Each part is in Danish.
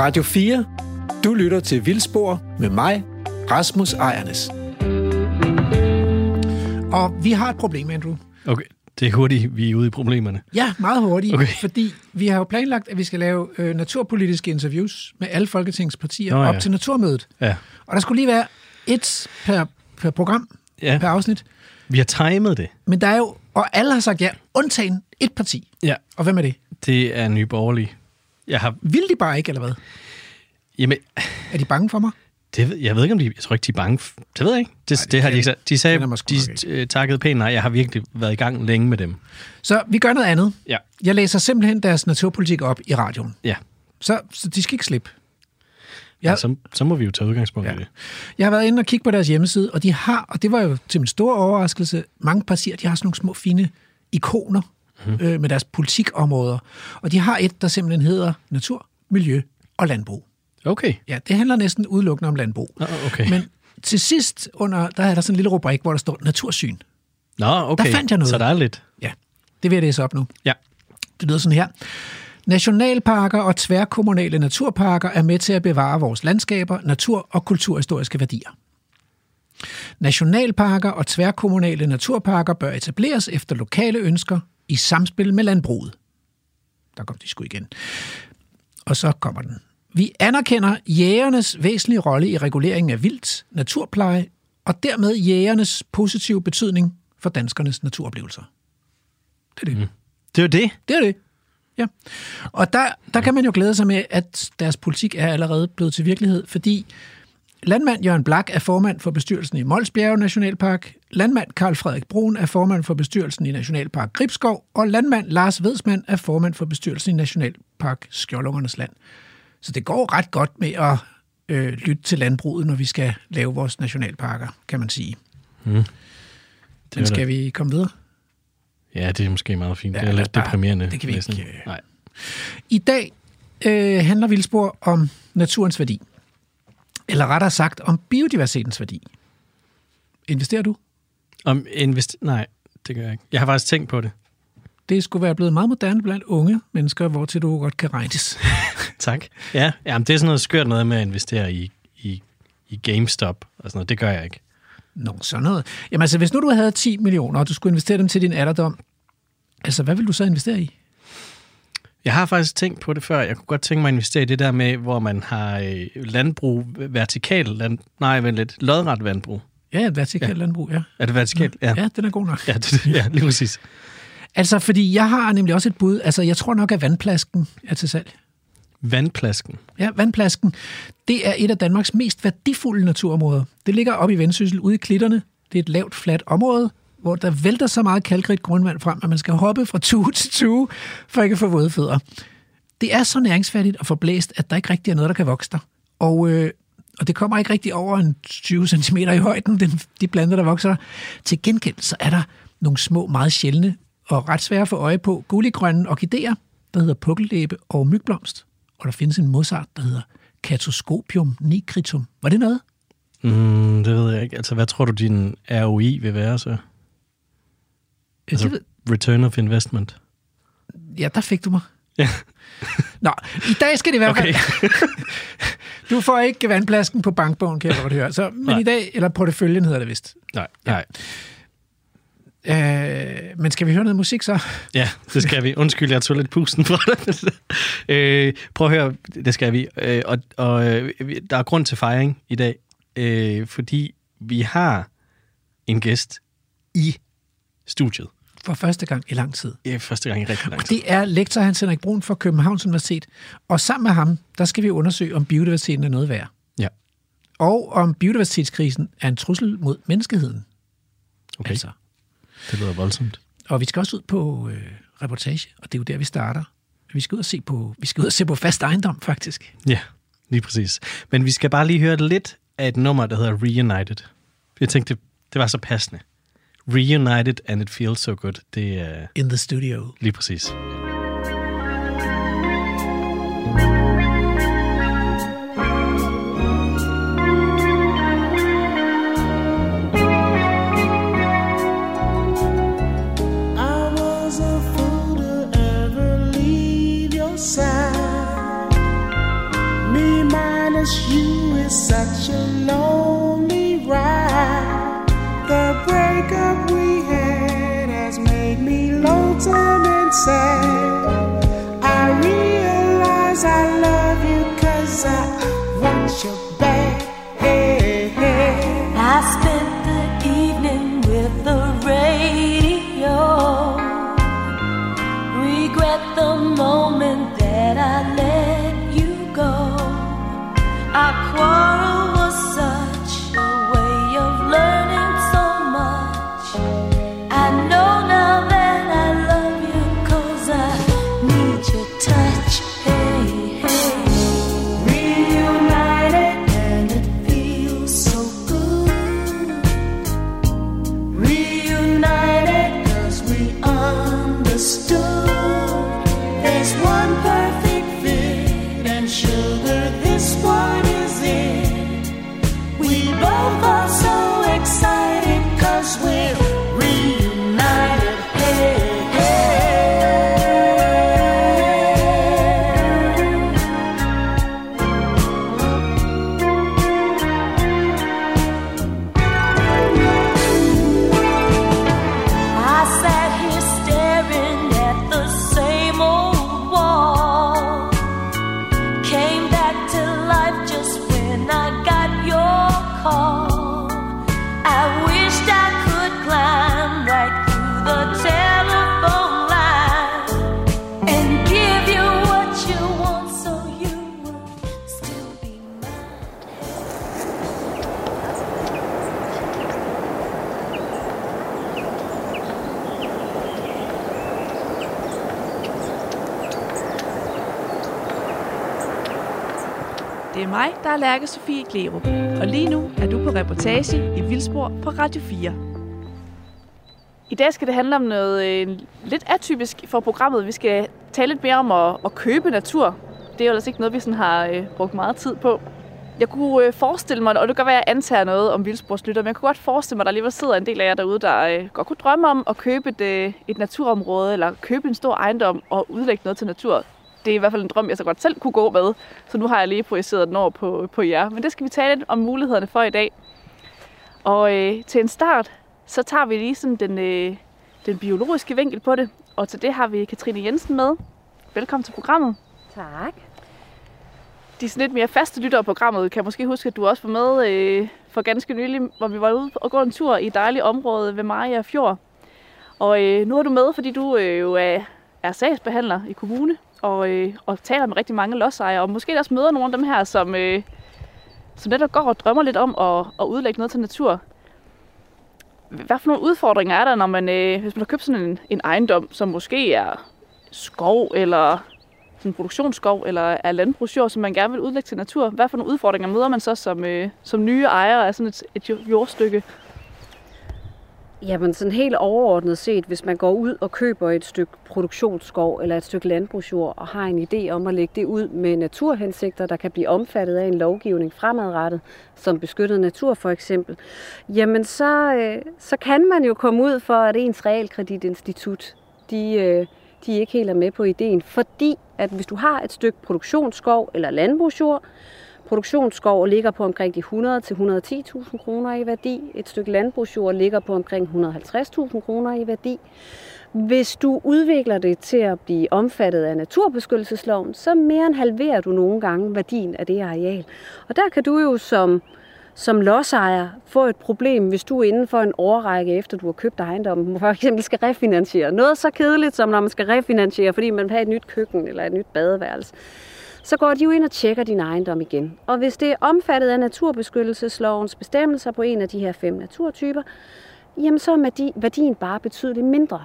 Radio 4. Du lytter til Vildspor med mig, Rasmus Ejernes. Og vi har et problem, Andrew. Okay, det er hurtigt, vi er ude i problemerne. Ja, meget hurtigt, Okay. fordi vi har jo planlagt, at vi skal lave øh, naturpolitiske interviews med alle Folketingets partier Nå, op ja. til Naturmødet. Ja. Og der skulle lige være et per, per program, Ja. per afsnit. Vi har timet det. Men der er jo, og alle har sagt ja, undtagen et parti. Ja. Og hvem er det? Det er Nye Borgerlige. Jeg har... Vil de bare ikke, eller hvad? Jamen, Er de bange for mig? det, ved- jeg ved ikke, om de... Jeg tror ikke, de er bange. Det ved jeg ikke. Det, Nej, det det, har de ikke sagt. De sagde, de ikke. øh, takkede pænt nej. Jeg har virkelig været i gang længe med dem. Så vi gør noget andet. Ja. Jeg læser simpelthen deres naturpolitik op i radioen. Ja. Så, så de skal ikke slippe. ja. Ja. Så, så må vi jo tage udgangspunkt Ja. i det. Jeg har været inde og kigge på deres hjemmeside, og de har, og det var jo til min store overraskelse, mange partier, de har sådan nogle små fine ikoner. Mm. øh, med deres politikområder. Og de har et, der simpelthen hedder natur, miljø og landbrug. Okay. Ja, det handler næsten udelukkende om landbrug. Nå, okay. Men til sidst, under, der er der sådan en lille rubrik, hvor der står natursyn. Nå, okay. Der fandt jeg noget. Så der er lidt. Ja, det vil jeg læse op nu. Ja. Det lyder sådan her. Nationalparker og tværkommunale naturparker er med til at bevare vores landskaber, natur og kulturhistoriske værdier. Nationalparker og tværkommunale naturparker bør etableres efter lokale ønsker i samspil med landbruget. Der kom de sgu igen. Og så kommer den. Vi anerkender jægernes væsentlige rolle i reguleringen af vildt, naturpleje og dermed jægernes positive betydning for danskernes naturoplevelser. Det er det. Mm. Det er det. Det er det. Ja. Og der, der kan man jo glæde sig med, at deres politik er allerede blevet til virkelighed, fordi landmand Jørgen Blak er formand for bestyrelsen i Molsbjerge Nationalpark, landmand Karl Frederik Brun er formand for bestyrelsen i Nationalpark Gribskov, og landmand Lars Vedsmand er formand for bestyrelsen i Nationalpark Skjoldungernes Land. Så det går ret godt med at øh, lytte til landbruget, når vi skal lave vores nationalparker, kan man sige. Mm. Men er skal da- vi komme videre? Ja, det er måske meget fint. Ja, det er lidt bare- deprimerende. det kan vi næsten. ikke, øh, Nej. I dag øh, handler Vildspor om naturens værdi. Eller rettere sagt om biodiversitetens værdi. Investerer du? Om invest... Nej, det gør jeg ikke. Jeg har faktisk tænkt på det. Det skulle være blevet meget moderne blandt unge mennesker, hvor til du godt kan regnes. Tak. Ja, jamen, det er sådan noget skørt noget med at investere i, i, i GameStop og sådan noget. Det gør jeg ikke. Nå, sådan noget. Jamen altså, hvis nu du havde 10 millioner, og du skulle investere dem til din alderdom, altså hvad vil du så investere i? Jeg har faktisk tænkt på det før. Jeg kunne godt tænke mig at investere i det der med, hvor man har øh, landbrug, vertikal land... Nej, vent lidt. Lodret landbrug. Ja, et vertikalt ja. landbrug, ja. Er det vertikalt? Ja. Ja, den er god nok. Ja, det, ja lige præcis. Altså, fordi jeg har nemlig også et bud. Altså, jeg tror nok, at vandplasken er til salg. Vandplasken. Ja, vandplasken, det er et af Danmarks mest værdifulde naturområder. Det ligger oppe i Vendsyssel, ude i klitterne. Det er et lavt, fladt område, hvor der vælter så meget kalkrigt grundvand frem, at man skal hoppe fra tue til tue, for ikke at få våde fødder. Det er så næringsfattigt og forblæst, at der ikke rigtig er noget, der kan vokse der. Og, øh, og det kommer ikke rigtig over en 20 cm i højden, den, de planter, der vokser der. Til gengæld så er der nogle små, meget sjældne og ret svære at få øje på gulliggrønne orkideer, der hedder pukkellæbe og mygblomst. Og der findes en modsart, der hedder Catoscopium nigritum. Var det noget? Mm, det ved jeg ikke. Altså, hvad tror du, din ROI vil være så? Altså, Altså, det ved, return of investment. ja, der fik du mig. Ja. Nå, i dag skal det fald... Okay. Du får ikke vandplasken på bankbogen, kan jeg godt høre. Så, men Nej. i dag, eller porteføljen hedder det vist. Nej, nej. Øh, men skal vi høre noget musik så? Ja, det skal vi. Undskyld, jeg tog lidt pusten fra dig. øh, prøv at høre, det skal vi. Øh, og og øh, der er grund til fejring i dag, øh, fordi vi har en gæst i studiet. For første gang i lang tid. Er første gang i rigtig lang tid. Det er lektor Hans Henrik Brun fra Københavns Universitet. Og sammen med ham, der skal vi undersøge, om biodiversiteten er noget værd. Ja, Og om biodiversitetskrisen er en trussel mod menneskeheden. okay. Altså. Det lyder voldsomt. Og vi skal også ud på øh, reportage, og det er jo der, vi starter. Vi skal ud og se på, vi skal ud og se på fast ejendom, faktisk. Ja, lige præcis. Men vi skal bare lige høre lidt af et nummer, der hedder Reunited. Jeg tænkte, det, det var så passende. Reunited and it feels so good. Det er In the studio. lige præcis. Mig, der er Lærke Sofie Glerup, og lige nu er du på reportage i Vildspor på Radio 4. I dag skal det handle om noget øh, lidt atypisk for programmet. Vi skal tale lidt mere om at, at købe natur. Det er jo ellers ikke noget, vi sådan har øh, brugt meget tid på. Jeg kunne øh, forestille mig, og det kan være, at jeg antager noget om vildsporslytter, men jeg kunne godt forestille mig, at der alligevel sidder en del af jer derude, der øh, godt kunne drømme om at købe et, øh, et naturområde, eller købe en stor ejendom og udlægge noget til natur. Det er i hvert fald en drøm, jeg så godt selv kunne gå med, så nu har jeg lige projiceret den over på, på jer. Men det skal vi tale lidt om mulighederne for i dag. Og øh, til en start, så tager vi lige sådan den, øh, den biologiske vinkel på det, og til det har vi Katrine Jensen med. Velkommen til programmet. Tak. De sådan lidt mere faste lyttere af programmet kan måske huske, at du også var med øh, for ganske nylig, hvor vi var ude og gå en tur i et dejligt område ved Maria Fjord. Og øh, nu er du med, fordi du øh, jo er, er sagsbehandler i kommune og, øh, og taler med rigtig mange lodsejere, og måske også møder nogle af dem her, som, øh, som netop går og drømmer lidt om at, at udlægge noget til natur. Hvad for nogle udfordringer er der, når man, øh, hvis man har købt sådan en, en ejendom, som måske er skov eller sådan produktionsskov eller er landbrugsjord, som man gerne vil udlægge til natur. Hvad for nogle udfordringer møder man så som, øh, som nye ejere af sådan et, et jordstykke? Jamen sådan helt overordnet set, hvis man går ud og køber et stykke produktionsskov eller et stykke landbrugsjord og har en idé om at lægge det ud med naturhensigter, der kan blive omfattet af en lovgivning fremadrettet, som beskyttet natur for eksempel, jamen så, øh, så kan man jo komme ud for, at ens realkreditinstitut, de, øh, de ikke helt er med på ideen, fordi at hvis du har et stykke produktionsskov eller landbrugsjord, produktionsskov ligger på omkring de 100 til 110.000 kroner i værdi. Et stykke landbrugsjord ligger på omkring 150.000 kroner i værdi. Hvis du udvikler det til at blive omfattet af naturbeskyttelsesloven, så mere end halverer du nogle gange værdien af det areal. Og der kan du jo som, som lodsejer få et problem, hvis du inden for en årrække efter du har købt ejendommen, for eksempel skal refinansiere. Noget så kedeligt som når man skal refinansiere, fordi man vil have et nyt køkken eller et nyt badeværelse så går de jo ind og tjekker din ejendom igen. Og hvis det er omfattet af naturbeskyttelseslovens bestemmelser på en af de her fem naturtyper, jamen så er værdien bare betydeligt mindre.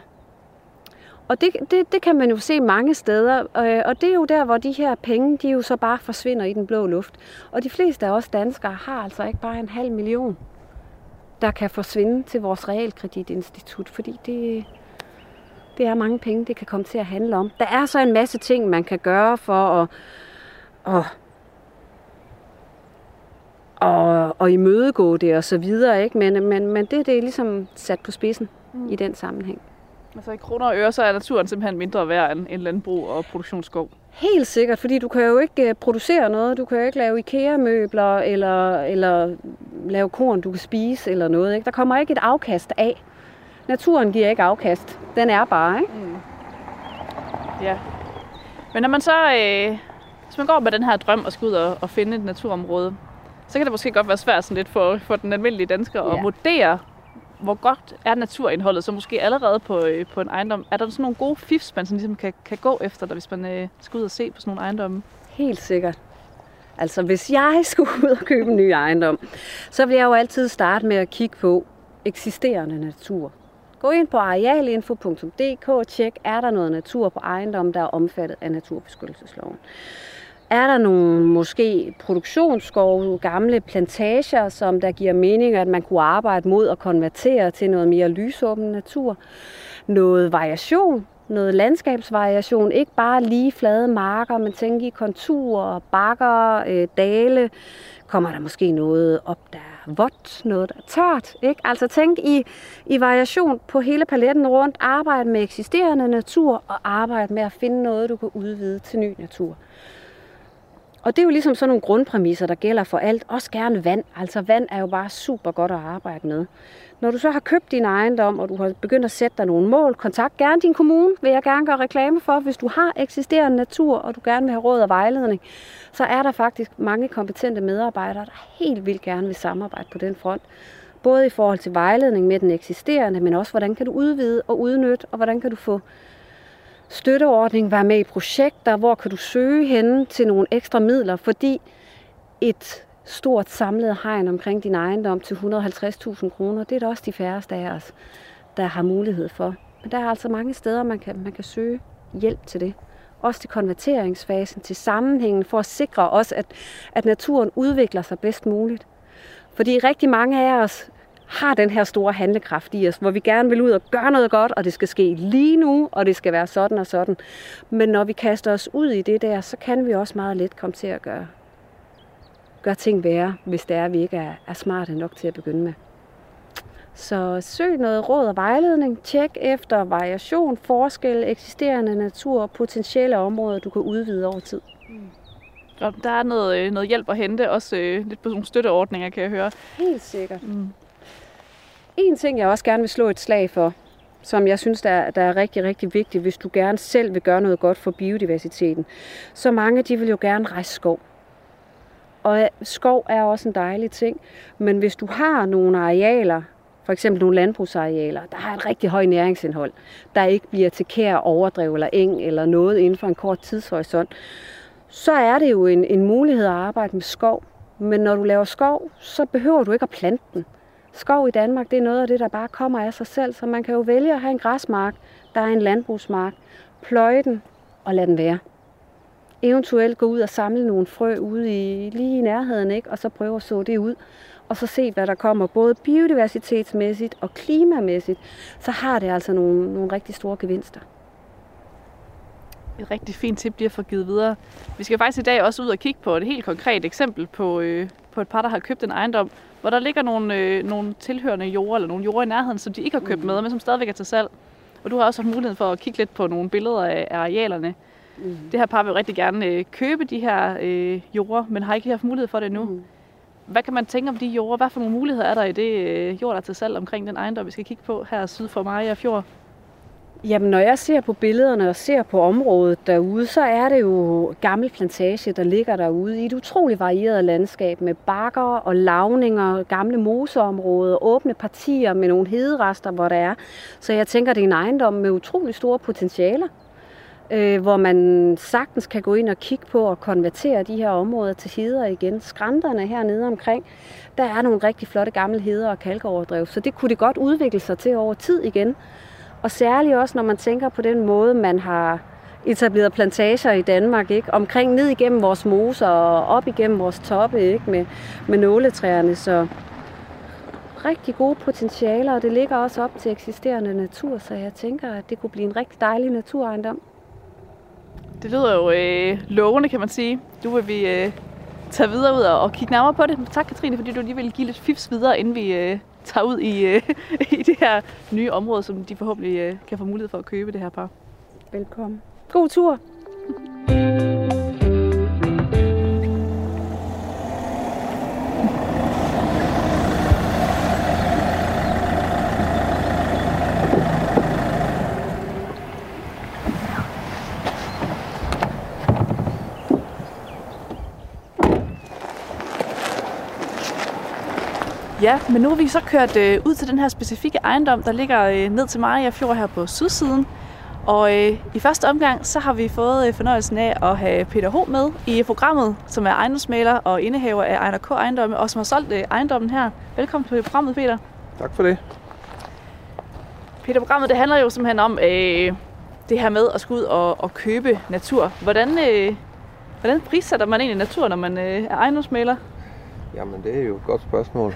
Og det, det, det kan man jo se mange steder, øh, og det er jo der, hvor de her penge, de jo så bare forsvinder i den blå luft. Og de fleste af os danskere har altså ikke bare en halv million, der kan forsvinde til vores realkreditinstitut, fordi det, det er mange penge, det kan komme til at handle om. Der er så en masse ting, man kan gøre for at, at, at, at imødegå det og så videre, ikke? Men, men, men det, det er ligesom sat på spidsen mm. i den sammenhæng. Altså i kroner og øre, så er naturen simpelthen mindre værd end, end landbrug og produktionsskov. Helt sikkert, fordi du kan jo ikke øh, producere noget. Du kan jo ikke lave IKEA-møbler eller, eller lave korn, du kan spise eller noget. Ikke? Der kommer ikke et afkast af. Naturen giver ikke afkast. Den er bare, ikke? Ja. Men når man så, øh, hvis man går med den her drøm og skal ud og, og finde et naturområde, så kan det måske godt være svært sådan lidt for, for den almindelige dansker at Ja. vurdere, hvor godt er naturindholdet, så måske allerede på, øh, på en ejendom. Er der sådan nogle gode fifs, man sådan ligesom kan, kan gå efter, der, hvis man øh, skal ud og se på sådan nogle ejendomme? Helt sikkert. Altså, hvis jeg skulle ud og købe en ny ejendom, så vil jeg jo altid starte med at kigge på eksisterende natur. Gå ind på arealinfo.dk og tjek, er der noget natur på ejendommen, der er omfattet af naturbeskyttelsesloven. Er der nogle måske produktionsskove, gamle plantager, som der giver mening, at man kunne arbejde mod at konvertere til noget mere lysåben natur? Noget variation, noget landskabsvariation, ikke bare lige flade marker, men tænk i konturer, bakker, øh, dale. Kommer der måske noget op, der er vådt, noget, der er tørt. Ikke? Altså tænk i, i variation på hele paletten rundt. Arbejde med eksisterende natur og arbejde med at finde noget, du kan udvide til ny natur. Og det er jo ligesom sådan nogle grundpræmisser, der gælder for alt. Også gerne vand. Altså vand er jo bare super godt at arbejde med. Når du så har købt din ejendom, og du har begyndt at sætte dig nogle mål, kontakt gerne din kommune, vil jeg gerne gøre reklame for. Hvis du har eksisterende natur, og du gerne vil have råd og vejledning, så er der faktisk mange kompetente medarbejdere, der helt vildt gerne vil samarbejde på den front. Både i forhold til vejledning med den eksisterende, men også hvordan kan du udvide og udnytte, og hvordan kan du få støtteordning, være med i projekter, hvor kan du søge hen til nogle ekstra midler, fordi et stort samlet hegn omkring din ejendom til 150.000 kroner, det er da også de færreste af os, der har mulighed for. Men der er altså mange steder, man kan, man kan søge hjælp til det. Også til konverteringsfasen, til sammenhængen, for at sikre os, at, at naturen udvikler sig bedst muligt. Fordi rigtig mange af os har den her store handlekraft i os, hvor vi gerne vil ud og gøre noget godt, og det skal ske lige nu, og det skal være sådan og sådan. Men når vi kaster os ud i det der, så kan vi også meget let komme til at gøre, gøre ting værre, hvis det er, at vi ikke er, er smarte nok til at begynde med. Så søg noget råd og vejledning. Tjek efter variation, forskel, eksisterende natur og potentielle områder, du kan udvide over tid. Og der er noget, øh, noget hjælp at hente, også øh, lidt på nogle støtteordninger, kan jeg høre. Helt sikkert. Mm. En ting, jeg også gerne vil slå et slag for, som jeg synes, der er, der er rigtig, rigtig vigtigt, hvis du gerne selv vil gøre noget godt for biodiversiteten. Så mange, de vil jo gerne rejse skov. Og øh, skov er også en dejlig ting, men hvis du har nogle arealer, for eksempel nogle landbrugsarealer, der har et rigtig højt næringsindhold, der ikke bliver til kær, overdrev eller eng eller noget inden for en kort tidshorisont, så er det jo en, en mulighed at arbejde med skov. Men når du laver skov, så behøver du ikke at plante den. Skov i Danmark, det er noget af det, der bare kommer af sig selv, så man kan jo vælge at have en græsmark, der er en landbrugsmark, pløje den og lade den være. Eventuelt gå ud og samle nogle frø ude i, lige i nærheden, ikke? og så prøve at så det ud. Og så se, hvad der kommer, både biodiversitetsmæssigt og klimamæssigt, så har det altså nogle, nogle rigtig store gevinster. Et rigtig fint tip bliver for givet videre. Vi skal faktisk i dag også ud og kigge på et helt konkret eksempel på, øh, på et par, der har købt en ejendom, hvor der ligger nogle, øh, nogle tilhørende jorder, eller nogle jorder i nærheden, som de ikke har købt med, men som stadigvæk er til salg. Og du har også haft mulighed for at kigge lidt på nogle billeder af, af arealerne. Mm. Det her par vil rigtig gerne øh, købe de her øh, jorder, men har ikke haft mulighed for det endnu. Mm. Hvad kan man tænke om de jorder? Hvad for nogle muligheder er der i det øh, jord, der er til salg omkring den ejendom, vi skal kigge på her syd for Maja Fjord? Jamen, når jeg ser på billederne og ser på området derude, så er det jo gammel plantage, der ligger derude i et utroligt varieret landskab med bakker og lavninger, gamle moseområder, åbne partier med nogle hederester, hvor der er. Så jeg tænker, det er en ejendom med utrolig store potentialer, øh, hvor man sagtens kan gå ind og kigge på og konvertere de her områder til heder igen. Skrænterne hernede omkring, der er nogle rigtig flotte gamle heder og kalkoverdrev, så det kunne det godt udvikle sig til over tid igen. Og særligt også, når man tænker på den måde, man har etableret plantager i Danmark, ikke? omkring ned igennem vores moser og op igennem vores toppe ikke? Med, med nåletræerne. Så rigtig gode potentialer, og det ligger også op til eksisterende natur, så jeg tænker, at det kunne blive en rigtig dejlig naturejendom. Det lyder jo øh, lovende, kan man sige. Du vil vi øh, tage videre ud og, og kigge nærmere på det. Tak, Katrine, fordi du lige vil give lidt fifs videre, inden vi øh, tager ud i, øh, i det her nye område, som de forhåbentlig øh, kan få mulighed for at købe det her par. Velkommen. God tur! Ja, men nu er vi så kørt øh, ud til den her specifikke ejendom, der ligger øh, ned til Maria Fjord her på sydsiden. Og øh, i første omgang, så har vi fået øh, fornøjelsen af at have Peter Ho med i programmet, som er ejendomsmaler og indehaver af Ejner K. Ejendomme, og som har solgt øh, ejendommen her. Velkommen til programmet, Peter. Tak for det. Peter, programmet det handler jo simpelthen om øh, det her med at skulle ud og, og købe natur. Hvordan, øh, hvordan prissætter man egentlig natur, når man øh, er ejendomsmaler? Jamen, det er jo et godt spørgsmål.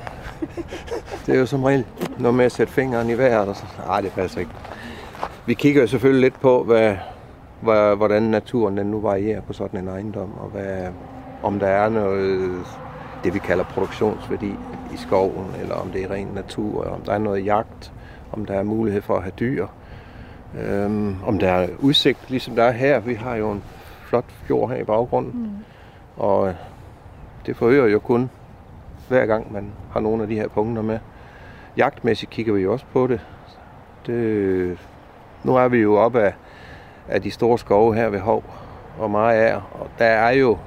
det er jo som regel noget med at sætte fingeren i vejret. Og så... Nej, det passer ikke. Vi kigger jo selvfølgelig lidt på, hvad, hvad, hvordan naturen den nu varierer på sådan en ejendom, og hvad, om der er noget, det vi kalder produktionsværdi i skoven, eller om det er ren natur, om der er noget jagt, om der er mulighed for at have dyr, øhm, om der er udsigt, ligesom der er her. Vi har jo en flot fjord her i baggrunden, mm. og det forøger jo kun hver gang man har nogle af de her punkter med. Jagtmæssigt kigger vi jo også på det. det nu er vi jo op af, af de store skove her ved Hov og meget af, og der er jo,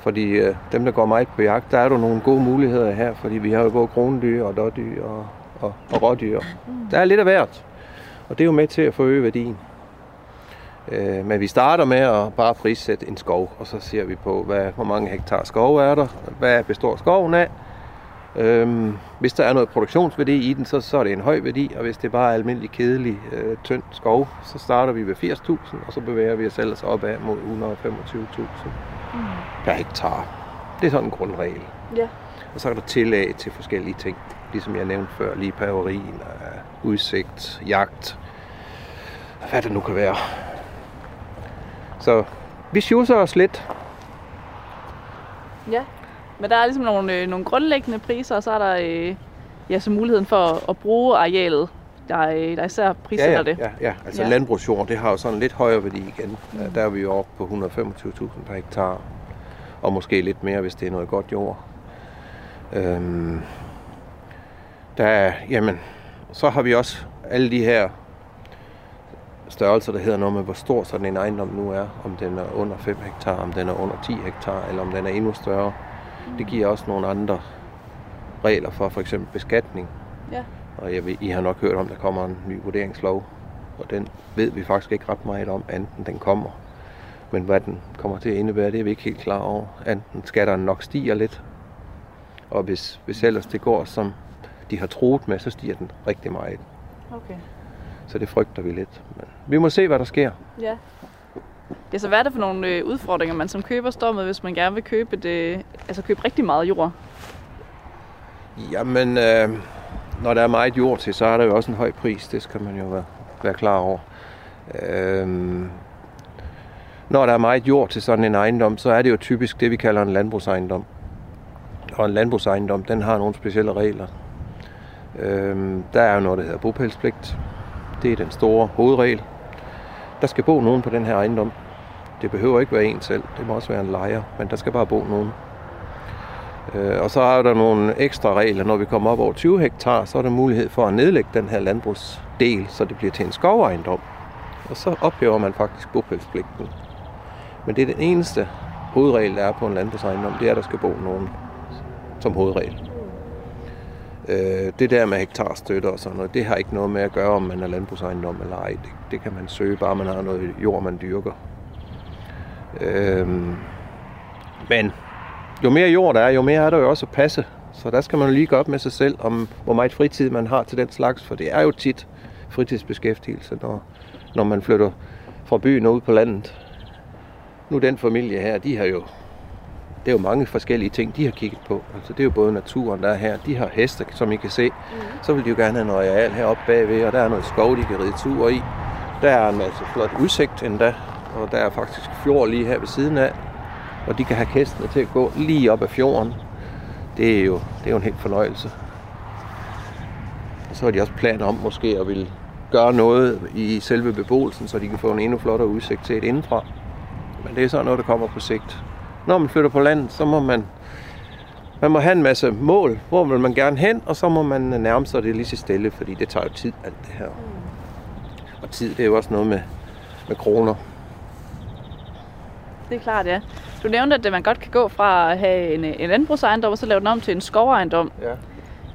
fordi øh, dem, der går meget på jagt, der er der nogle gode muligheder her, fordi vi har jo både krondyr og dårdyr og, og, og rådyr. Der er lidt af hvert, og det er jo med til at forøge værdien. Øh, men vi starter med at bare prissætte en skov, og så ser vi på, hvad, hvor mange hektar skov er der, hvad består skoven af. Øhm, hvis der er noget produktionsværdi i den, så, så er det en høj værdi, og hvis det bare er almindelig kedelig, øh, tynd skov, så starter vi ved 80.000, og så bevæger vi os ellers opad mod 125.000 mm. per hektar. Det er sådan en grundregel. Ja. Og så er der tillæg til forskellige ting, ligesom jeg nævnte før, lige pavorin, udsigt, jagt, hvad det nu kan være. Så vi sjusser os lidt. Ja, men der er ligesom nogle, øh, nogle grundlæggende priser, og så er der øh, ja, så muligheden for at, at bruge arealet, der, øh, der især prissætter ja, ja, det. Ja, ja. altså Ja. landbrugsjord, det har jo sådan lidt højere værdi igen. Mm. Der er vi jo oppe på 125.000 per hektar, og måske lidt mere, hvis det er noget godt jord. Øhm, der er, jamen, så har vi også alle de her størrelser, der hedder noget med, hvor stor sådan en ejendom nu er. Om den er under 5 hektar, om den er under 10 hektar, eller om den er endnu større. Det giver også nogle andre regler for for eksempel beskatning. Ja. Og jeg ved, I har nok hørt om, der kommer en ny vurderingslov. Og den ved vi faktisk ikke ret meget om, enten den kommer. Men hvad den kommer til at indebære, det er vi ikke helt klar over. Enten skatterne nok stiger lidt. Og hvis, hvis ellers det går, som de har troet med, så stiger den rigtig meget. Okay. Så det frygter vi lidt. Men vi må se, hvad der sker. Ja. Ja, så hvad er det for nogle øh, udfordringer, man som køber står med, hvis man gerne vil købe, et, øh, altså købe rigtig meget jord? Jamen, øh, når der er meget jord til, så er der jo også en høj pris. Det skal man jo være, være klar over. Øh, når der er meget jord til sådan en ejendom, så er det jo typisk det, vi kalder en landbrugsejendom. Og en landbrugsejendom, den har nogle specielle regler. Øh, der er jo noget, der hedder bopælspligt. Det er den store hovedregel. Der skal bo nogen på den her ejendom. Det behøver ikke være en selv. Det må også være en lejer, men der skal bare bo nogen. Øh, Og så er der nogle ekstra regler. Når vi kommer op over 20 hektar, så er der mulighed for at nedlægge den her landbrugsdel, så det bliver til en skovejendom. Og så ophæver man faktisk bopælspligten. Men det er den eneste hovedregel, der er på en landbrugsejendom, det er, at der skal bo nogen som hovedregel. Øh, Det der med hektarstøtter og sådan noget, det har ikke noget med at gøre, om man er landbrugsejendom eller ej. Det, det kan man søge, bare man har noget jord, man dyrker. Øh, men jo mere jord der er, jo mere er der jo også at passe. Så der skal man jo lige gå op med sig selv, om hvor meget fritid man har til den slags, for det er jo tit fritidsbeskæftigelse, når, når man flytter fra byen og ud på landet. Nu den familie her, de har jo, det er jo mange forskellige ting, de har kigget på. Altså det er jo både naturen, der er her, de har heste, som I kan se. Så vil de jo gerne have noget areal heroppe bagved, og der er noget skov, de kan ride tur i. Der er en masse flot udsigt endda, og der er faktisk fjord lige her ved siden af. Og de kan have hestene til at gå lige op ad fjorden. Det er jo, det er jo en helt fornøjelse. Og så har de også planer om måske at ville gøre noget i selve beboelsen, så de kan få en endnu flottere udsigt til et indenfra. Men det er sådan noget, der kommer på sigt. Når man flytter på landet, så må man, man må have en masse mål. Hvor vil man gerne hen, og så må man nærme sig det lige så stille, fordi det tager jo tid, alt det her. Og tid, det er jo også noget med, med kroner. Det er klart, ja. Du nævnte, at man godt kan gå fra at have en, en landbrugsejendom, og så lave den om til en skovejendom. Ja.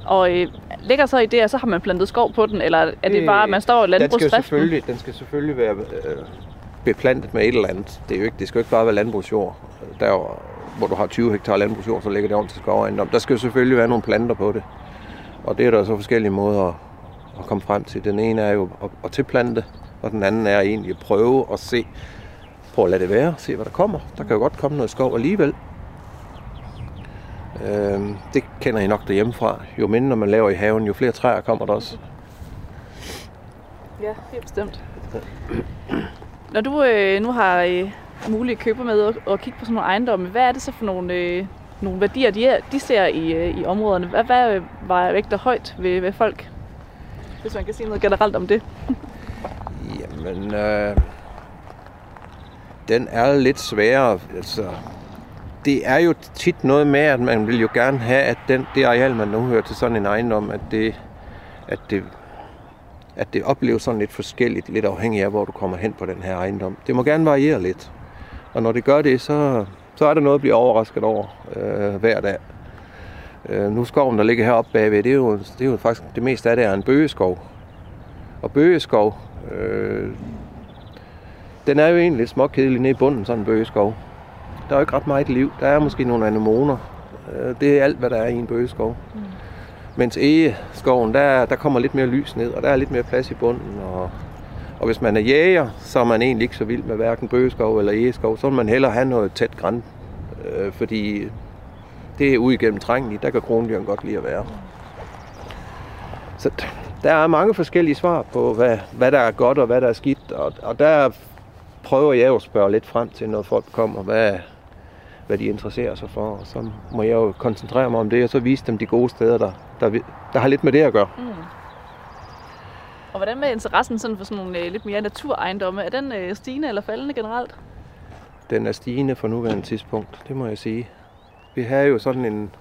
Og øh, ligger så i det, og så har man plantet skov på den, eller er det, det bare, at man står og den skal, landbrugsdriften? selvfølgelig, den skal selvfølgelig være øh, beplantet med et eller andet. Det, er jo ikke, det skal jo ikke bare være landbrugsjord. Der, hvor du har 20 hektar landbrugsjord, så ligger det om til skovejendom. Der skal jo selvfølgelig være nogle planter på det. Og det er der så forskellige måder at, at komme frem til. Den ene er jo at, at tilplante, og den anden er egentlig at prøve at se, prøve at lade det være, se hvad der kommer. Der kan jo godt komme noget skov alligevel. Øhm, det kender I nok derhjemmefra. Jo mindre man laver i haven, jo flere træer kommer der også. Ja, helt bestemt. Når du øh, nu har øh, mulige køber med og, kigge på sådan nogle ejendomme, hvad er det så for nogle, øh, nogle værdier, de, er, de ser i, øh, i områderne? Hvad, hvad var vægter højt ved, ved folk? Hvis man kan sige noget generelt om det. Jamen, øh, den er lidt sværere. Altså, det er jo tit noget med, at man vil jo gerne have, at den, det areal, man nu hører til sådan en ejendom, at det, at det, at det opleves sådan lidt forskelligt, lidt afhængig af, hvor du kommer hen på den her ejendom. Det må gerne variere lidt. Og når det gør det, så, så er der noget at blive overrasket over øh, hver dag. Øh, nu skoven, der ligger heroppe bagved, det er, jo, det er jo faktisk det meste af det er en bøgeskov. Og bøgeskov, øh, den er jo egentlig lidt småkedelig nede i bunden, sådan en bøgeskov. Der er jo ikke ret meget liv. Der er måske nogle anemoner. Øh, det er alt, hvad der er i en bøgeskov. Mm. Mens egeskoven, der, der kommer lidt mere lys ned, og der er lidt mere plads i bunden. Og, og hvis man er jæger, så er man egentlig ikke så vild med hverken bøgeskov eller egeskov. Så vil man hellere have noget tæt græn, øh, fordi det er uigennemtrængeligt. Der kan krondyren godt lide at være. Så der er mange forskellige svar på, hvad, hvad der er godt og hvad der er skidt. Og, og der prøver jeg jo at spørge lidt frem til, når folk kommer, hvad, hvad de interesserer sig for. Og så må jeg jo koncentrere mig om det, og så vise dem de gode steder, der, der, der har lidt med det at gøre. Mm. Og hvordan med interessen sådan for sådan nogle øh, lidt mere naturejendomme? Er den øh, stigende eller faldende generelt? Den er stigende for nuværende tidspunkt, det må jeg sige. Vi havde jo sådan en...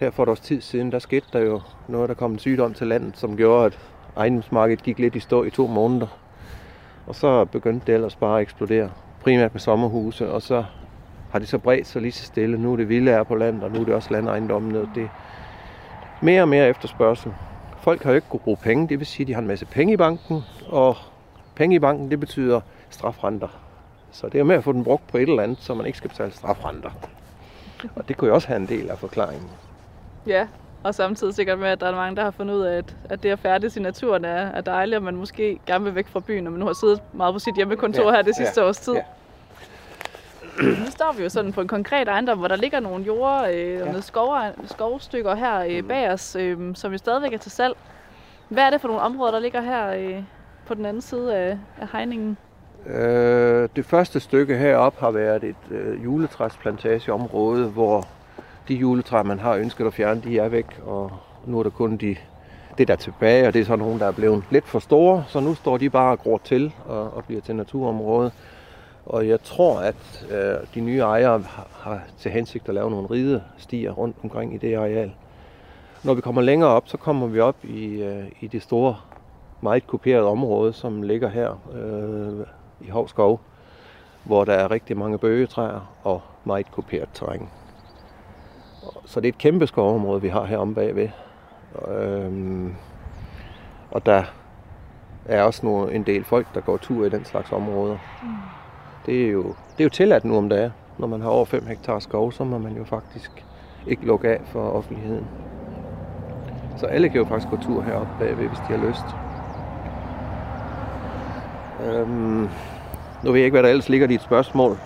Her for et års tid siden, der skete der jo noget, der kom en sygdom til landet, som gjorde, at ejendomsmarkedet gik lidt i stå i to måneder. Og så begyndte det ellers bare at eksplodere. Primært med sommerhuse, og så har det så bredt sig lige så stille. Nu er det vilde er på landet, og nu er det også landejendommen. Det er mere og mere efterspørgsel. Folk har jo ikke kunnet bruge penge, det vil sige, at de har en masse penge i banken, og penge i banken, det betyder strafrenter. Så det er med at få den brugt på et eller andet, så man ikke skal betale strafrenter. Og det kunne jo også have en del af forklaringen. Ja, og samtidig sikkert med, at der er mange, der har fundet ud af, at, at det at færdes i naturen er, er dejligt, og man måske gerne vil væk fra byen, og man nu har siddet meget på sit hjemmekontor Ja, her det sidste ja, års tid. ja. Nu står vi jo sådan på en konkret ejendom, hvor der ligger nogle jorder øh, og Ja. nogle skov, skovstykker her øh, bag os, øh, som jo stadigvæk er til salg. Hvad er det for nogle områder, der ligger her øh, på den anden side af, af hegningen? Øh, det første stykke heroppe har været et øh, juletræsplantageområde, hvor de juletræer, man har ønsket at fjerne, de er væk, og nu er der kun de, det, der er tilbage, og det er så nogle, der er blevet lidt for store, så nu står de bare og gror til og, og bliver til naturområde. Og jeg tror, at øh, de nye ejere har, har til hensigt at lave nogle ridestier rundt omkring i det areal. Når vi kommer længere op, så kommer vi op i, øh, i det store, meget kuperede område, som ligger her øh, i Hovskov, hvor der er rigtig mange bøgetræer og meget kuperet terræn. Så det er et kæmpe skovområde, vi har her om bagved. Øhm, og der er også nogle, en del folk, der går tur i den slags områder. Mm. Det, er jo, det er jo tilladt nu om dagen. Når man har over 5 hektar skov, så må man jo faktisk ikke lukke af for offentligheden. Så alle kan jo faktisk gå tur heroppe bagved, hvis de har lyst. Øhm, nu ved jeg ikke, hvad der ellers ligger i dit spørgsmål.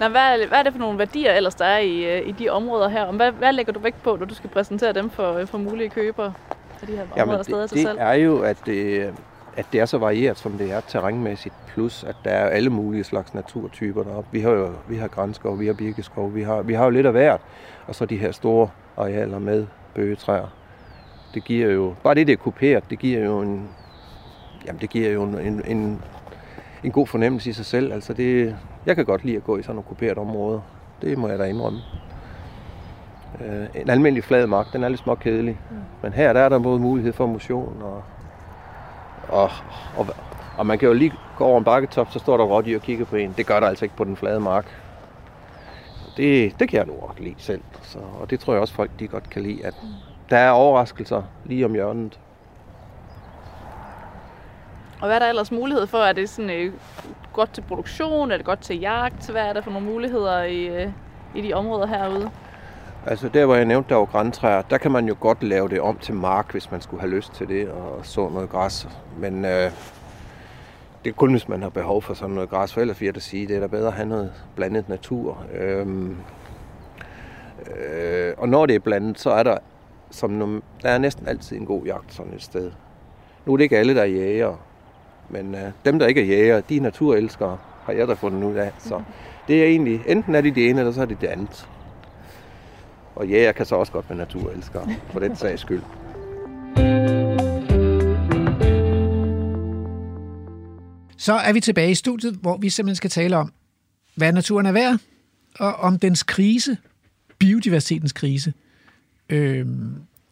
Nå, hvad, er, hvad er det for nogle værdier ellers, der er i, øh, i de områder her? Hvad, hvad lægger du vægt på, når du skal præsentere dem for, øh, for mulige købere af de her områder, er det, til det salg? er jo, at det, at det er så varieret, som det er terrænmæssigt, plus at der er alle mulige slags naturtyper deroppe. Vi har jo vi har grænskov, vi har birkeskov, vi har, vi har jo lidt af hvert, og så de her store arealer med bøgetræer. Det giver jo, bare det, det er kuperet, det giver jo en, jamen det giver jo en, en, en, en god fornemmelse i sig selv. Altså det, jeg kan godt lide at gå i sådan nogle kuperede områder. Det må jeg da indrømme. Øh, en almindelig flad mark, den er lidt småkedelig. Mm. Men her der er der både mulighed for motion og, og, og, og man kan jo lige gå over en bakketop, så står der rådyr og kigger på en. Det gør der altså ikke på den flade mark. Det, det kan jeg nu godt lide selv. Så, og det tror jeg også folk de godt kan lide, at der er overraskelser lige om hjørnet. Og hvad er der ellers mulighed for? Er det sådan øh, godt til produktion? Er det godt til jagt? Hvad er der for nogle muligheder i, øh, i de områder herude? Altså der, hvor jeg nævnte, der var græntræer, der kan man jo godt lave det om til mark, hvis man skulle have lyst til det, og så noget græs. Men øh, det er kun, hvis man har behov for sådan noget græs, for ellers vil jeg da sige, det er da bedre at have noget blandet natur. Øhm, øh, og når det er blandet, så er der, som der er næsten altid en god jagt sådan et sted. Nu er det ikke alle, der er jæger, men øh, dem, der ikke er jæger, de er naturelskere, har jeg da fundet ud af. Så det er egentlig, enten er de det ene, eller så er det det andet. Og ja, jeg kan så også godt være naturelsker, for den sags skyld. Så er vi tilbage i studiet, hvor vi simpelthen skal tale om, hvad naturen er værd, og om dens krise, biodiversitetens krise, øh,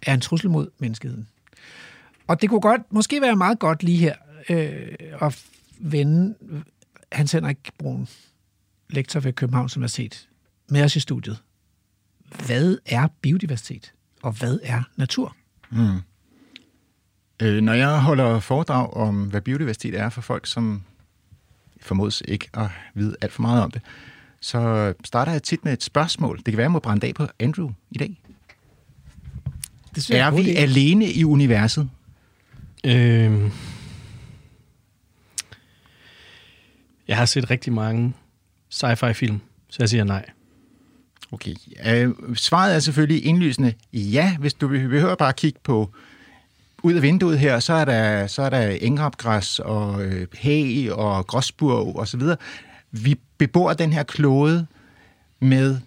er en trussel mod menneskeheden. Og det kunne godt, måske være meget godt lige her øh, at vende Hans Henrik Brun, lektor ved Københavns Universitet, med os i studiet. Hvad er biodiversitet, og hvad er natur? Mm. Øh, når jeg holder foredrag om, hvad biodiversitet er for folk, som formodes ikke at vide alt for meget om det, så starter jeg tit med et spørgsmål. Det kan være, at jeg må brænde af på Andrew i dag. Det synes jeg Er god vi idé. alene i universet? Øh, jeg har set rigtig mange sci-fi film, så jeg siger nej. Okay. Øh, svaret er selvfølgelig indlysende ja, hvis du behøver bare at kigge på ud af vinduet her, så er der, så er der engopgræs og øh, hæg og gråsburg og så videre. Vi bebor den her klode med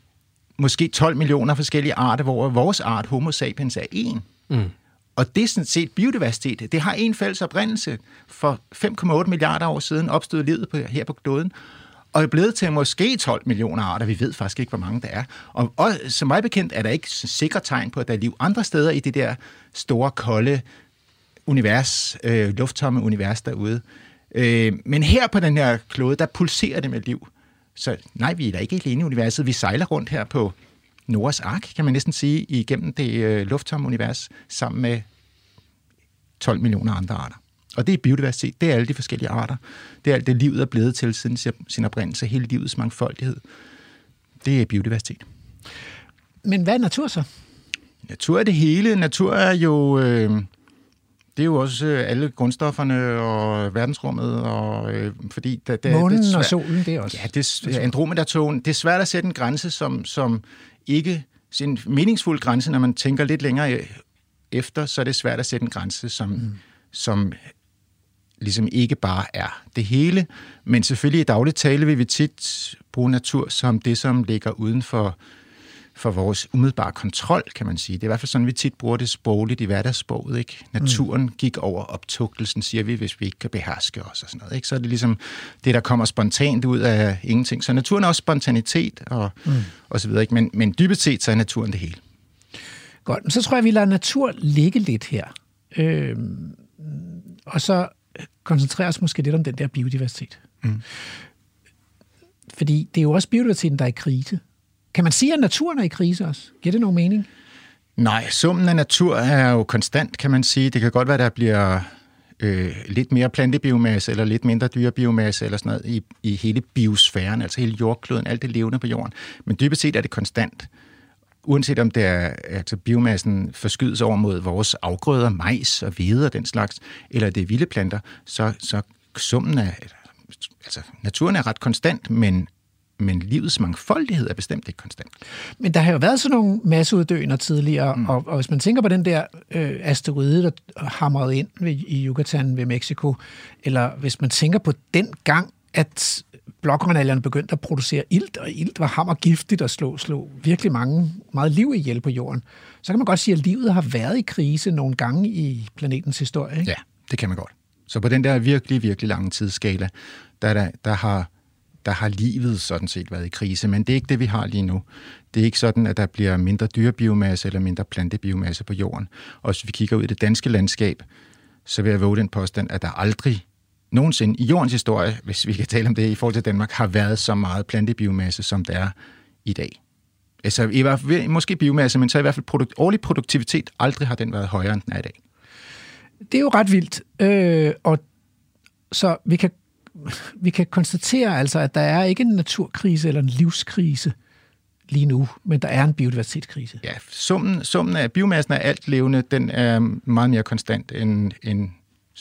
måske 12 millioner forskellige arter, hvor vores art, Homo sapiens, er en. Mm. Og det er sådan set biodiversitet. Det har en fælles oprindelse. For 5,8 milliarder år siden opstod livet på, her på kloden, og er blevet til måske 12 millioner arter. Vi ved faktisk ikke, hvor mange der er. Og, og som mig bekendt er der ikke sikre tegn på, at der er liv andre steder i det der store, kolde univers, øh, lufttomme univers derude. Øh, men her på den her klode, der pulserer det med liv. Så nej, vi er da ikke alene i universet. Vi sejler rundt her på Noras ark, kan man næsten sige, igennem det øh, lufttomme univers, sammen med 12 millioner andre arter. Og det er biodiversitet. Det er alle de forskellige arter. Det er alt det, livet er blevet til siden sin- oprindelse. Hele livets mangfoldighed. Det er biodiversitet. Men hvad er natur så? Natur er det hele. Natur er jo... Øh, det er jo også øh, alle grundstofferne og verdensrummet, og øh, fordi... Der, der, Månen det er og svært- solen, det er også. Ja, det er Andromeda-tågen. Det er svært at sætte en grænse, som, som ikke... En meningsfuld grænse, når man tænker lidt længere øh, efter, så er det svært at sætte en grænse, som, mm. som ligesom ikke bare er det hele. Men selvfølgelig i dagligt tale vil vi tit bruge natur som det, som ligger uden for, for vores umiddelbare kontrol, kan man sige. Det er i hvert fald sådan, vi tit bruger det sprogligt i hverdagssproget. Ikke? Naturen mm. gik over optugtelsen, siger vi, hvis vi ikke kan beherske os og sådan noget. Ikke? Så er det ligesom det, der kommer spontant ud af ingenting. Så naturen er også spontanitet og, mm. og så videre. Ikke? Men, men dybest set, så er naturen det hele. Godt, så tror jeg, vi lader natur ligge lidt her. Øhm, og så koncentrerer os måske lidt om den der biodiversitet. Mm. Fordi det er jo også biodiversiteten, der er i krise. Kan man sige, at naturen er i krise også? Giver det nogen mening? Nej, summen af natur er jo konstant, kan man sige. Det kan godt være, der bliver øh, lidt mere plantebiomasse eller lidt mindre dyrebiomasse eller sådan noget i, i hele biosfæren, altså hele jordkloden, alt det levende på jorden. Men dybest set er det konstant. Uanset om det er, altså biomassen forskydes over mod vores afgrøder, majs og hvede og den slags, eller det er vilde planter, så, så summen af, altså naturen er ret konstant, men, men livets mangfoldighed er bestemt ikke konstant. Men der har jo været sådan nogle masseuddøender tidligere, mm. og, og hvis man tænker på den der øh, asteroide, der hamrede ind ved, i Yucatan ved Mexico, eller hvis man tænker på den gang, at blågrønalgerne begyndte at producere ilt, og ilt var hammergiftigt og slå, slå virkelig mange, meget liv ihjel på jorden, så kan man godt sige, at livet har været i krise nogle gange i planetens historie. Ikke? Ja, det kan man godt. Så på den der virkelig, virkelig lange tidsskala, der, der, der, har, der har livet sådan set været i krise, men det er ikke det, vi har lige nu. Det er ikke sådan, at der bliver mindre dyrebiomasse eller mindre plantebiomasse på jorden. Og hvis vi kigger ud i det danske landskab, så vil jeg våge den påstand, at der aldrig nogensinde i jordens historie, hvis vi kan tale om det i forhold til Danmark, har været så meget plantebiomasse, som der er i dag. Altså i hvert fald, måske biomasse, men så i hvert fald produkt, årlig produktivitet, aldrig har den været højere, end den er i dag. Det er jo ret vildt. Øh, og så vi kan, vi kan konstatere altså, at der er ikke en naturkrise eller en livskrise lige nu, men der er en biodiversitetskrise. Ja, summen, summen af biomassen af alt levende, den er meget mere konstant, end, end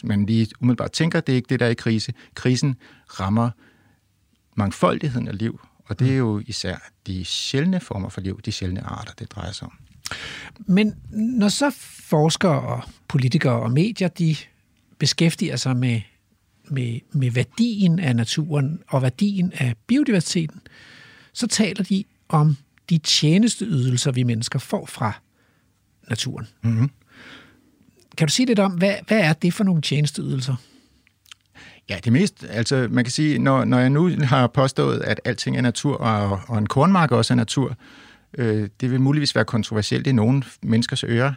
man lige umiddelbart tænker. Det er ikke det, der er i krise. Krisen rammer mangfoldigheden af liv, og det er jo især de sjældne former for liv, de sjældne arter, det drejer sig om. Men når så forskere og politikere og medier, de beskæftiger sig med, med, med værdien af naturen og værdien af biodiversiteten, så taler de om de tjenesteydelser, vi mennesker får fra naturen. Mm-hmm. Kan du sige lidt om, hvad, hvad er det for nogle tjenesteydelser? Ja, det mest, altså man kan sige, når, når jeg nu har påstået, at alting er natur, og, og en kornmark også er natur, øh, det vil muligvis være kontroversielt i nogle menneskers ører,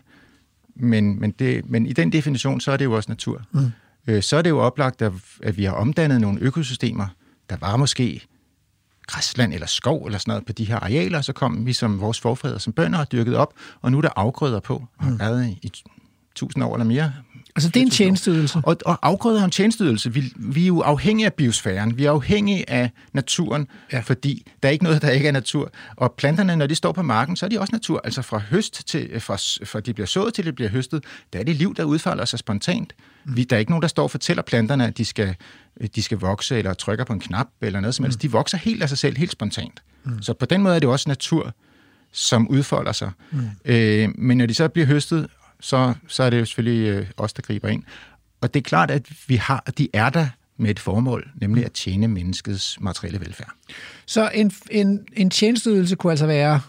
men, men, det, men i den definition, så er det jo også natur. Mm. Øh, så er det jo oplagt, at, at vi har omdannet nogle økosystemer, der var måske græsland eller skov eller sådan noget på de her arealer, så kom vi som vores forfædre som bønder og dyrket op, og nu er der afgrøder på, og har været i, i tusind år eller mere. Altså, det er en tjenesteydelse. Og, og afgrøder er en tjenesteydelse. Vi, vi er jo afhængige af biosfæren. Vi er afhængige af naturen, ja. fordi der er ikke noget, der ikke er natur. Og planterne, når de står på marken, så er de også natur. Altså fra høst til, fra, fra de bliver sået til de bliver høstet, der er det liv, der udfolder sig spontant. Mm. Vi, der er ikke nogen, der står og fortæller planterne, at de skal, de skal vokse, eller trykker på en knap, eller noget som helst. Mm. De vokser helt af sig selv, helt spontant. Mm. Så på den måde er det også natur, som udfolder sig. Mm. Øh, men når de så bliver høstet så, så er det jo selvfølgelig øh, os, der griber ind. Og det er klart, at vi har, de er der med et formål, nemlig at tjene menneskets materielle velfærd. Så en, en, en tjenesteydelse kunne altså være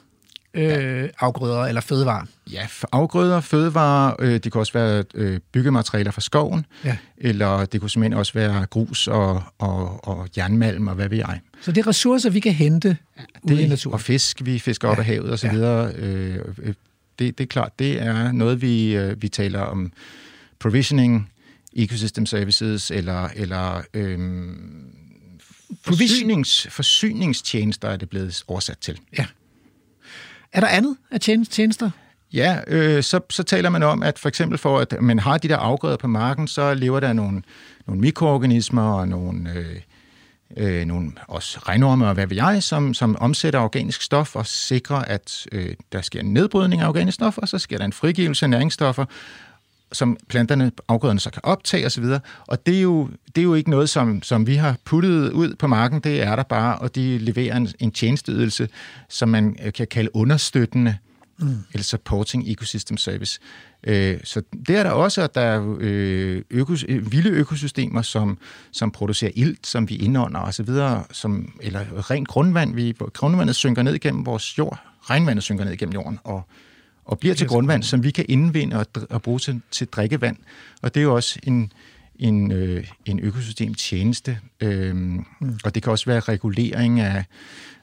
øh, ja. afgrøder eller fødevarer? Ja, afgrøder, fødevarer, øh, det kunne også være øh, byggematerialer fra skoven, ja. eller det kunne simpelthen også være grus og, og, og jernmalm og hvad ved jeg. Så det er ressourcer, vi kan hente ja, det, ude i naturen? Og fisk, vi fisker ja. op af havet osv. Ja. Øh, øh, det, det er klart, det er noget, vi, øh, vi taler om provisioning, ecosystem services, eller, eller øhm, forsynings, forsyningstjenester er det blevet oversat til. Ja. Er der andet af tjenester? Ja, øh, så, så taler man om, at for eksempel for, at man har de der afgrøder på marken, så lever der nogle, nogle mikroorganismer og nogle, øh, øh, nogle også regnorme og hvad ved jeg, som, som omsætter organisk stof og sikrer, at øh, der sker en nedbrydning af organisk stof, og så sker der en frigivelse af næringsstoffer, som planterne, afgrøderne så kan optage osv. Og det er jo, det er jo ikke noget, som, som vi har puttet ud på marken, det er der bare, og de leverer en, en tjenesteydelse, som man øh, kan kalde understøttende, mm. eller supporting ecosystem service. Øh, så det er der også, at der er øh, økos, øh, vilde økosystemer, som, som producerer ilt, som vi indånder osv., som, eller rent grundvand. Vi, grundvandet synker ned igennem vores jord, regnvandet synker ned igennem jorden, og, og bliver til grundvand, som vi kan indvinde og, og bruge til, til drikkevand. Og det er jo også en, en, øh, en økosystemtjeneste, øh, mm. og det kan også være regulering af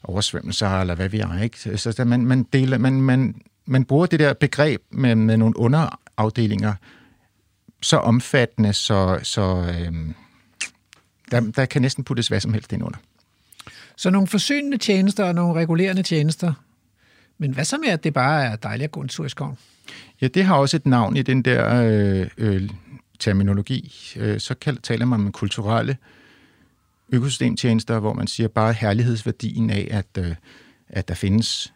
oversvømmelser, eller hvad vi er, ikke? Så man, man, deler, man, man man bruger det der begreb med, med nogle underafdelinger så omfattende, så, så øhm, der, der kan næsten puttes hvad som helst ind under. Så nogle forsynende tjenester og nogle regulerende tjenester. Men hvad så med, at det bare er dejligt at gå en tur i skoven? Ja, det har også et navn i den der øh, øh, terminologi. Øh, så kan, taler man om kulturelle økosystemtjenester, hvor man siger bare herlighedsværdien af, at, øh, at der findes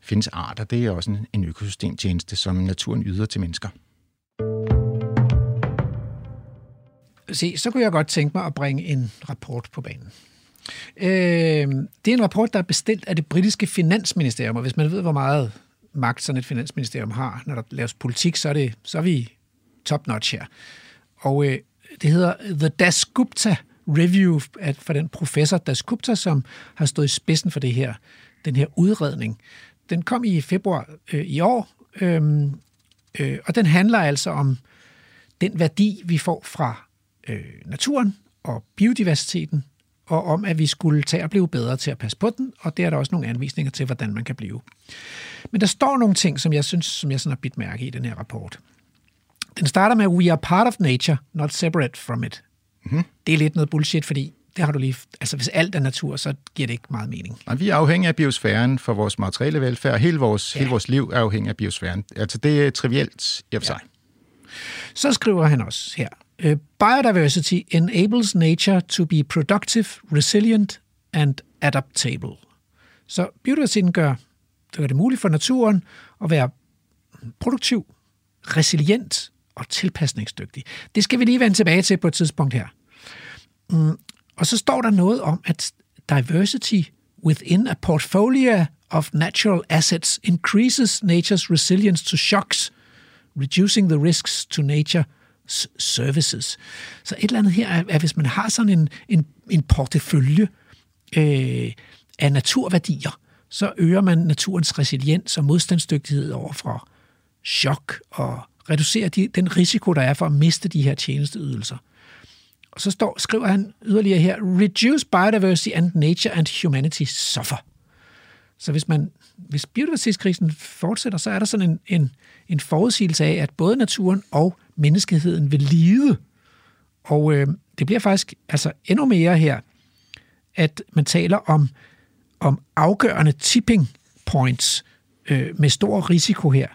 findes arter. Det er også en, en økosystemtjeneste, som naturen yder til mennesker. Se, så kunne jeg godt tænke mig at bringe en rapport på banen. Øh, det er en rapport, der er bestilt af det britiske finansministerium, og hvis man ved, hvor meget magt sådan et finansministerium har, når der laves politik, så er, det, så er vi top-notch her. Og øh, det hedder The Dasgupta Review for den professor Dasgupta, som har stået i spidsen for det her, den her udredning den kom i februar øh, i år, øh, øh, og den handler altså om den værdi, vi får fra øh, naturen og biodiversiteten, og om, at vi skulle tage og blive bedre til at passe på den, og der er der også nogle anvisninger til, hvordan man kan blive. Men der står nogle ting, som jeg synes, som jeg sådan har bidt mærke i den her rapport. Den starter med, we are part of nature, not separate from it. Mm-hmm. Det er lidt noget bullshit, fordi det har du lige... Altså, hvis alt er natur, så giver det ikke meget mening. Og vi er afhængige af biosfæren for vores materielle velfærd. Hele vores, ja. hele vores liv er afhængig af biosfæren. Altså, det er trivielt i og for sig. Så skriver han også her, "Øh, Biodiversity enables nature to be productive, resilient and adaptable. Så biodiversiteten gør, det gør det muligt for naturen at være produktiv, resilient og tilpasningsdygtig. Det skal vi lige vende tilbage til på et tidspunkt her. Mm, og så står der noget om, at diversity within a portfolio of natural assets increases nature's resilience to shocks, reducing the risks to nature services. Så et eller andet her er, at hvis man har sådan en, en, en portefølje øh, af naturværdier, så øger man naturens resiliens og modstandsdygtighed over for chok og reducerer de, den risiko, der er for at miste de her tjenesteydelser. Og så står, skriver han yderligere her, reduce biodiversity and nature and humanity suffer. Så hvis, man, hvis biodiversitetskrisen fortsætter, så er der sådan en, en, en forudsigelse af, at både naturen og menneskeheden vil lide. Og øh, det bliver faktisk altså endnu mere her, at man taler om, om afgørende tipping points øh, med stor risiko her.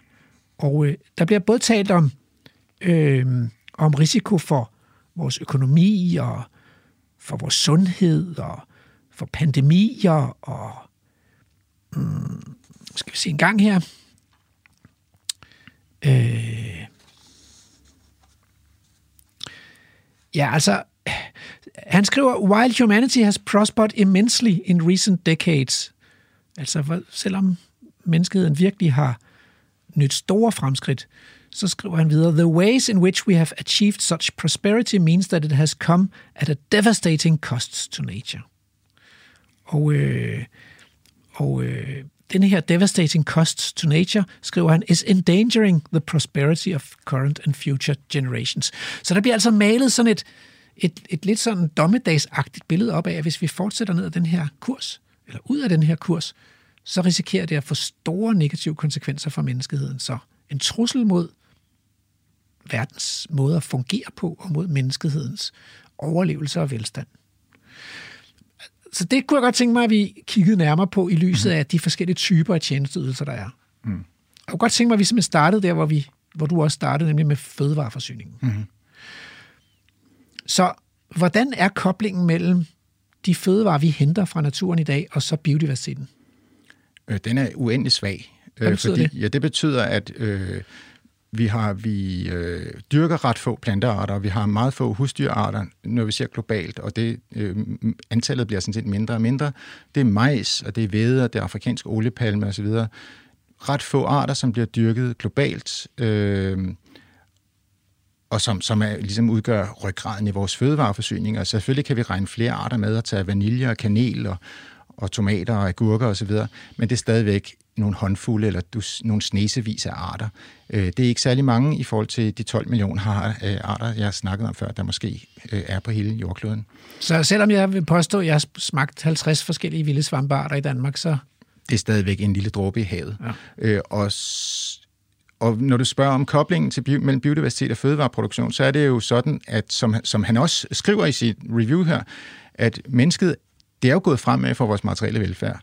Og øh, der bliver både talt om, øh, om risiko for vores økonomi og for vores sundhed og for pandemier og mm, skal vi se en gang her. Øh, ja, altså, han skriver, while humanity has prospered immensely in recent decades, altså selvom menneskeheden virkelig har nyt store fremskridt, så skriver han videre, The ways in which we have achieved such prosperity means that it has come at a devastating cost to nature. Og, øh, og øh, den her devastating cost to nature, skriver han, is endangering the prosperity of current and future generations. Så der bliver altså malet sådan et, et, et lidt sådan dommedagsagtigt billede op af, at hvis vi fortsætter ned ad den her kurs, eller ud af den her kurs, så risikerer det at få store negative konsekvenser for menneskeheden. Så en trussel mod verdens måde at fungere på, og mod menneskehedens overlevelse og velstand. Så det kunne jeg godt tænke mig, at vi kiggede nærmere på i lyset af de forskellige typer af tjenesteydelser, der er. Mm. Jeg kunne godt tænke mig, at vi simpelthen startede der, hvor, vi, hvor du også startede, nemlig med fødevareforsyningen. Mhm. Så hvordan er koblingen mellem de fødevarer, vi henter fra naturen i dag, og så biodiversiteten? Øh, den er uendelig svag. Hvad betyder fordi, det? Ja, det betyder, at øh, vi har vi øh, dyrker ret få plantearter, og vi har meget få husdyrarter, når vi ser globalt, og det øh, antallet bliver sådan set mindre og mindre. Det er majs, og det er hvede, og det er afrikansk oliepalme osv. Ret få arter, som bliver dyrket globalt, øh, og som, som er, ligesom udgør ryggraden i vores fødevareforsyning. Og selvfølgelig kan vi regne flere arter med at tage vanilje og kanel og, og tomater og agurker osv., men det er stadigvæk nogle håndfulde eller dus, nogle snesevis af arter. Øh, det er ikke særlig mange i forhold til de 12 millioner øh, arter, jeg har snakket om før, der måske øh, er på hele jordkloden. Så selvom jeg vil påstå, at jeg har smagt 50 forskellige vilde svampearter i Danmark, så Det er stadigvæk en lille dråbe i havet. Ja. Øh, og, og når du spørger om koblingen til bio, mellem biodiversitet og fødevareproduktion, så er det jo sådan, at som, som han også skriver i sit review her, at mennesket, det er jo gået fremad for vores materielle velfærd.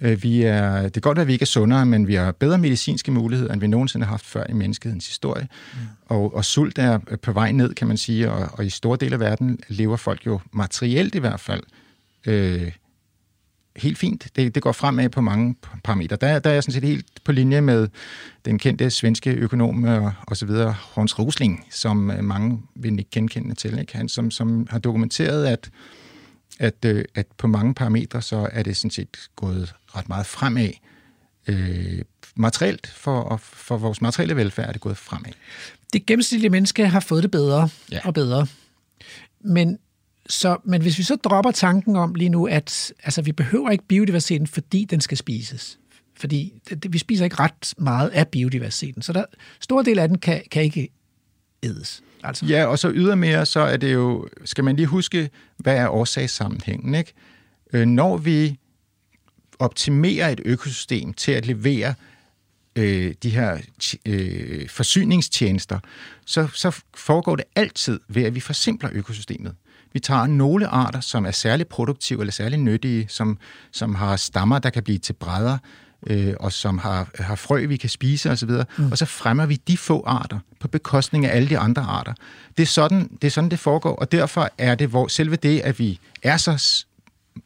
Øh, Vi er, det kan godt være, at vi ikke er sundere, men vi har bedre medicinske muligheder, end vi nogensinde har haft før i menneskehedens historie. Mm. Og, og sult er på vej ned, kan man sige, og, og i store dele af verden lever folk jo materielt i hvert fald øh, helt fint. Det, det går fremad på mange parametre. Der, der er jeg sådan set helt på linje med den kendte svenske økonom og, og så videre, Hans Rosling, som øh, mange vil ikke genkende til. Ikke? Han, som, som har dokumenteret, at, at, øh, at på mange parametre, så er det sådan set gået ret meget fremad. Øh, materielt, for, for vores materielle velfærd er det gået fremad. det gennemsnitlige menneske har fået det bedre Ja. og bedre. Men, så, men hvis vi så dropper tanken om lige nu, at altså, vi behøver ikke biodiversiteten, fordi den skal spises. Fordi det, det, vi spiser ikke ret meget af biodiversiteten. Så der, store del af den kan, kan ikke ædes. Altså, Ja, og så ydermere, så er det jo, skal man lige huske, hvad er årsagssammenhængen, ikke? Øh, Når vi optimerer et økosystem til at levere øh, de her øh, forsyningstjenester, så, så foregår det altid ved, at vi forsimpler økosystemet. Vi tager nogle arter, som er særligt produktive eller særligt nyttige, som, som har stammer, der kan blive til brædder, øh, og som har, har frø, vi kan spise osv., mm. og så fremmer vi de få arter på bekostning af alle de andre arter. Det er sådan, det, er sådan, det foregår, og derfor er det hvor selve det, at vi er så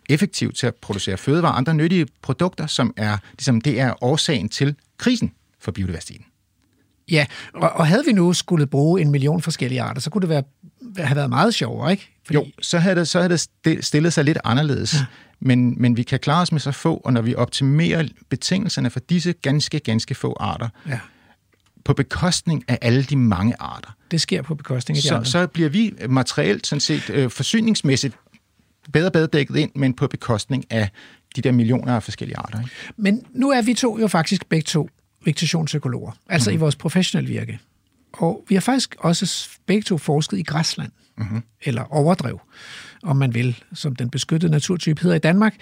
effektivt til at producere fødevarer og andre nyttige produkter, som er, ligesom, det er årsagen til krisen for biodiversiteten. Ja, og, og havde vi nu skulle bruge en million forskellige arter, så kunne det være, have været meget sjovere, ikke? Fordi... Jo, så havde, det, så havde det sti- stillet sig lidt anderledes. Men, men vi kan klare os med så få, og når vi optimerer betingelserne for disse ganske, ganske få arter, Ja. på bekostning af alle de mange arter, Det sker på bekostning af de så, andre. så bliver vi materielt sådan set øh, forsyningsmæssigt bedre og bedre dækket ind, men på bekostning af de der millioner af forskellige arter. Ikke? Men nu er vi to jo faktisk begge to vegetationsøkologer, altså mm. i vores professionelle virke. Og vi har faktisk også begge to forsket i græsland, mm-hmm. eller overdrev, om man vil, som den beskyttede naturtype hedder i Danmark.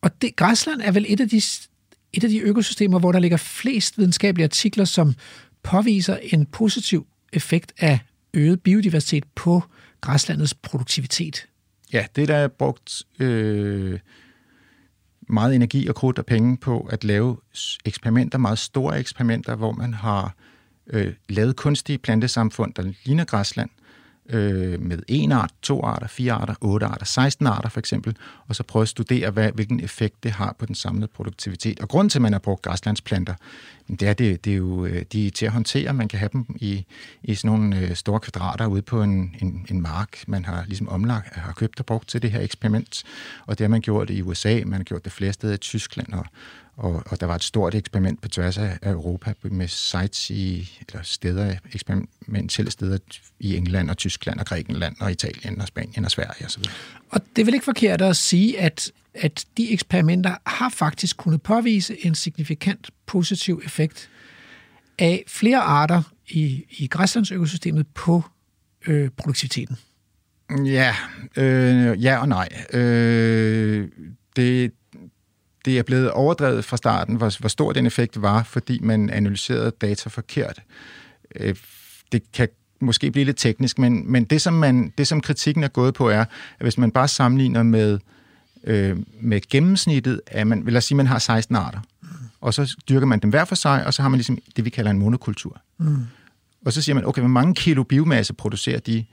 Og det, græsland er vel et af, de, et af de økosystemer, hvor der ligger flest videnskabelige artikler, som påviser en positiv effekt af øget biodiversitet på græslandets produktivitet. Ja, det der er brugt øh, meget energi og krudt og penge på at lave eksperimenter, meget store eksperimenter, hvor man har øh, lavet kunstige plantesamfund, der ligner græsland, øh, med en art, to arter, fire arter, otte arter, 16 arter for eksempel, og så prøve at studere, hvad, hvilken effekt det har på den samlede produktivitet. Og grunden til, at man har brugt græslandsplanter, det er, det, det er jo øh, de er til at håndtere. Man kan have dem i, i sådan nogle øh, store kvadrater ude på en, en, en mark. Man har ligesom omlagt, har købt og brugt til det her eksperiment, og det har man gjort i USA, man har gjort det flere steder i Tyskland, og, og, og der var et stort eksperiment på tværs af Europa med sites i, eller steder, eksperimentelle steder i England og Tyskland og Grækenland og Italien og Spanien og Sverige osv. Og det er vel ikke forkert at sige, at, at de eksperimenter har faktisk kunnet påvise en signifikant positiv effekt af flere arter i, i græslandsøkosystemet på øh, produktiviteten. Ja, øh, ja og nej. Øh, det, det er blevet overdrevet fra starten, hvor, hvor stor den effekt var, fordi man analyserede data forkert. Øh, det kan måske blive lidt teknisk, men, men det, som man, det, som kritikken er gået på, er, at hvis man bare sammenligner med, øh, med gennemsnittet, af, man, vil jeg sige, man har 16 arter, og så dyrker man dem hver for sig, og så har man ligesom det, vi kalder en monokultur. Mm. Og så siger man, okay, hvor mange kilo biomasse producerer de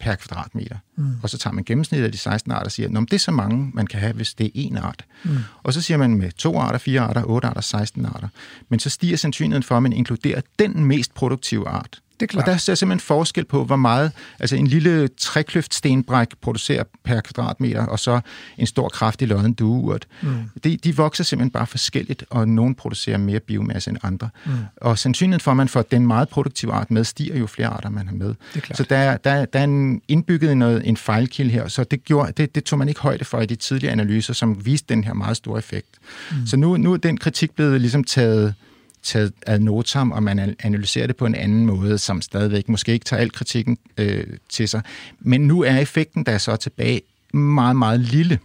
per kvadratmeter. Mm. Og så tager man gennemsnittet af de 16 arter og siger, men det er så mange, man kan have, hvis det er en art. Mm. Og så siger man med to arter, fire arter, otte arter, 16 arter. Men så stiger sandsynligheden for, at man inkluderer den mest produktive art. Det er klart. Og der ser simpelthen forskel på, hvor meget altså en lille trækløftstenbræk producerer per kvadratmeter, og så en stor kraftig lodden dueurt. Mm. De, de vokser simpelthen bare forskelligt, og nogen producerer mere biomasse end andre. Mm. Og sandsynligheden for, at man får den meget produktive art med, stiger jo flere arter, man har med. Er. Så der, der, der er en indbygget noget, en fejlkilde her, så det, gjorde, det, det tog man ikke højde for i de tidligere analyser, som viste den her meget store effekt. Mm. Så nu, nu er den kritik blevet ligesom taget taget ad notam, og man analyserer det på en anden måde, som stadigvæk måske ikke tager al kritikken øh, til sig. Men nu er effekten, der er så tilbage, meget, meget lille.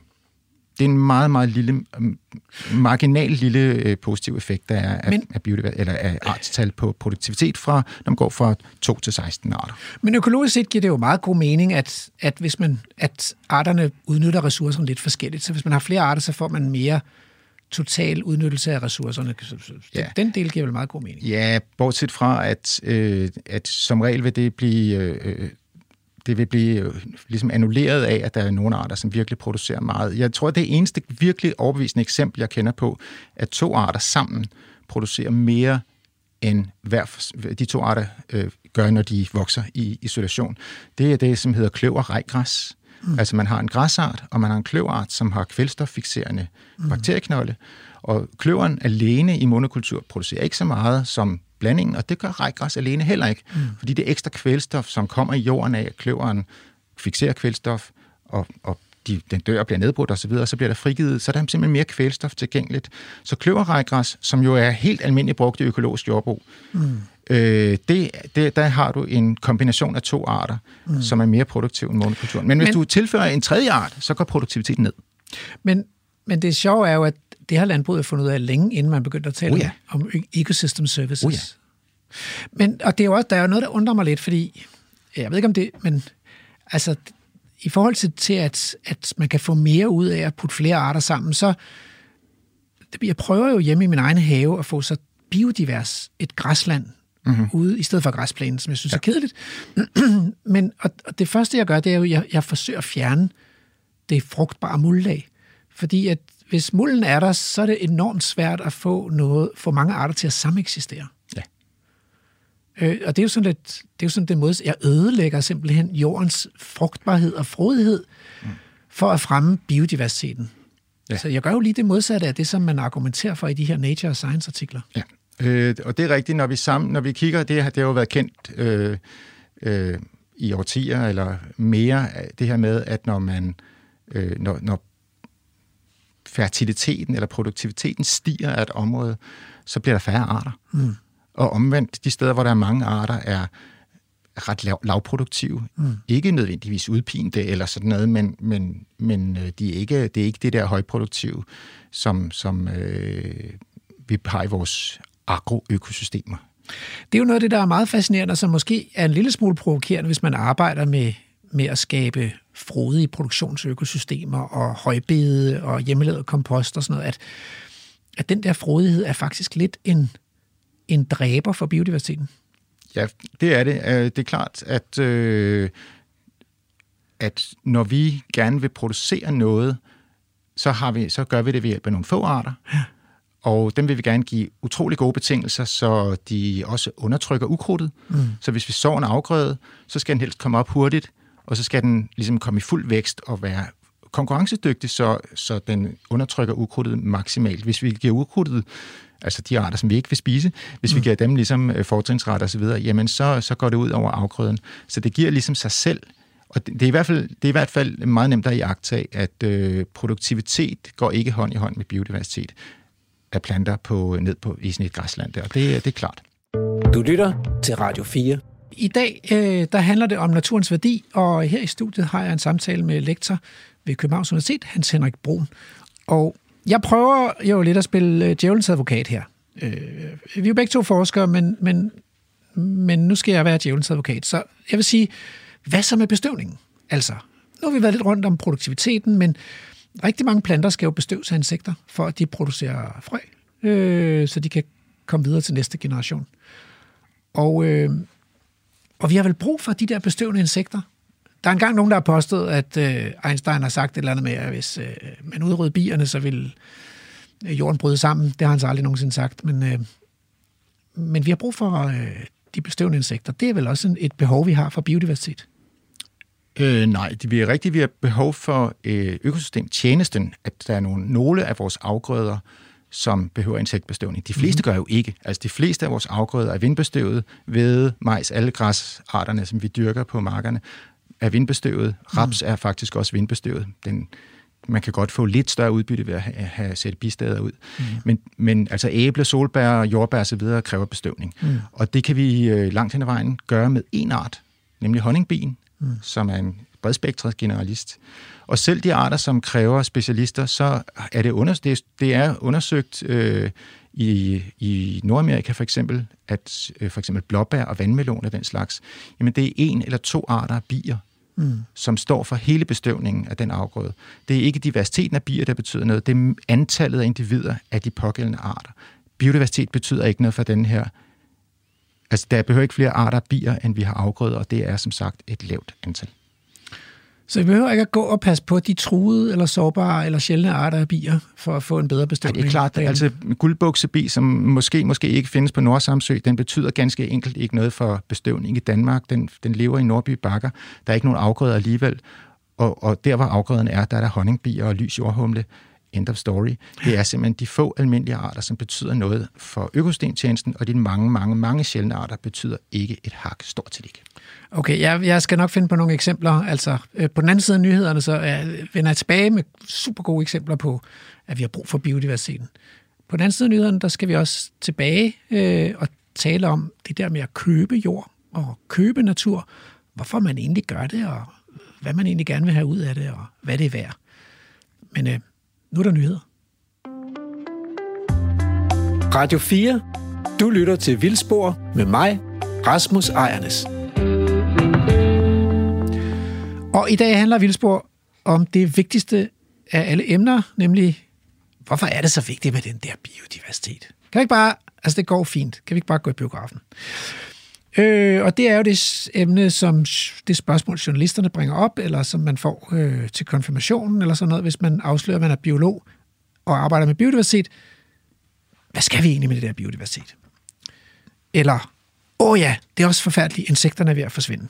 Det er en meget, meget lille, marginal lille øh, positiv effekt, der er af, Men- af, biodiver- eller af artstal på produktivitet, fra, når man går fra 2 til 16 arter. Men økologisk set giver det jo meget god mening, at, at hvis man at arterne udnytter ressourcerne lidt forskelligt. Så hvis man har flere arter, så får man mere total udnyttelse af ressourcerne. Ja. Den, del giver vel meget god mening. Ja, bortset fra, at, øh, at som regel vil det blive... Øh, det vil blive øh, ligesom annulleret af, at der er nogle arter, som virkelig producerer meget. Jeg tror, det eneste virkelig overbevisende eksempel, jeg kender på, at to arter sammen producerer mere end hver de to arter øh, gør, når de vokser i isolation. Det er det, som hedder kløver Mm. Altså man har en græsart, og man har en kløverart, som har kvælstoffixerende mm. bakterieknolde. Og kløveren alene i monokultur producerer ikke så meget som blandingen, og det gør rejgræs alene heller ikke. Mm. Fordi det ekstra kvælstof, som kommer i jorden af, at kløveren fixerer kvælstof, og, og de, den dør og bliver nedbrudt osv., og så bliver der frigivet, så er der simpelthen mere kvælstof tilgængeligt. Så kløverrejgræs, som jo er helt almindeligt brugt i økologisk jordbrug, mm. Øh, det, det, der har du en kombination af to arter, mm. som er mere produktiv end monokulturen. Men hvis Men- du tilføjer en tredje art, så går produktiviteten ned. Men, men det sjove er jo, at det har landbruget fundet ud af længe, inden man begyndte at tale Oh ja. om ecosystem services. Oh ja. Men, og det er jo også, der er jo noget, der undrer mig lidt, fordi, jeg ved ikke om det, men altså, i forhold til, til at, at man kan få mere ud af at putte flere arter sammen, så jeg prøver jo hjemme i min egen have at få så biodivers et græsland mm-hmm. ude, i stedet for græsplænen, som jeg synes ja. er kedeligt. Men, og, og det første, jeg gør, det er jo, at jeg, jeg forsøger at fjerne det frugtbare muldlag. Fordi at hvis mulden er der, så er det enormt svært at få noget, få mange arter til at sameksistere. Ja. Øh, og det er jo sådan lidt, det er jo sådan den måde, jeg ødelægger simpelthen jordens frugtbarhed og frodighed mm. for at fremme biodiversiteten. Ja. Så jeg gør jo lige det modsatte af det, som man argumenterer for i de her Nature og Science-artikler. Ja, øh, og det er rigtigt, når vi, sammen, når vi kigger, det, det har jo været kendt øh, øh, i årtier eller mere, det her med, at når man øh, når, når fertiliteten eller produktiviteten stiger af et område, så bliver der færre arter. Mm. Og omvendt, de steder, hvor der er mange arter, er ret lav, lavproduktive. Mm. Ikke nødvendigvis udpinte eller sådan noget, men, men, men øh, de er ikke, det er ikke det der højproduktive, som, som øh, vi har i vores agroøkosystemer. Det er jo noget af det, der er meget fascinerende, som måske er en lille smule provokerende, hvis man arbejder med, med at skabe frodige produktionsøkosystemer og højbede og hjemmelavet kompost og sådan noget, at, at den der frodighed er faktisk lidt en, en dræber for biodiversiteten. Ja, det er det. Øh, det er klart, at, øh, at når vi gerne vil producere noget, så, har vi, så gør vi det ved hjælp af nogle få arter. Og dem vil vi gerne give utrolig gode betingelser, så de også undertrykker ukrudtet. Mm. Så hvis vi sår en afgrøde, så skal den helst komme op hurtigt, og så skal den ligesom komme i fuld vækst og være konkurrencedygtig, så, så den undertrykker ukrudtet maksimalt. Hvis vi giver ukrudtet, altså de arter, som vi ikke vil spise, hvis mm. vi giver dem ligesom øh, fortrinsret og så videre, jamen så, så går det ud over afgrøden. Så det giver ligesom sig selv, og det, det, er, i hvert fald, det er i hvert fald meget nemt at iagtage, at øh, produktivitet går ikke hånd i hånd med biodiversitet af planter på, ned på i sådan et græsland der, og det, det er klart. Du lytter til Radio 4. I dag øh, der handler det om naturens værdi, og her i studiet har jeg en samtale med lektor ved Københavns Universitet, Hans Henrik Brun. Og jeg prøver jo lidt at spille øh, djævelens advokat her. Øh, vi er jo begge to forskere, men, men, men nu skal jeg være djævelens advokat. Så jeg vil sige, hvad så med bestøvningen? Altså, nu har vi været lidt rundt om produktiviteten, men rigtig mange planter skal jo bestøves af insekter, for at de producerer frø, øh, så de kan komme videre til næste generation. Og øh, og vi har vel brug for de der bestøvende insekter. Der er engang nogen, der har påstået, at øh, Einstein har sagt et eller andet med, at hvis øh, man udrydde bierne, så vil øh, jorden bryde sammen. Det har han så aldrig nogensinde sagt. Men, øh, men vi har brug for øh, de bestøvende insekter. Det er vel også en, et behov, vi har for biodiversitet. Øh, nej, det vi er rigtigt. Vi har behov for øh, økosystemtjenesten, at der er nogle, nogle af vores afgrøder, som behøver insektbestøvning. De fleste mm. gør jo ikke. Altså de fleste af vores afgrøder er vindbestøvet ved majs, alle græsarterne, som vi dyrker på markerne, er vindbestøvet. Raps mm. er faktisk også vindbestøvet. Den, man kan godt få lidt større udbytte ved at have, have sætte bistader ud. Mm. Men, men altså æble, solbær, jordbær osv. kræver bestøvning. Mm. Og det kan vi øh, langt hen ad vejen gøre med en art, nemlig honningbien, mm. som er en bredspektret generalist. Og selv de arter, som kræver specialister, så er det, under, det, det er undersøgt øh, i, i Nordamerika for eksempel, at øh, for eksempel blåbær og vandmelon og den slags, jamen det er en eller to arter af bier, mm. som står for hele bestøvningen af den afgrøde. Det er ikke diversiteten af bier, der betyder noget, det er antallet af individer af de pågældende arter. Biodiversitet betyder ikke noget for den her Altså, der behøver ikke flere arter af bier, end vi har afgrøder, og det er som sagt et lavt antal. Så vi behøver ikke at gå og passe på de truede eller sårbare eller sjældne arter af bier for at få en bedre. Ja, det er klart. Derhjemme. Altså guldbuksebi, som måske, måske ikke findes på Nordsamsø, den betyder ganske enkelt ikke noget for bestøvning i Danmark. Den, den lever i Nordby Bakker. Der er ikke nogen afgrøder alligevel. Og, og der, hvor afgrøden er, der er der honningbier og lys jordhumle. End of story. Det er simpelthen de få almindelige arter, som betyder noget for økosystemtjenesten, og de mange, mange, mange sjældne arter betyder ikke et hak stort set ikke. Okay, jeg, jeg skal nok finde på nogle eksempler. Altså, øh, på den anden side af nyhederne, så øh, vender jeg tilbage med super gode eksempler på, at vi har brug for biodiversiteten. På den anden side af nyhederne, der skal vi også tilbage øh, og tale om det der med at købe jord og købe natur. Hvorfor man egentlig gør det, og hvad man egentlig gerne vil have ud af det, og hvad det er værd. Men øh, nu er der nyheder. Radio 4. Du lytter til Vildspor med mig, Rasmus Ejernes. Og i dag handler Vildspor om det vigtigste af alle emner, nemlig hvorfor er det så vigtigt med den der biodiversitet? Kan vi ikke bare, altså det går fint, kan vi ikke bare gå i biografen? Øh, og det er jo det emne, som det spørgsmål, journalisterne bringer op, eller som man får øh, til konfirmationen, eller sådan noget, hvis man afslører, at man er biolog og arbejder med biodiversitet. Hvad skal vi egentlig med det der biodiversitet? Eller, åh ja, det er også forfærdeligt, insekterne er ved at forsvinde.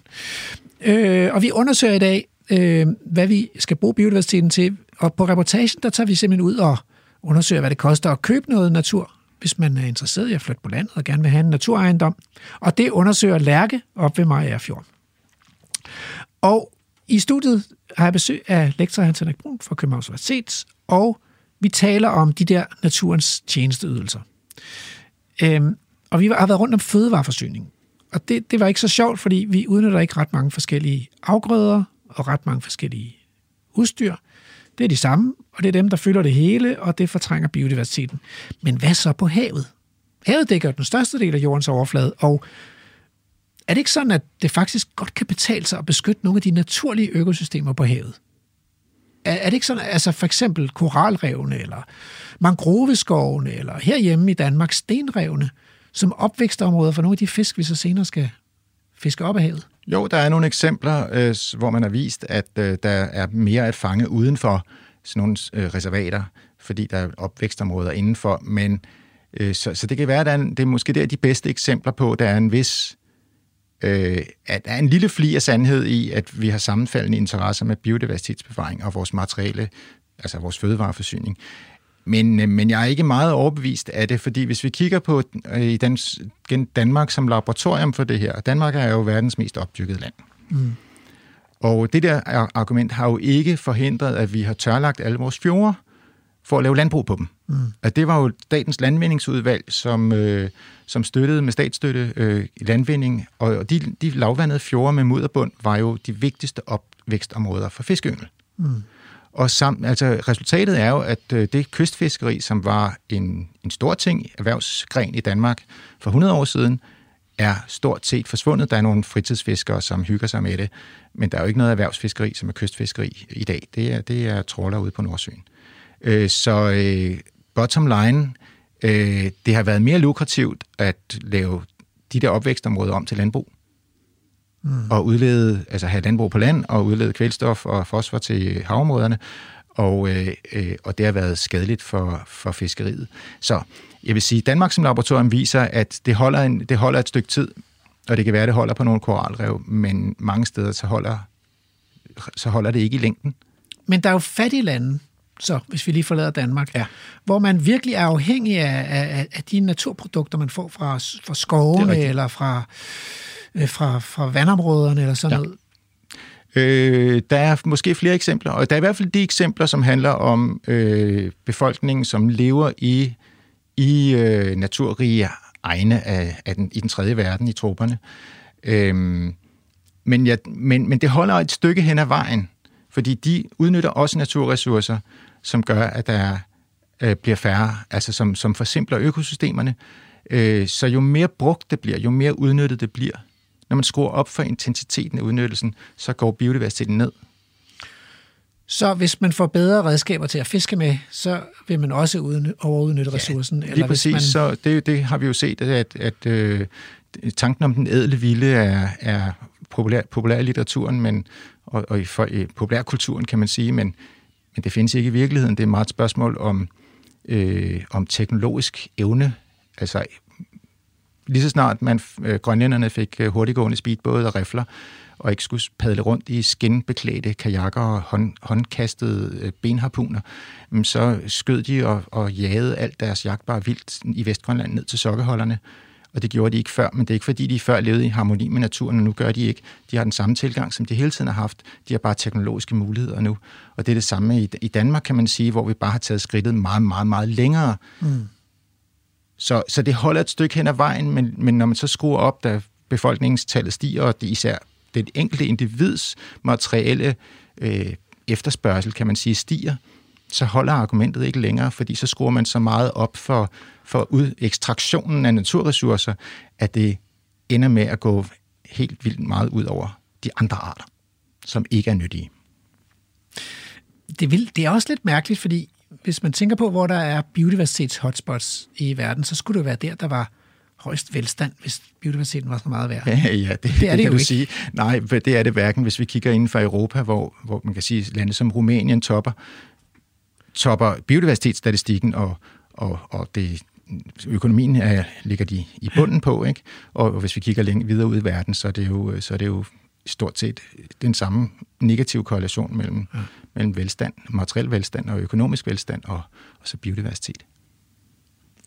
Øh, og vi undersøger i dag, øh, hvad vi skal bruge biodiversiteten til, og på reportagen, der tager vi simpelthen ud og undersøger, hvad det koster at købe noget natur, hvis man er interesseret i at flytte på landet og gerne vil have en naturejendom. Og det undersøger Lærke op ved Mariafjord. Og i studiet har jeg besøg af lektor Hans Henrik Brun fra Københavns Universitet, og vi taler om de der naturens tjenesteydelser. Øhm, og vi har været rundt om fødevareforsyning. Og det, det var ikke så sjovt, fordi vi udnytter ikke ret mange forskellige afgrøder og ret mange forskellige udstyr. Det er de samme, og det er dem, der fylder det hele, og det fortrænger biodiversiteten. Men hvad så på havet? Havet dækker den største del af jordens overflade, og er det ikke sådan, at det faktisk godt kan betale sig at beskytte nogle af de naturlige økosystemer på havet? Er, er det ikke sådan, altså for eksempel koralrevne, eller mangroveskovene, eller herhjemme i Danmark stenrevne, som opvækstområder for nogle af de fisk, vi så senere skal fiske op af havet? Jo, der er nogle eksempler, øh, hvor man har vist, at øh, der er mere at fange udenfor sådan nogle øh, reservater, fordi der er opvækstområder indenfor. Men øh, så, så det kan være, at der er en, det er måske der de bedste eksempler på, der er en vis øh, at der er en lille fli af sandhed i, at vi har sammenfaldende interesser med biodiversitetsbevaring og vores materiale, altså vores fødevareforsyning. Men, øh, men jeg er ikke meget overbevist af det, fordi hvis vi kigger på øh, i Dan, gen- Danmark som laboratorium for det her, Danmark er jo verdens mest opdyrkede land. Mm. Og det der ar- argument har jo ikke forhindret, at vi har tørlagt alle vores fjorde for at lave landbrug på dem. Mm. At det var jo statens landvindingsudvalg, som, øh, som støttede med statsstøtte øh, landvinding, og de, de lavvandede fjorde med mudderbund var jo de vigtigste opvækstområder for fiskeyngel. Mm. Og sam, altså, resultatet er jo, at øh, det kystfiskeri, som var en, en stor ting, erhvervsgren i Danmark for 100 år siden, er stort set forsvundet. Der er nogle fritidsfiskere, som hygger sig med det, men der er jo ikke noget erhvervsfiskeri, som er kystfiskeri i dag. Det er, det er tråler ude på Nordsøen. Øh, så øh, bottom line, øh, det har været mere lukrativt at lave de der opvækstområder om til landbrug. Mm. Og udlede, altså have landbrug på land og udlede kvælstof og fosfor til havområderne. Og, øh, øh, og det har været skadeligt for, for fiskeriet. Så jeg vil sige, at Danmark som laboratorium viser, at det holder, en, det holder et stykke tid, og det kan være, at det holder på nogle koralrev, men mange steder så holder, så holder det ikke i længden. Men der er jo fattige lande, så hvis vi lige forlader Danmark, Ja. hvor man virkelig er afhængig af, af, af de naturprodukter, man får fra, fra skovene eller fra, øh, fra, fra vandområderne eller sådan Ja. noget. Øh, der er måske flere eksempler, og der er i hvert fald de eksempler, som handler om øh, befolkningen, som lever i, i øh, naturrige egne af, af den, i den tredje verden, i troberne. Øh, men, ja, men, men det holder et stykke hen ad vejen, fordi de udnytter også naturressourcer, som gør, at der øh, bliver færre, altså som, som forsimpler økosystemerne. Øh, så jo mere brugt det bliver, jo mere udnyttet det bliver, når man skruer op for intensiteten af udnyttelsen, så går biodiversiteten ned. Så hvis man får bedre redskaber til at fiske med, så vil man også udny- overudnytte ja, ressourcen. Lige hvis præcis, man, så det, det har vi jo set, at, at øh, tanken om den ædle vilde er, er populær, populær i litteraturen, men, og, og i, for, i populærkulturen kan man sige, men, men det findes ikke i virkeligheden. Det er meget et spørgsmål om, øh, om teknologisk evne. Altså lige så snart man, øh, grønlænderne fik øh, hurtiggående speedbåde og rifler, og ikke skulle padle rundt i skinbeklædte kajakker og hånd, håndkastede øh, benharpuner, mm, så skød de og, og jagede alt deres jagtbare vildt i Vestgrønland ned til sokkeholderne. Og det gjorde de ikke før, men det er ikke fordi, de før levede i harmoni med naturen, og nu gør de ikke. De har den samme tilgang, som de hele tiden har haft. De har bare teknologiske muligheder nu. Og det er det samme i, i Danmark, kan man sige, hvor vi bare har taget skridtet meget, meget, meget længere. Mm. Så, så det holder et stykke hen ad vejen, men, men når man så skruer op, da befolkningstallet stiger, og det især det enkelte individs materielle øh, efterspørgsel, kan man sige, stiger, så holder argumentet ikke længere, fordi så skruer man så meget op for, for ud, ekstraktionen af naturressourcer, at det ender med at gå helt vildt meget ud over de andre arter. som ikke er nyttige. Det, vil, det er også lidt mærkeligt, fordi hvis man tænker på, hvor der er biodiversitets-hotspots i verden, så skulle det jo være der, der var højst velstand, hvis biodiversiteten var så meget værd. Ja, ja det, Det er det kan jo du ikke. sige. Nej, det er det hverken, hvis vi kigger inden for Europa, hvor, hvor man kan sige, lande som Rumænien topper, topper biodiversitetsstatistikken, og, og, og det, økonomien er, ligger de i bunden på, ikke? Og hvis vi kigger længere videre ud i verden, så er det jo, så er det jo stort set den samme negative korrelation mellem, ja. mellem velstand, materiel velstand og økonomisk velstand og, og så biodiversitet.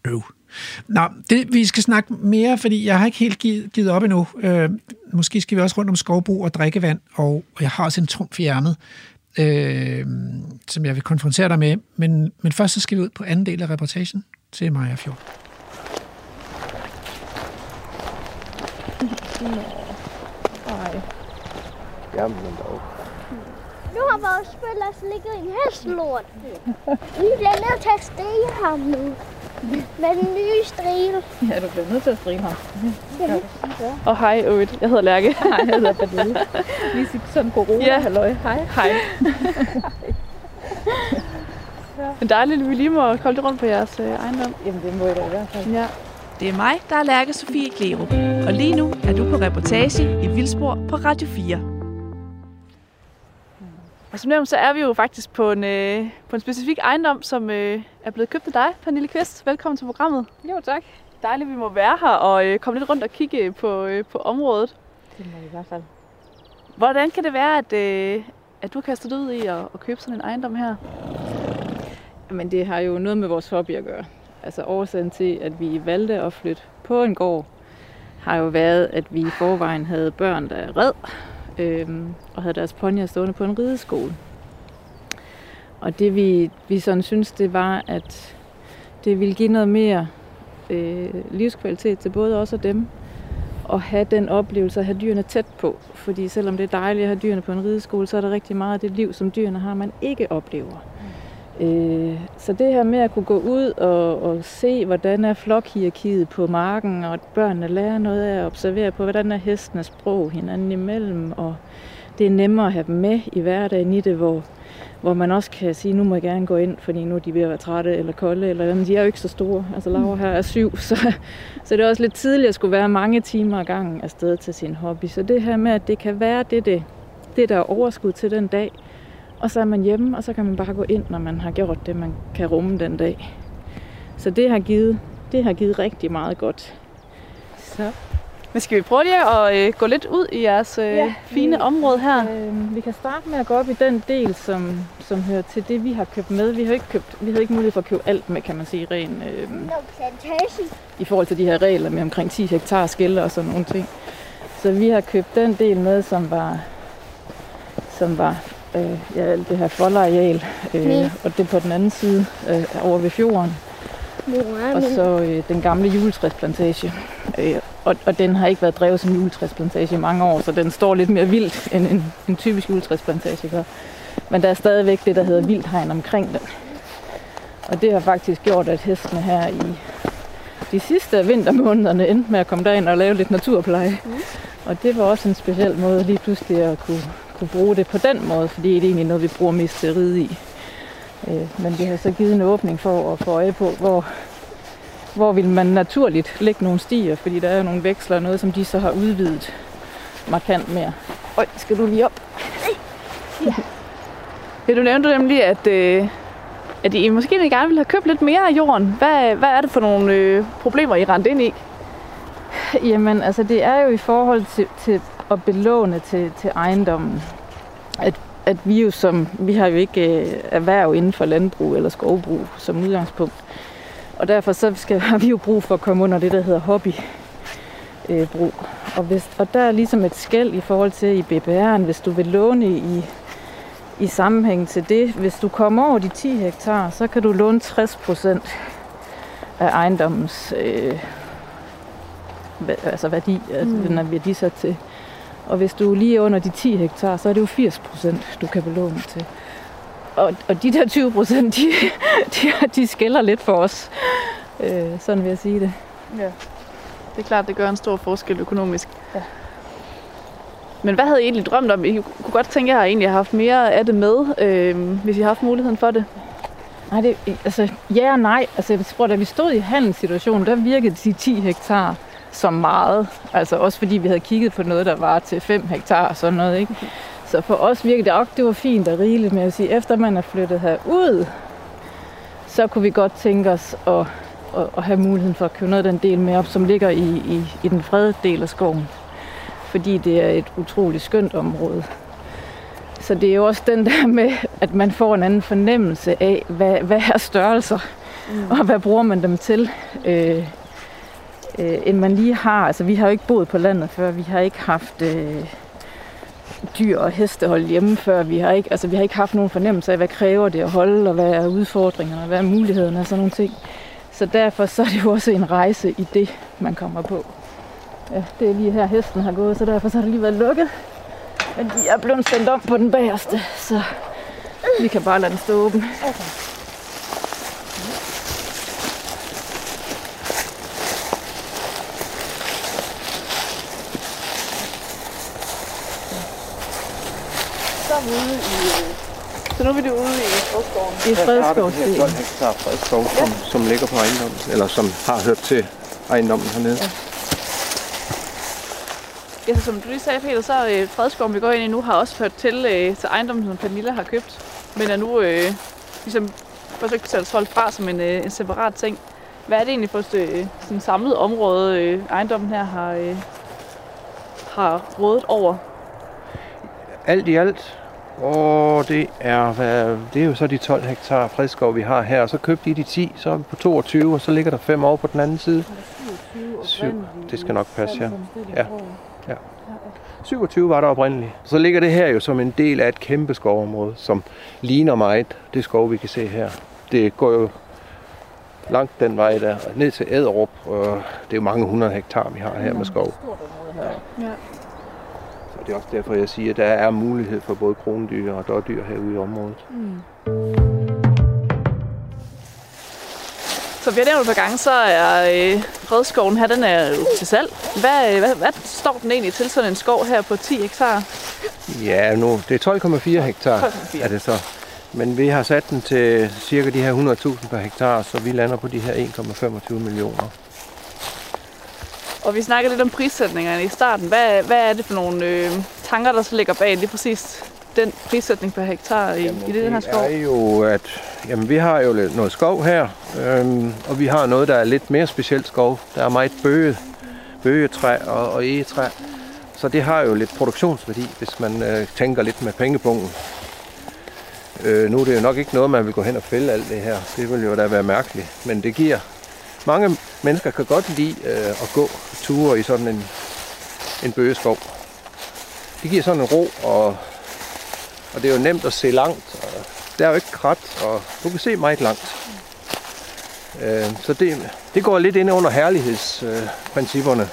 Øv. Nå, det, vi skal snakke mere, fordi jeg har ikke helt givet, givet op endnu. Øh, måske skal vi også rundt om skovbrug og drikkevand, og, og jeg har også en trumf i øh, som jeg vil konfrontere dig med. Men, men først så skal vi ud på anden del af reportagen til Maja Fjord. Jamen dog. Nu har vores spiller ligget i en hestelort. Vi bliver nødt til at stege ham nu. Med den nye stril. Ja, du bliver nødt til at strile ham. Og hej, Øvrigt. Jeg hedder Lærke. Hej, jeg hedder Pernille. Lige sige sådan corona, ja. halløj. Hej. Hej. Men dejligt, at vi lige må komme lidt rundt på jeres øh, ejendom. Jamen, det må jeg da i hvert fald. Ja. Det er mig, der er Lærke Sofie Klerup. Og lige nu er du på reportage i Vildspor på Radio 4. Og som nævnt, så er vi jo faktisk på en, øh, på en specifik ejendom, som øh, er blevet købt af dig, Pernille Kvist. Velkommen til programmet. Jo, tak. Dejligt, vi må være her og øh, komme lidt rundt og kigge på, øh, på området. Det må i hvert fald. Hvordan kan det være, at, øh, at du har kastet ud i at, at købe sådan en ejendom her? Men det har jo noget med vores hobby at gøre. Altså årsagen til, at vi valgte at flytte på en gård, har jo været, at vi i forvejen havde børn, der red, øhm, og havde deres ponyer stående på en rideskole. Og det vi, vi sådan synes, det var, at det ville give noget mere øh, livskvalitet til både os og dem, at have den oplevelse at have dyrene tæt på. Fordi selvom det er dejligt at have dyrene på en rideskole, så er der rigtig meget af det liv, som dyrene har, man ikke oplever. Øh, så det her med at kunne gå ud og, og se, hvordan er flokhierarkiet på marken, og at børnene lærer noget af at observere på, hvordan er hestenes sprog hinanden imellem, og det er nemmere at have dem med i hverdagen i det, hvor, hvor man også kan sige, nu må jeg gerne gå ind, fordi nu er de ved at være trætte eller kolde, eller men de er jo ikke så store. Altså Laura her er syv, så, så det er også lidt tidligt at skulle være mange timer ad gangen afsted til sin hobby. Så det her med, at det kan være det, det, det der er overskud til den dag, og så er man hjemme, og så kan man bare gå ind, når man har gjort det, man kan rumme den dag. Så det har givet, det har givet rigtig meget godt. Så. Men skal vi prøve lige at øh, gå lidt ud i jeres øh, Ja, fine vi- område her? Øh, vi kan starte med at gå op i den del, som, som hører til det, vi har købt med. Vi har ikke, købt, vi havde ikke mulighed for at købe alt med, kan man sige, ren, øh, i forhold til de her regler med omkring 10 hektar skille og sådan nogle ting. Så vi har købt den del med, som var, som var øh, ja, alt det her foldareal, øh, og det på den anden side øh, over ved fjorden. Mor, Og så øh, den gamle juletræsplantage. Øh, og, og den har ikke været drevet som juletræsplantage i mange år, så den står lidt mere vildt, end en, en typisk juletræsplantage gør. Men der er stadigvæk det, der hedder vildhegn omkring den. Og det har faktisk gjort, at hestene her i de sidste vintermånederne endte med at komme derind og lave lidt naturpleje. Og det var også en speciel måde lige pludselig at kunne, kunne bruge det på den måde, fordi det er egentlig noget, vi bruger mest til at ride i. Øh, men det har så givet en åbning for at få øje på, hvor, hvor vil man naturligt lægge nogle stier, fordi der er jo nogle veksler og noget, som de så har udvidet markant mere. Øj, skal du lige op? Ja, du nævnte nemlig, at, øh, at I måske gerne ville have købt lidt mere af jorden. Hvad, hvad er det for nogle øh, problemer, I rendte ind i? Jamen, altså det er jo i forhold til, til at belåne til, til ejendommen, at, at vi jo som, vi har jo ikke øh, erhverv inden for landbrug eller skovbrug som udgangspunkt. Og derfor så skal, har vi jo brug for at komme under det, der hedder hobbybrug. Øh, og, hvis, og der er ligesom et skæld i forhold til i BBR'en, hvis du vil låne i, i sammenhæng til det. Hvis du kommer over de 10 hektar, så kan du låne 60 procent af ejendommens øh, altså værdi, altså Mm. mm. den er værdisat til. Og hvis du er lige under de 10 hektar, så er det jo 80 procent, du kan belåne til. Og, og de der 20 procent, de, de, de skælder lidt for os. Øh, sådan vil jeg sige det. Ja. Det er klart, det gør en stor forskel økonomisk. Ja. Men hvad havde I egentlig drømt om? I kunne godt tænke, at jeg egentlig har haft mere af det med, øh, hvis I har haft muligheden for det. Nej, det, altså, ja og nej. Altså, jeg tror, da vi stod i handelssituationen, der virkede de 10 hektar som meget. Altså også fordi vi havde kigget på noget, der var til 5 hektar og sådan noget. Ikke? Så for os virkede det også, det var fint og rigeligt, men jeg vil sige, efter man er flyttet herud, så kunne vi godt tænke os at, at, at have muligheden for at købe noget af den del med op, som ligger i, i, i den fredede del af skoven. Fordi det er et utroligt skønt område. Så det er jo også den der med, at man får en anden fornemmelse af, hvad, hvad er størrelser, mm. og hvad bruger man dem til, øh, øh, end man lige har. Altså vi har jo ikke boet på landet før, vi har ikke haft øh, dyr og hestehold hjemme før, vi har, ikke, altså, vi har ikke haft nogen fornemmelse af, hvad kræver det at holde, og hvad er udfordringerne, og hvad er mulighederne og sådan nogle ting. Så derfor så er det jo også en rejse i det, man kommer på. Ja, det er lige her, hesten har gået, så derfor så har det lige været lukket. Men de er blevet sendt om på den bagerste, så vi kan bare lade den stå åben. Okay. Ude i... øh, Så nu er vi ude i Fredskoven. I Her starter den Fredskov her 12 hektar fredskov, som, som ligger på ejendommen, eller som har hørt til ejendommen hernede. Ja. Ja, så som du lige sagde, Peter, så øh, Fredskoven, vi går ind i nu, har også hørt til, øh, til ejendommen, som Pernille har købt. Men er nu øh, ligesom forsøgt at solgt fra som en, øh, en separat ting. Hvad er det egentlig for et øh, sådan samlet område, øh, ejendommen her har, øh, har rådet over? Alt i alt, og det er, hvad, det er jo så de 12 hektar fredskov, vi har her. Og så købte de de 10, så er vi på 22, og så ligger der 5 over på den anden side. 7, Det skal nok passe, ja. ja. ja. 27 var der oprindeligt. Så ligger det her jo som en del af et kæmpe skovområde, som ligner meget det skov, vi kan se her. Det går jo langt den vej der, ned til Æderup. Og det er jo mange hundrede hektar, vi har her med skov. Ja. Det er også derfor, jeg siger, at der er mulighed for både krondyr og dårdyr herude i området. Så vi har nævnt et par gange, så er øh, Fredskoven her, den er jo til salg. Hvad, øh, hvad, hvad står den egentlig til sådan en skov her på 10 hektar? Ja, nu, det er 12,4 hektar 12,4. er det så. Men vi har sat den til cirka de her 100.000 per hektar, så vi lander på de her 1,25 millioner. Og vi snakker lidt om prissætningerne i starten. Hvad, hvad er det for nogle øh, tanker, der så ligger bag lige præcis den prissætning per hektar i, i det her skov? Det er jo, at jamen, vi har jo lidt- noget skov her, øhm, og vi har noget, der er lidt mere specielt skov. Der er meget bøge, bøgetræ og, og egetræ. Så det har jo lidt produktionsværdi, hvis man øh, tænker lidt med pengebungen. Øh, nu er det jo nok ikke noget, man vil gå hen og fælde alt det her. Det vil jo da være mærkeligt. Men det giver... Mange mennesker kan godt lide øh, at gå ture i sådan en, en bøgeskov. Det giver sådan en ro, og, og det er jo nemt at se langt. Og der er jo ikke krat, og du kan se meget langt. Øh, så det, det går lidt ind under herlighedsprincipperne.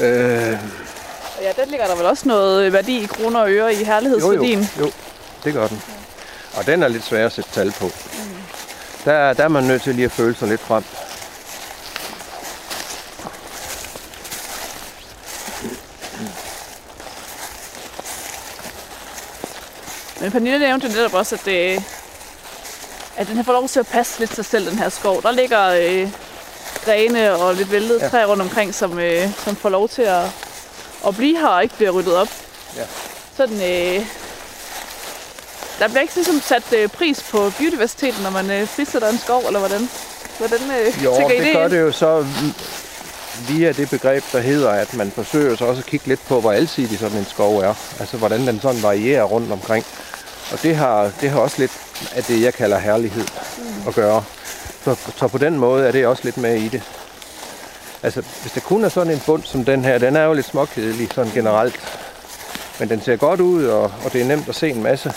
Øh, Ja, den ligger der vel også noget værdi i kroner og øre i jo, jo, herlighedsværdien. jo, det gør den. Og den er lidt svær at sætte tal på. Der, er- der er man nødt til lige at føle sig lidt frem. Men Pernille nævnte netop også, at, det, at den her får lov til at passe lidt sig selv, den her skov. Der ligger øh, grene og lidt væltede ja. træer rundt omkring, som, øh, som får lov til at, at blive her og ikke bliver ryddet op. Ja. Sådan, øh, der bliver ikke ligesom sat øh, pris på biodiversiteten, når man øh, frisætter en skov, eller hvordan? Hvordan øh, Jo, tænker I det det? gør det jo så via det begreb, der hedder, at man forsøger så også at kigge lidt på, hvor alsidig sådan en skov er. Altså, hvordan den sådan varierer rundt omkring. Og det har, det har også lidt af det, jeg kalder herlighed at gøre. Så, så på den måde er det også lidt med i det. Altså, hvis det kun er sådan en bund som den her, den er jo lidt småkedelig sådan generelt. Men den ser godt ud, og, og det er nemt at se en masse.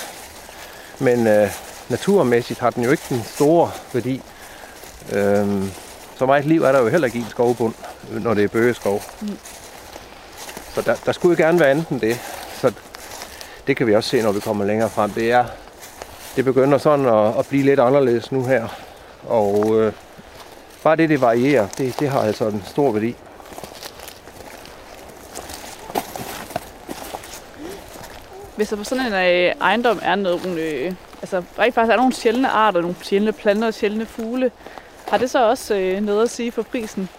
Men øh, naturmæssigt har den jo ikke den store værdi. Øhm, så meget liv er der jo heller ikke i en skovbund, når det er bøgeskov. Mm. Så der, der skulle jo gerne være andet end det. Så det kan vi også se, når vi kommer længere frem. Det er, det begynder sådan at, at blive lidt anderledes nu her. Og øh, bare det, det varierer, det, det har altså en stor værdi. Hvis der på sådan en øh, ejendom er nogle, øh, altså rent faktisk er nogle sjældne arter, nogle sjældne planter og sjældne fugle, har det så også øh, noget at sige for prisen?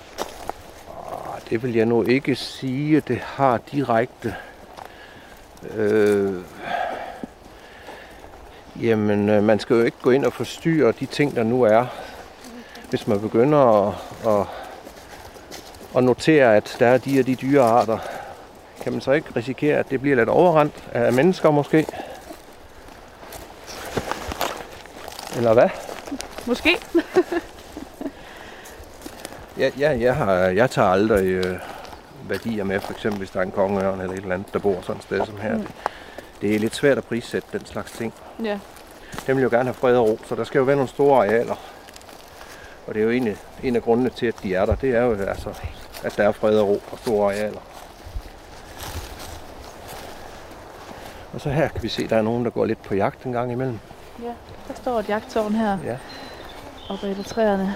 Ah, det vil jeg nu ikke sige, det har direkte. Øh, jamen, øh, man skal jo ikke gå ind og forstyrre de ting, der nu er. Hvis man begynder at, at, at notere, at der er de og de dyrearter, kan man så ikke risikere, at det bliver lidt overrendt af mennesker måske? Eller hvad? Måske. Ja, ja jeg, har, jeg tager aldrig øh, værdier med, for eksempel hvis der er en kongeørn eller et eller andet, der bor sådan et sted som her. Mm. Det, det er lidt svært at prissætte den slags ting. Ja. Den vil jo gerne have fred og ro, så der skal jo være nogle store arealer. Og det er jo egentlig en af grundene til, at de er der. Det er jo altså, at der er fred og ro og store arealer. Og så her kan vi se, at der er nogen, der går lidt på jagt en gang imellem. Ja, der står et jagttårn her Ja. oppe i træerne.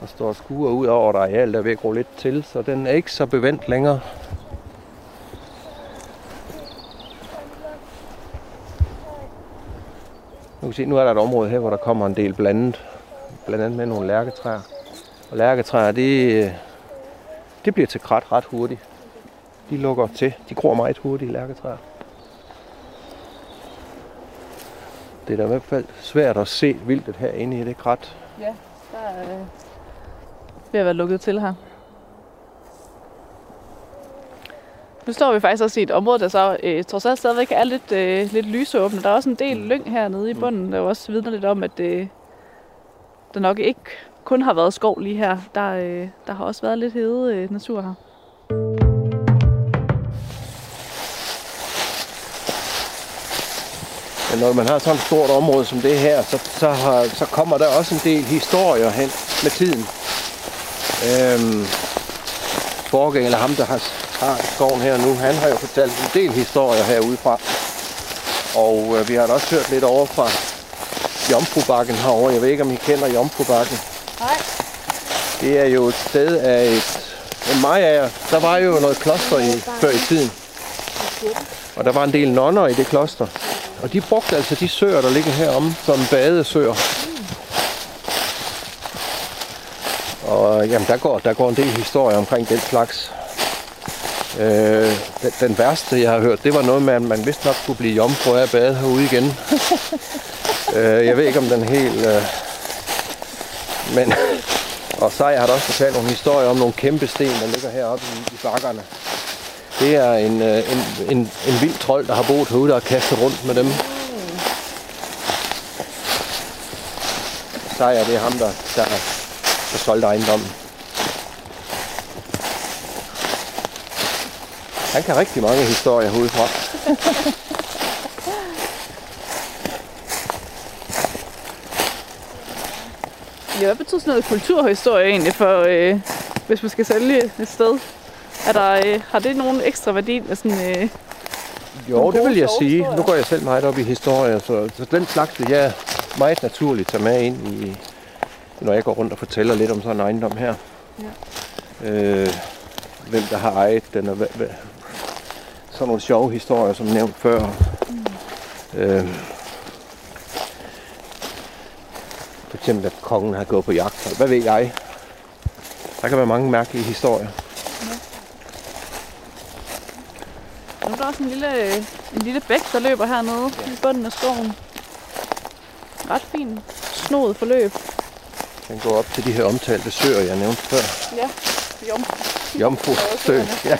Og står og skuer ud over et areal, der er ved at gro lidt til, så den er ikke så bevendt længere. Nu kan se, nu er der et område her, hvor der kommer en del blandet. Blandt andet med nogle lærketræer. Og lærketræer, det, det bliver til krat ret hurtigt. De lukker til. De gror meget hurtigt, lærketræer. Det er da i hvert fald svært at se vildtet herinde i det krat. Ja, der er øh, ved at være lukket til her. Nu står vi faktisk også i et område, der så øh, trods alt stadigvæk er lidt, øh, lidt lysåbent. Der er også en del lyng hernede i bunden, der også vidner lidt om, at øh, der nok ikke kun har været skov lige her. Der, øh, der har også været lidt hede øh, natur her. Men når man har sådan et stort område som det her, så, så, har, så kommer der også en del historier hen med tiden. Øhm, Borge, eller ham, der har, har skoven her nu, han har jo fortalt en del historier herudefra. Og øh, vi har da også hørt lidt over fra Jomfrubakken herovre. Jeg ved ikke, om I kender Jomfrubakken. Nej. Det er jo et sted af et... Men mig er, der var jo noget kloster i, før i tiden. Og der var en del nonner i det kloster. Og de brugte altså de søer, der ligger heromme, som badesøer. Og jamen, der går, der går en del historie omkring den slags. Øh, den, den værste, jeg har hørt, det var noget med, at man vist nok kunne blive jomfru af at bade herude igen. øh, jeg ved ikke, om den helt... Øh, men, og så har der også fortalt nogle historier om nogle kæmpe sten, der ligger heroppe i, i bakkerne. Det er en, øh, en, en, en vild trold, der har boet herude, der har kastet rundt med dem. Sejer, det er ham, der, der, der solgte ejendommen. Han kan rigtig mange historier herudefra. Ja, hvad betyder sådan noget kulturhistorie egentlig for, øh, hvis man skal sælge et sted? Er der, øh, har det nogen ekstra værdi med sådan... Øh, Jo, det vil jeg sige. Nu går jeg selv meget op i historier, så, så den slags vil jeg meget naturligt tage med ind i, når jeg går rundt og fortæller lidt om sådan en ejendom her. Ja. Øh, hvem der har ejet den, og hvad, hvad, sådan nogle sjove historier, som nævnt før. Mm. Øh, for eksempel, at kongen har gået på jagt. Hvad ved jeg? Der kan være mange mærkelige historier. Er der også en lille, en lille bæk, der løber hernede ja. i bunden af skoven. Ret fin snodet forløb. Den går op til de her omtalte søer, jeg nævnte før. Ja, jom. Jomfru. Ja.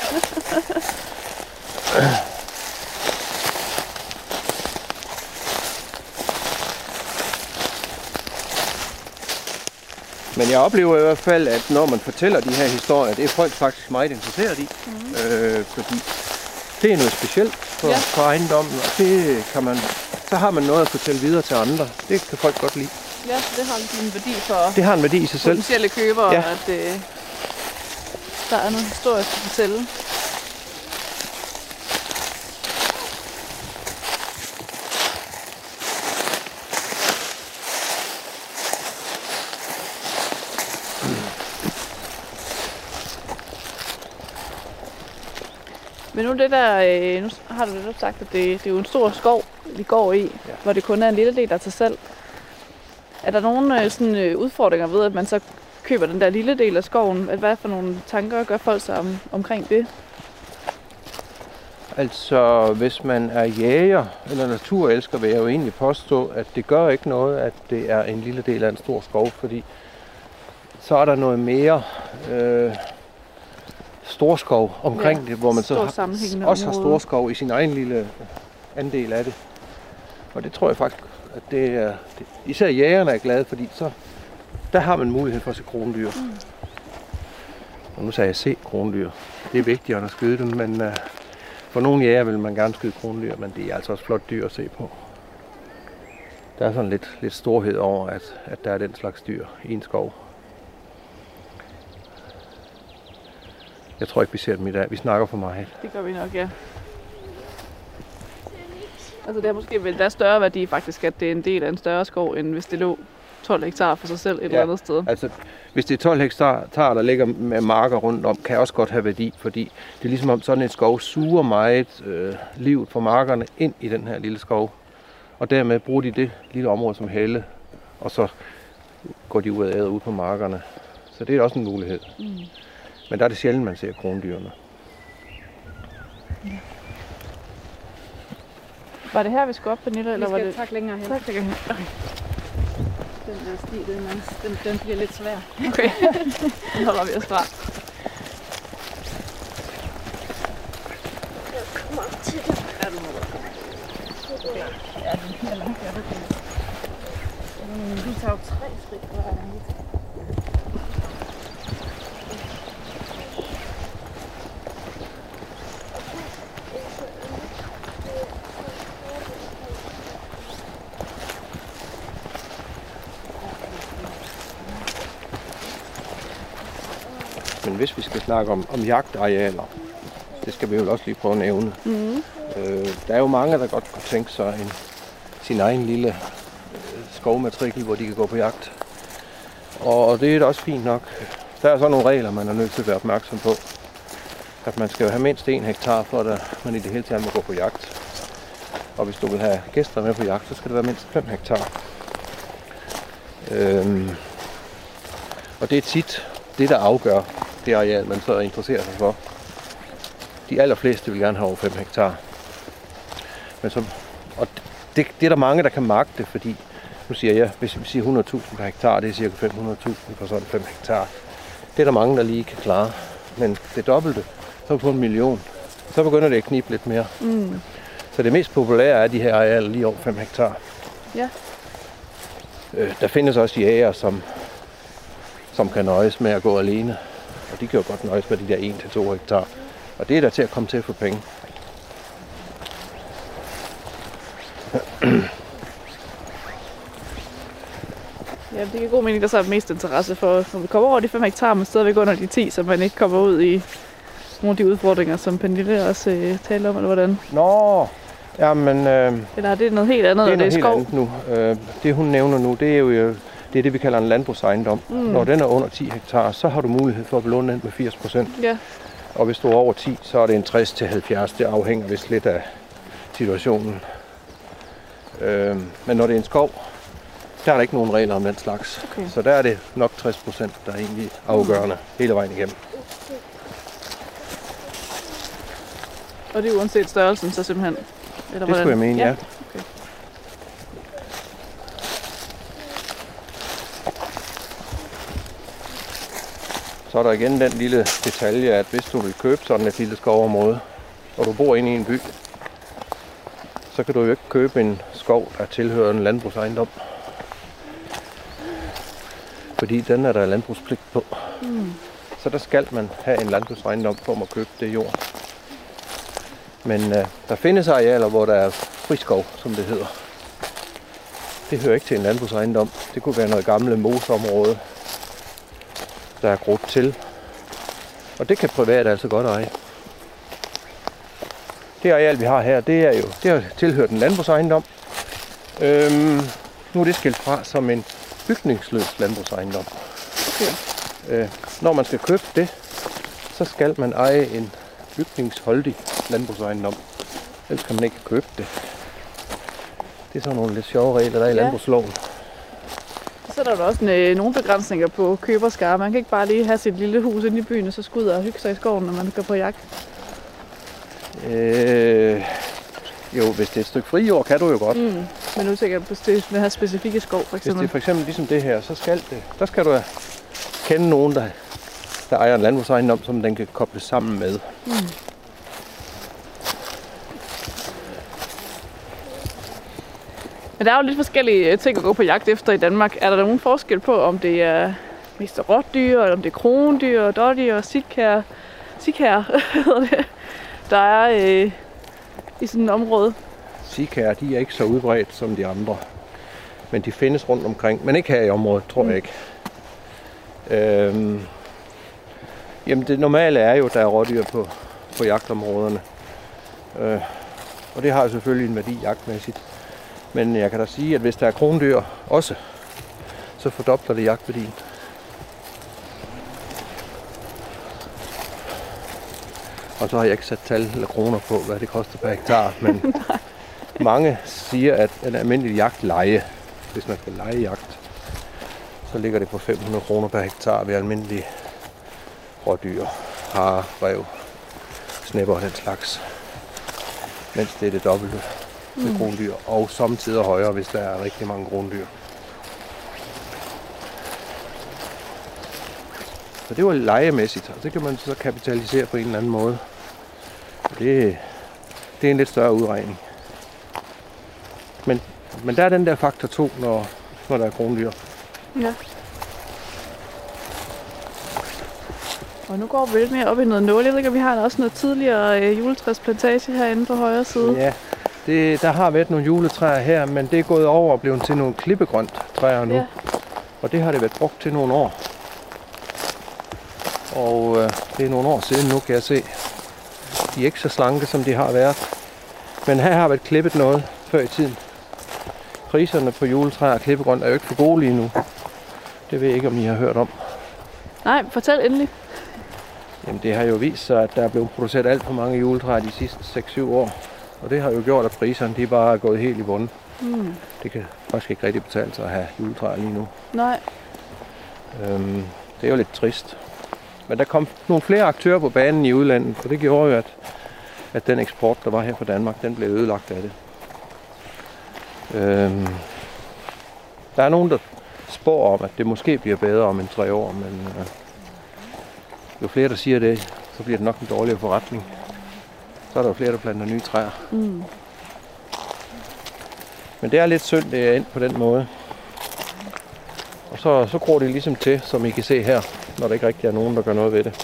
Men jeg oplever i hvert fald, at når man fortæller de her historier, det er folk faktisk meget interesseret i. Mm. Øh, fordi det er noget specielt for, Ja. for ejendommen, og det kan man, så har man noget at fortælle videre til andre. Det kan folk godt lide. Ja, det har en værdi for Det har en værdi i sig selv. potentielle købere, Ja. at øh, der er noget historie at fortælle. Men nu det der, øh, nu har du netop sagt, at det, det er jo en stor skov, vi går i, ja. hvor det kun er en lille del, der er til salg. Er der nogle øh, sådan, øh, udfordringer ved, at man så køber den der lille del af skoven? At Hvad for nogle tanker gør folk sig om, omkring det? Altså, hvis man er jæger eller naturelsker, vil jeg jo egentlig påstå, at det gør ikke noget, at det er en lille del af en stor skov, fordi så er der noget mere øh, storskov omkring Ja, det, hvor man så har, også har storskov i sin egen lille andel af det. Og det tror jeg faktisk, at det er... Det, især jægerne er glade, fordi så der har man mulighed for at se krondyr. Mm. Og nu sagde jeg se krondyr. Det er vigtigere end at skyde dem, men uh, for nogle jæger vil man gerne skyde krondyr, men det er altså også flot dyr at se på. Der er sådan lidt, lidt storhed over, at, at der er den slags dyr i en skov. Jeg tror ikke, vi ser dem i dag. Vi snakker for meget. Det gør vi nok, ja. Altså det er måske vel der er større værdi faktisk, at det er en del af en større skov, end hvis det lå 12 hektar for sig selv et ja. eller andet sted. Altså, hvis det er 12 hektar, der ligger med marker rundt om, kan også godt have værdi, fordi det er ligesom om sådan en skov suger meget øh, livet fra markerne ind i den her lille skov. Og dermed bruger de det lille område som helle, og så går de ud og æder ud på markerne. Så det er også en mulighed. Mm. Men der er det sjældent, man ser krondyrene. Var det her, vi skulle op, Pernille? Eller Vi var skal det... tak længere hen. Tak længere hen. Okay. Den der sti, den, er- den, den bliver lidt svær. okay. Nu holder vi os fra. Kom op til det. Ja, du må godt. Ja, den er langt, jeg ved det. Vi tager jo tre skridt hver gang. Men hvis vi skal snakke om, om jagtarealer, det skal vi jo også lige prøve at nævne. Mm. Øh, der er jo mange, der godt kunne tænke sig en, sin egen lille øh, skovmatrikel, hvor de kan gå på jagt. Og, det er da også fint nok. Der er så nogle regler, man er nødt til at være opmærksom på. At man skal jo have mindst 1 hektar, for at man i det hele taget må gå på jagt. Og hvis du vil have gæster med på jagt, så skal det være mindst 5 hektar. Øhm, og det er tit det, der afgør det areal, man så interesserer sig for. De allerfleste vil gerne have over 5 hektar. Men så, og det, det er der mange, der kan magte, fordi nu siger jeg, hvis vi siger 100.000 per hektar, det er cirka 500.000 for sådan 5 hektar. Det er der mange, der lige kan klare. Men det dobbelte, så er på en million. Så begynder det at knibe lidt mere. Mm. Så det mest populære er de her arealer lige over 5 hektar. Ja. Øh, der findes også jæger, som, som kan nøjes med at gå alene. Og de kan jo godt nøjes med de der 1-2 hektar. Og det er der til at komme til for penge. Ja, det giver god mening, der så er mest interesse for, når vi kommer over de 5 hektar, men stadigvæk under de 10, så man ikke kommer ud i nogle af de udfordringer, som Pernille også øh, taler om, eller hvordan? Nå, jamen... Øh, Eller er det noget helt andet, det er når det er noget helt skov? andet nu. Øh, det hun nævner nu, det er jo øh, det, er det vi kalder en landbrugsejendom. Mm. Når den er under 10 hektar, så har du mulighed for at belåne den med 80 procent. Ja. Og hvis du er over 10, så er det en 60 til 70. Det afhænger vist lidt af situationen. Øh, men når det er en skov, der er der ikke nogen regler om den slags. Okay. Så der er det nok 60 procent, der er egentlig afgørende hele vejen igennem. Og det er uanset størrelsen, så simpelthen? Eller Det skulle jeg mene, ja. Okay. Så er der igen den lille detalje, at hvis du vil købe sådan et lille skovområde, og du bor inde i en by, så kan du jo ikke købe en skov, der tilhører en landbrugsejendom. Fordi den er der landbrugspligt på. Mm. Så der skal man have en landbrugsejendom for at købe det jord. Men øh, der findes arealer, hvor der er friskov, som det hedder. Det hører ikke til en landbrugsejendom. Det kunne være noget gamle moseområde, der er grudt til. Og det kan private altså godt eje. Det areal, vi har her, det er jo det har tilhørt en landbrugsejendom. Øhm, nu er det skilt fra som en bygningsløs landbrugsejendom. Okay. Øh, når man skal købe det, så skal man eje en bygningsholdig landbrugsejendom. Ellers kan man ikke købe det. Det er sådan nogle lidt sjove regler, der er i Ja. landbrugsloven. Så er der jo også en, øh, nogle begrænsninger på køberskare. Man kan ikke bare lige have sit lille hus inde i byen, og så skulle ud og hygge sig i skoven, når man går på jagt. Øh, jo, hvis det er et stykke frijord, kan du jo godt. Mm. Men nu tænker jeg på det, den her specifikke skov, for Hvis det eksempel. er for eksempel ligesom det her, så skal det, der skal du kende nogen, der, der ejer en landbrugsejendom, som den kan kobles sammen med. Mm. Men der er jo lidt forskellige øh, ting at gå på jagt efter i Danmark. Er der nogen forskel på, om det er mest rådyr, eller om det er krondyr, dårdyr, sitkær, sitkær, der er øh, i sådan et område? Sikær, de er ikke så udbredt som de andre. Men de findes rundt omkring. Men ikke her i området, tror jeg ikke. Øhm, jamen det normale er jo, at der er rådyr på, på jagtområderne. Øh, og det har selvfølgelig en værdi jagtmæssigt. Men jeg kan da sige, at hvis der er krondyr også, så fordobler det jagtværdien. Og så har jeg ikke sat tal eller kroner på, hvad det koster per hektar, men mange siger, at en almindelig jagtleje, hvis man skal lege jagt, så ligger det på 500 kroner per hektar ved almindelige rådyr, har brev, snæpper og den slags. Mens det er det dobbelte med Mm. krondyr, og samtidig højere, hvis der er rigtig mange krondyr. Så det var legemæssigt, og det kan man så kapitalisere på en eller anden måde. Det, det er en lidt større udregning. Men, men der er den der faktor 2, når, når der er krondyr. Ja. Og nu går vi lidt mere op i noget nål. Jeg ved ikke, om vi har også noget tidligere øh, juletræsplantage herinde på højre side. Ja, det, der har været nogle juletræer her, men det er gået over og blevet til nogle klippegrønt træer nu. Ja. Og det har det været brugt til nogle år. Og øh, det er nogle år siden nu, kan jeg se. De er ikke så slanke, som de har været. Men her har været klippet noget før i tiden. Priserne på juletræer og klippegrønt er jo ikke for gode lige nu. Det ved jeg ikke, om I har hørt om. Nej, fortæl endelig. Jamen, det har jo vist sig, at der er blevet produceret alt for mange juletræer de sidste 6-7 år. Og det har jo gjort, at priserne de bare er gået helt i bunden. Mm. Det kan faktisk ikke rigtig betale sig at have juletræer lige nu. Nej. Øhm, det er jo lidt trist. Men der kom nogle flere aktører på banen i udlandet, og det gjorde jo, at, at den eksport, der var her fra Danmark, den blev ødelagt af det. Øhm, der er nogen, der spår om, at det måske bliver bedre om en tre år, men øh, jo flere, der siger det, så bliver det nok en dårligere forretning. Så er der jo flere, der planter nye træer. Mm. Men det er lidt synd, det er endt på den måde. Og så, så gror det ligesom til, som I kan se her, når der ikke rigtig er nogen, der gør noget ved det.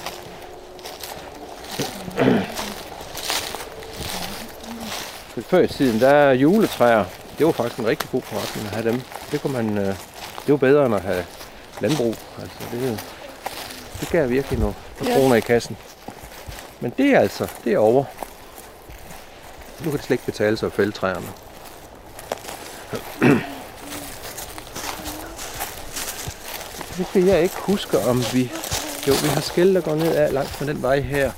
Før i tiden, der er juletræer, det var faktisk en rigtig god forretning at have dem. Det, kunne man, øh, det var bedre end at have landbrug. Altså, det, det gav virkelig nogle, nogle Ja. kroner i kassen. Men det er altså, det er over. Nu kan det slet ikke betale sig at fælde træerne. Nu kan jeg ikke huske, om vi... Jo, vi har skilt, der går ned ad langs med den vej her.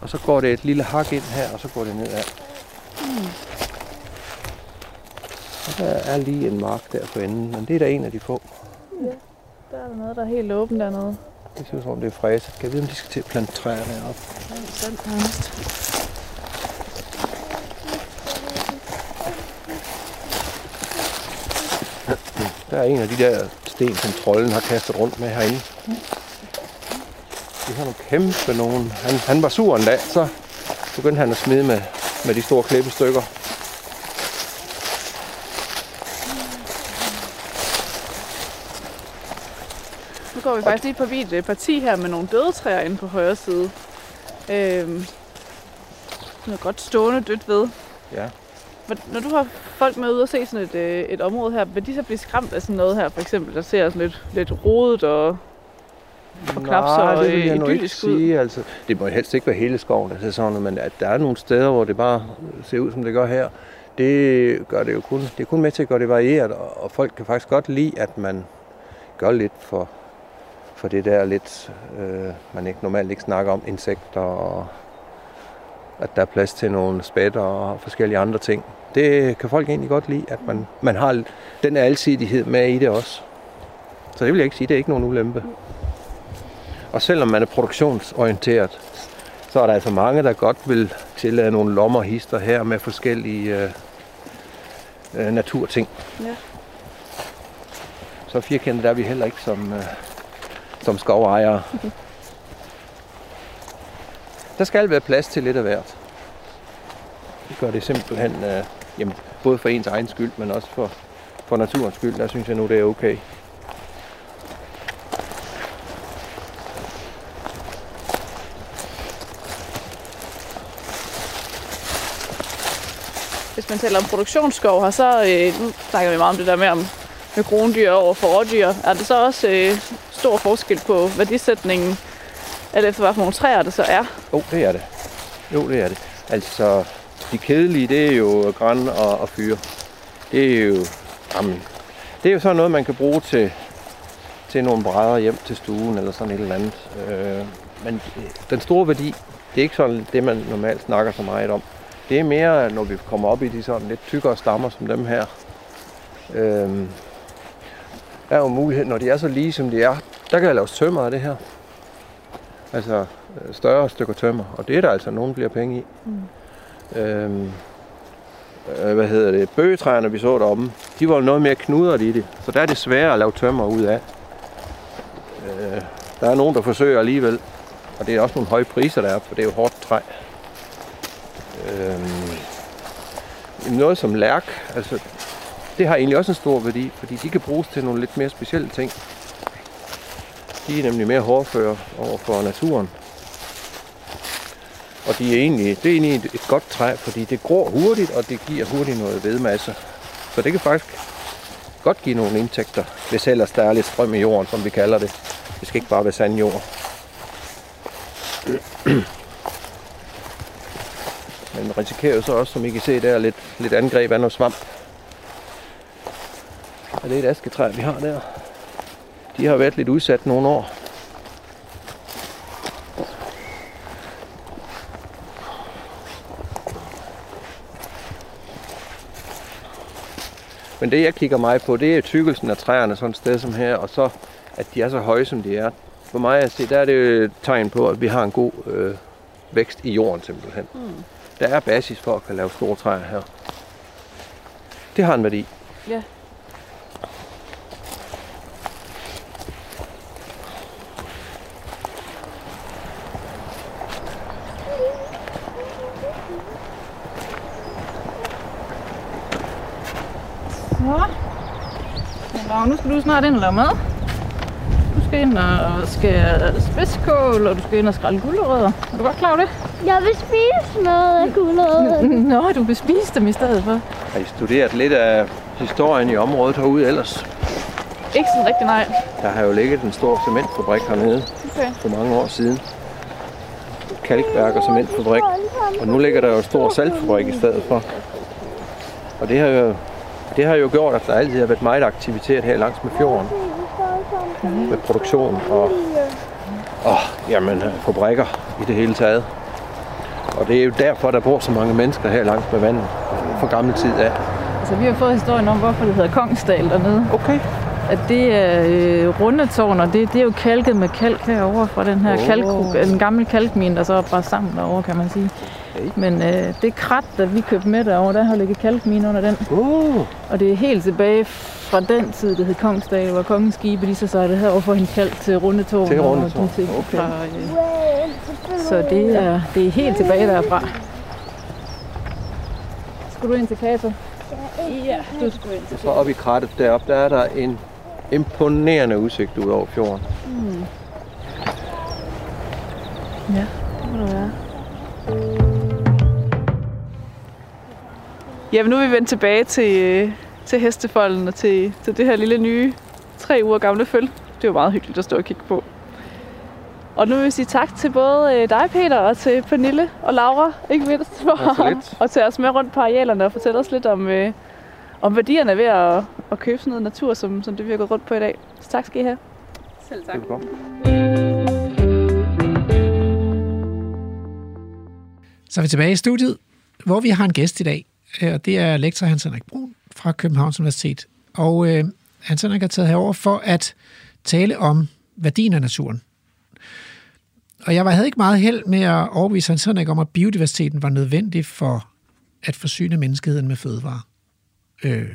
Og så går det et lille hak ind her, og så går det ned ad. Mm. Og der er lige en mark der på enden, men det er da en af de få. Ja, der er der noget, der er helt åbent dernede. Det ser ud som om det er fræset. Kan jeg vide, om de skal til at plante træer deroppe? Ja, sandt nærmest. Der er en af de der sten, som trolden har kastet rundt med herinde. De har nogle kæmpe nogen. Han, han var sur en dag, så begyndte han at smide med, med de store klippestykker. Nu går vi faktisk lige forbi et øh, parti her med nogle døde træer inde på højre side. Øhm, noget godt stående dødt ved. Ja. Når du har folk med ude og se sådan et, øh, et område her, vil de så blive skræmt af sådan noget her, for eksempel, der ser sådan lidt, lidt rodet og, og knap så det vil øh, jeg nu ikke idyllisk ud? sige. Altså, det må helst ikke være hele skoven, ser sådan, men at der er nogle steder, hvor det bare ser ud, som det gør her, det gør det jo kun, det er kun med til at gøre det varieret, og, og folk kan faktisk godt lide, at man gør lidt for, for det der lidt, øh, man ikke normalt ikke snakker om, insekter og, at der er plads til nogle spætter og forskellige andre ting. Det kan folk egentlig godt lide, at man, man har den alsidighed med i det også. Så det vil jeg ikke sige, det er ikke nogen ulempe. Og selvom man er produktionsorienteret, så er der altså mange, der godt vil tillade nogle lommerhister her med forskellige øh, øh, naturting. Ja. Så firkentet er vi heller ikke som, øh, som skovejere. Der skal være plads til lidt af hvert. Det gør det simpelthen, øh, jamen, både for ens egen skyld, men også for, for naturens skyld. Der synes jeg nu, det er okay. Hvis man taler om produktionsskov her, så øh, nu snakker vi meget om det der med, om med krondyr over for rådyr. Er det så også øh, stor forskel på værdisætningen, alt efter hvad for nogle træer det så er? Jo, det er det. Jo, det er det. Altså, de kedelige, det er jo græn og, og fyre. Det er jo, jamen, det er jo sådan noget, man kan bruge til, til nogle brædder hjem til stuen eller sådan et eller andet. Øh, men øh, den store værdi, det er ikke sådan det, man normalt snakker så meget om. Det er mere, når vi kommer op i de sådan lidt tykkere stammer som dem her. Øh, der er jo mulighed, når de er så lige som de er, der kan jeg lave tømmer af det her. Altså øh, større stykker tømmer, og det er der altså nogen bliver penge i. Mm. Øhm, øh, hvad hedder det? Bøgetræerne, vi så deromme, de var noget mere knudret i det, så der er det sværere at lave tømmer ud af. Øh, der er nogen, der forsøger alligevel, og det er også nogle høje priser, der er, for det er jo hårdt træ. Øh, noget som lærk, altså det har egentlig også en stor værdi, fordi de kan bruges til nogle lidt mere specielle ting. De er nemlig mere hårdføre over for naturen. Og de er egentlig, det er egentlig et, et godt træ, fordi det gror hurtigt, og det giver hurtigt noget vedmasse. Så det kan faktisk godt give nogle indtægter, hvis ellers der er lidt strøm i jorden, som vi kalder det. Det skal ikke bare være sandjord. Men man risikerer jo så også, som I kan se, der er lidt, lidt angreb af noget svamp. Og det er et asketræ, vi har der. De har været lidt udsat nogle år. Men det jeg kigger meget på, det er tykkelsen af træerne sådan et sted som her, og så at de er så høje som de er. For mig at se, der er det et tegn på, at vi har en god øh, vækst i jorden simpelthen. Mm. Der er basis for at kan lave store træer her. Det har en værdi. Ja. Så. Nå, nu skal du snart ind og lave mad. Du skal ind og skære spidskål, og du skal ind og skrælle gulerødder. Er du godt klar over det? Jeg vil spise noget af gulerødderne. Nå, du vil spise dem i stedet for. Har I studeret lidt af historien i området herude ellers? Ikke sådan rigtig nej. Der har jo ligget en stor cementfabrik hernede Okay. for mange år siden. Kalkværk og cementfabrik. Og nu ligger der jo en stor saltfabrik i stedet for. Og det har jo, det har jo gjort, at der altid har været meget aktivitet her langs med fjorden. Med produktion og, og jamen, fabrikker i det hele taget. Og det er jo derfor, der bor så mange mennesker her langs med vandet fra gammel tid af. Altså, vi har fået historien om, hvorfor det hedder Kongsdal dernede. Okay. At det er øh, rundetårn, og det, det er jo kalket med kalk herovre fra den her oh. kalk, en gammel kalkmine, der så er bare sammen derovre, kan man sige. Okay. Men øh, det krat, der vi købte med derovre, der har ligget kalkmine under den. Uh, Og det er helt tilbage fra den tid, det hed Kongsdal, hvor kongens skibe, de så sejlede herover for hente kalk til rundetårn. Til og Rundetårn, de ting okay. Fra, øh, så det er, det er helt tilbage derfra. Skal du ind til Kato? Ja, du skal ind til så oppe i krattet deroppe, der er der en imponerende udsigt ud over fjorden. Ja, det må det være. Ja, men nu er vi vendt tilbage til, øh, til hestefolden og til, til det her lille nye, tre uger gamle føl. Det var meget hyggeligt at stå og kigge på. Og nu vil vi sige tak til både øh, dig, Peter, og til Pernille og Laura, ikke mindst, for lidt. at tage os med rundt på arealerne og fortælle os lidt om, øh, om værdierne ved at, at købe sådan noget natur, som, som det vi har gået rundt på i dag. Så tak skal I have. Selv tak. Velkommen. Så er vi tilbage i studiet, hvor vi har en gæst i dag, Øh, og det er lektor Hans Henrik Brun fra Københavns Universitet. Og øh, Hans Henrik er taget herover for at tale om værdien af naturen. Og jeg var- havde ikke meget held med at overbevise Hans Henrik om, at biodiversiteten var nødvendig for at forsyne menneskeheden med fødevarer. Øh.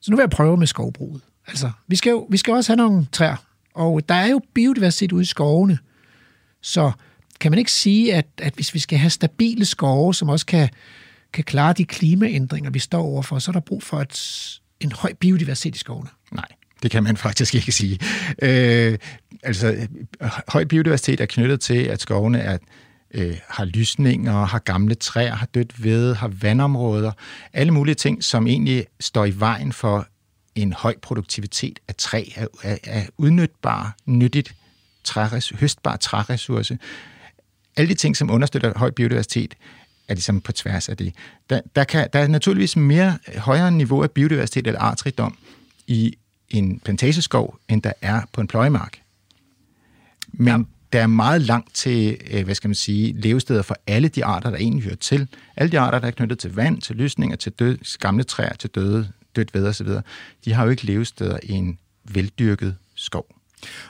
Så nu vil jeg prøve med skovbruget. Altså, vi skal jo vi skal også have nogle træer, og der er jo biodiversitet ude i skovene. Så kan man ikke sige, at, at hvis vi skal have stabile skove, som også kan, kan klare de klimaændringer, vi står overfor, så er der brug for et, en høj biodiversitet i skovene. Nej, det kan man faktisk ikke sige. Øh, altså, øh, høj biodiversitet er knyttet til, at skovene er, øh, har lysninger, har gamle træer, har dødt ved, har vandområder. Alle mulige ting, som egentlig står i vejen for en høj produktivitet af træ, af, af, af udnytbar, nyttigt, træres, høstbar træressource. Alle de ting, som understøtter høj biodiversitet, er ligesom på tværs af det. Der, der, kan, der er naturligvis mere højere niveau af biodiversitet eller artsrigdom i en plantageskov, end der er på en pløjemark. Men ja. der er meget langt til, øh, hvad skal man sige, levesteder for alle de arter, der egentlig hører til. Alle de arter, der er knyttet til vand, til lysninger, til død, gamle træer, til døde, dødt ved osv., de har jo ikke levesteder i en veldyrket skov.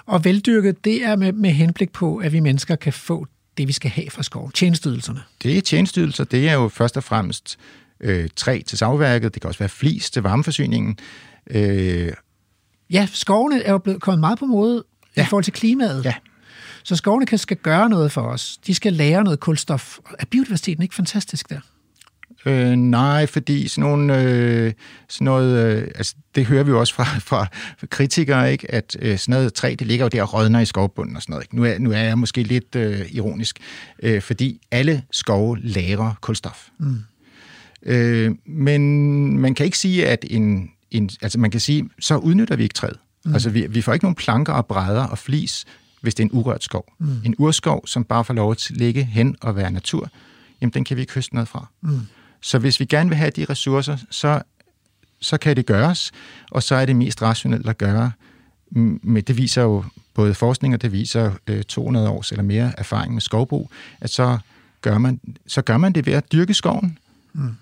Og veldyrket, det er med, med henblik på, at vi mennesker kan få det, vi skal have fra skoven. Tjenestydelserne. Det er tjenesteydelser, det er jo først og fremmest øh, træ til savværket, det kan også være flis til varmeforsyningen. Øh, Ja, skovene er jo blevet kommet meget på mode ja. i forhold til klimaet. Ja. Så skovene kan, skal gøre noget for os. De skal lære noget kulstof. Er biodiversiteten ikke fantastisk der? Øh, nej, fordi sådan, nogle, øh, sådan noget, øh, altså det hører vi jo også fra, fra kritikere, ikke? at øh, sådan noget træ, det ligger jo der og rådner i skovbunden og sådan noget. Ikke? Nu, er, nu er jeg måske lidt øh, ironisk, øh, fordi alle skove lærer kulstof. Mm. Øh, men man kan ikke sige, at en, en, altså man kan sige, så udnytter vi ikke træet. Mm. Altså vi, vi får ikke nogen planker og brædder og flis, hvis det er en urørt skov. Mm. En urskov, som bare får lov at ligge hen og være natur, jamen den kan vi ikke høste noget fra. Mm. Så hvis vi gerne vil have de ressourcer, så, så kan det gøres, og så er det mest rationelt at gøre. Men det viser jo både forskning, og det viser øh, 200 års eller mere erfaring med skovbrug, at så gør man, så gør man det ved at dyrke skoven. Mm.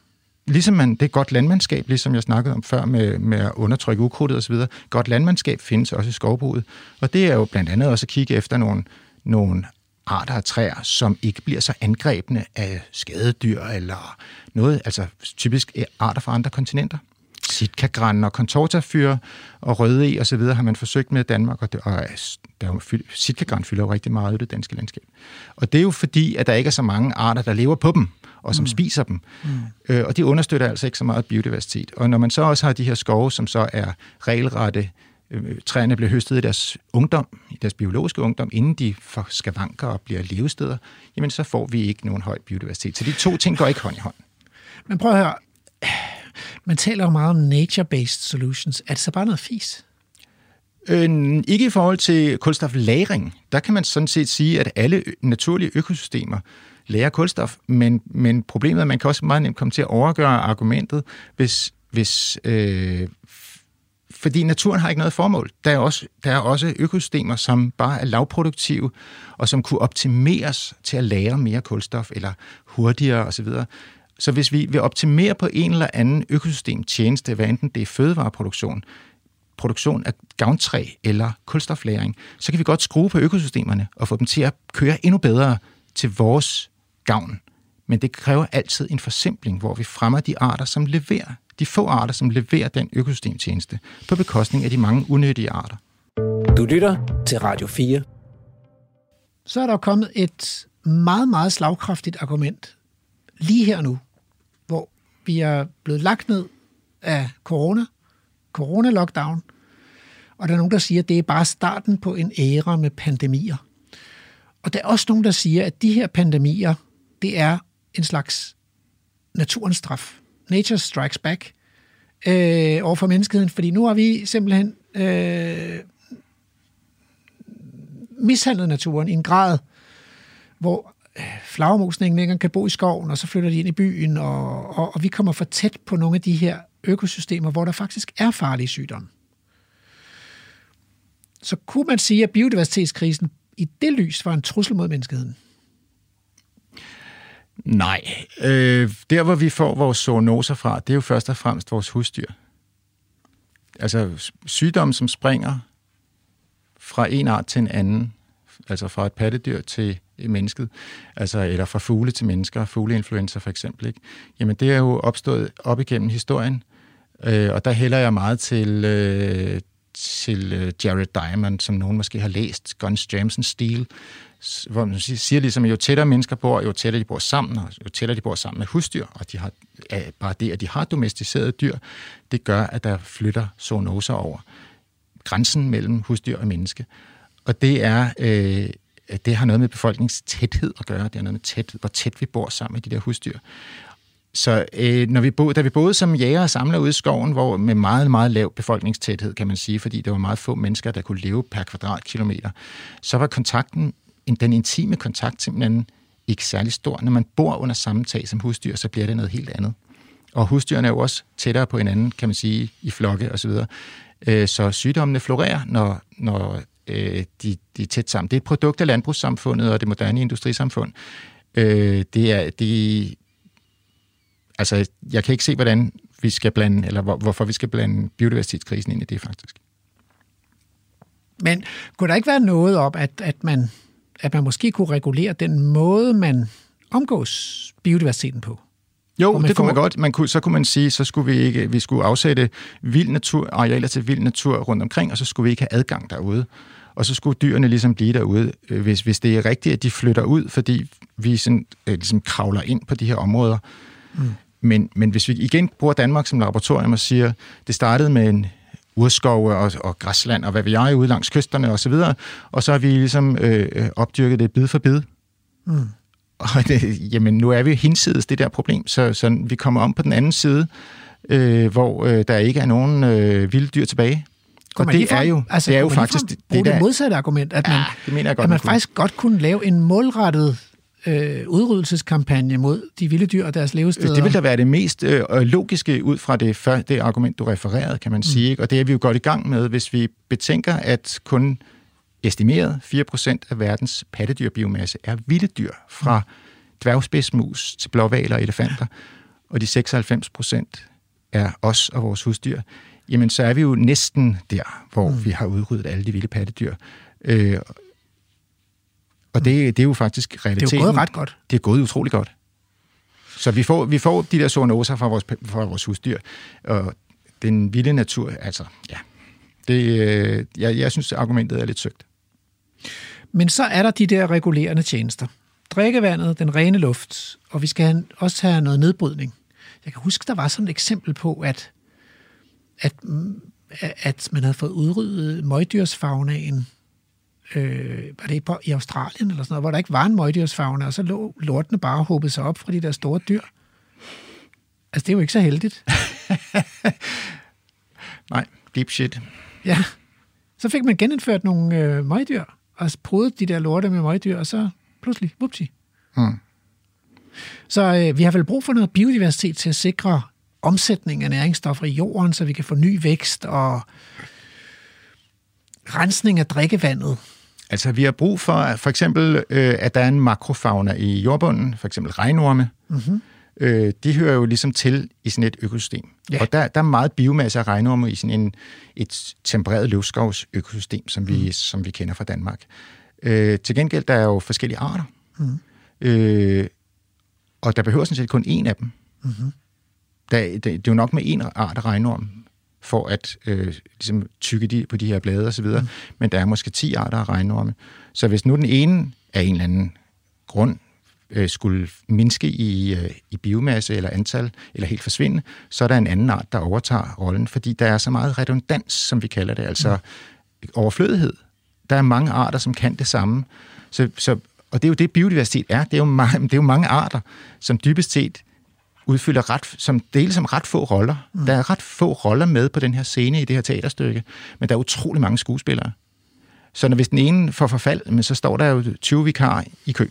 Ligesom man, det er godt landmandskab, ligesom jeg snakkede om før med, med at undertrykke ukrudtet osv. Godt landmandskab findes også i skovbruget. Og det er jo blandt andet også at kigge efter nogle, nogle arter af træer, som ikke bliver så angrebne af skadedyr eller noget, altså typisk arter fra andre kontinenter. Sitkagran og kontortafyr og røde e og så videre har man forsøgt med i Danmark, og, det, og der er jo, fyld- sitkagran fylder jo rigtig meget i det danske landskab. Og det er jo fordi, at der ikke er så mange arter, der lever på dem, og som mm. spiser dem. Mm. Øh, og de understøtter altså ikke så meget biodiversitet. Og når man så også har de her skove, som så er regelrette, øh, træerne bliver høstet i deres ungdom, i deres biologiske ungdom, inden de får skavanker og bliver levesteder, jamen så får vi ikke nogen høj biodiversitet. Så de to ting går ikke hånd i hånd. Men prøv at høre. Man taler jo meget om nature-based solutions. Er det så bare noget fis? Øh, ikke i forhold til kulstoflagring. Der kan man sådan set sige, at alle naturlige økosystemer lærer kulstof, men, men problemet er, at man kan også meget nemt komme til at overgøre argumentet, hvis, hvis øh, fordi naturen har ikke noget formål. Der er, også, der er også økosystemer, som bare er lavproduktive, og som kunne optimeres til at lære mere kulstof, eller hurtigere osv. Så hvis vi vil optimere på en eller anden økosystemtjeneste, hvad enten det er fødevareproduktion, produktion af gavntræ eller kulstoflæring, så kan vi godt skrue på økosystemerne og få dem til at køre endnu bedre til vores gavn. Men det kræver altid en forsimpling, hvor vi fremmer de arter, som leverer, de få arter, som leverer den økosystemtjeneste, på bekostning af de mange unyttige arter. Du lytter til Radio 4. Så er der kommet et meget, meget slagkraftigt argument lige her nu, hvor vi er blevet lagt ned af corona, corona-lockdown, og der er nogen, der siger, at det er bare starten på en æra med pandemier. Og der er også nogen, der siger, at de her pandemier, det er en slags naturens straf. Nature strikes back øh, over for menneskeheden, fordi nu har vi simpelthen øh, mishandlet naturen i en grad, hvor øh, flagermusene ikke længere kan bo i skoven, og så flytter de ind i byen, og, og, og vi kommer for tæt på nogle af de her økosystemer, hvor der faktisk er farlige sygdomme. Så kunne man sige, at biodiversitetskrisen i det lys var en trussel mod menneskeheden? Nej. Øh, der, hvor vi får vores zoonoser fra, det er jo først og fremmest vores husdyr. Altså sygdomme, som springer fra en art til en anden, altså fra et pattedyr til mennesket, altså, eller fra fugle til mennesker, fugleinfluenza for eksempel, ikke? jamen det er jo opstået op igennem historien, øh, og der hælder jeg meget til, øh, til øh, Jared Diamond, som nogen måske har læst, Guns Jamson Steel, hvor man siger, siger ligesom, at jo tættere mennesker bor, jo tættere de bor sammen, og jo tættere de bor sammen med husdyr, og de har, bare det, at de har domesticerede dyr, det gør, at der flytter zoonoser over grænsen mellem husdyr og menneske. Og det er øh, det har noget med befolkningstæthed at gøre. Det har noget med tæt, hvor tæt vi bor sammen med de der husdyr. Så øh, når vi bo, da vi boede som jæger og samler ude i skoven, hvor med meget, meget lav befolkningstæthed, kan man sige, fordi der var meget få mennesker, der kunne leve per kvadratkilometer, så var kontakten, den intime kontakt til hinanden ikke særlig stor. Når man bor under samme tag som husdyr, så bliver det noget helt andet. Og husdyrene er jo også tættere på hinanden, kan man sige, i flokke osv. Øh, Så sygdommene florerer, når, når øh, de, de er tæt sammen. Det er et produkt af landbrugssamfundet og det moderne industrisamfund. Øh, det er, de, altså, jeg kan ikke se, hvordan vi skal blande, eller hvor, hvorfor vi skal blande biodiversitetskrisen ind i det, faktisk. Men kunne der ikke være noget om, at, at, man, at man måske kunne regulere den måde, man omgås biodiversiteten på? Jo, man det kunne man får- godt. Man kunne, så kunne man sige, så skulle vi ikke, vi skulle afsætte vild natur, arealer til vild natur rundt omkring, og så skulle vi ikke have adgang derude. Og så skulle dyrene ligesom blive derude, øh, hvis, hvis det er rigtigt, at de flytter ud, fordi vi sådan, øh, ligesom kravler ind på de her områder. Mm. Men, men hvis vi igen bruger Danmark som laboratorium og siger, det startede med en urskov og, og græsland og hvad vi er ude langs kysterne og så videre, og så har vi ligesom øh, øh, opdyrket det bid for bid. Mm. Og det, jamen, nu er vi hinsides det der problem, så, så vi kommer om på den anden side, øh, hvor øh, der ikke er nogen øh, vilde dyr tilbage. Kunne og det ligefrem- er jo, altså, det er jo faktisk... ligefrem bruge det, modsatte argument, at man, Ja, det mener jeg godt, at man man faktisk godt kunne lave en målrettet øh, udryddelseskampagne mod de vilde dyr og deres levesteder. Det vil da være det mest øh, logiske ud fra det, før, det argument, du refererede, kan man sige. Ikke? Og det er vi jo godt i gang med, hvis vi betænker, at kun estimeret 4% af verdens pattedyrbiomasse er vilde dyr, fra dværgspidsmus til blåvaler og elefanter, og de 96% er os og vores husdyr, jamen så er vi jo næsten der, hvor mm. vi har udryddet alle de vilde pattedyr. Øh, og det, det er jo faktisk realiteten. gået ret godt. Det er gået utrolig godt. Så vi får, vi får de der zoonoser fra vores, fra vores husdyr, og den vilde natur, altså, ja. Det, øh, jeg, jeg synes, argumentet er lidt søgt. Men så er der de der regulerende tjenester. Drikkevandet, den rene luft, og vi skal også have noget nedbrydning. Jeg kan huske, der var sådan et eksempel på, at, at, at man havde fået udryddet møgdyrsfaunaen. Øh, var det på, i Australien eller sådan noget, hvor der ikke var en møgdyrsfauna, og så lå lortene bare og sig op fra de der store dyr. Altså, det er jo ikke så heldigt. Nej, deep shit. Ja. Så fik man genindført nogle øh, møgdyr, og podet de der lorte med møgdyr, og så pludselig, whoopsie. Hmm. Så øh, vi har vel brug for noget biodiversitet til at sikre omsætning af næringsstoffer i jorden, så vi kan få ny vækst og rensning af drikkevandet. Altså, vi har brug for, for eksempel, øh, at der er en makrofauna i jordbunden, for eksempel regnorme. Mm-hmm. Øh, de hører jo ligesom til i sådan et økosystem. Ja. Og der, der er meget biomasse af regnorme i sådan en, et tempereret løvskovsøkosystem, som vi, Mm. som vi kender fra Danmark. Øh, til gengæld, der er jo forskellige arter. Mm. Øh, og der behøver sådan set kun én af dem. Mm-hmm. Der, det, det er jo nok med en art af regnorm, for at øh, ligesom tykke de, på de her blade osv., mm. men der er måske 10 arter af regnorme. Så hvis nu den ene af en eller anden grund øh, skulle mindske i, øh, i biomasse eller antal, eller helt forsvinde, så er der en anden art, der overtager rollen, fordi der er så meget redundans, som vi kalder det, altså mm. overflødighed. Der er mange arter, som kan det samme. Så, så, og det er jo det, biodiversitet er. Det er, jo mange, det er jo mange arter, som dybest set udfylder ret, som deles som ret få roller. Mm. Der er ret få roller med på den her scene i det her teaterstykke, men der er utrolig mange skuespillere. Så når hvis den ene får forfald, men så står der jo 20 vikarer i kø.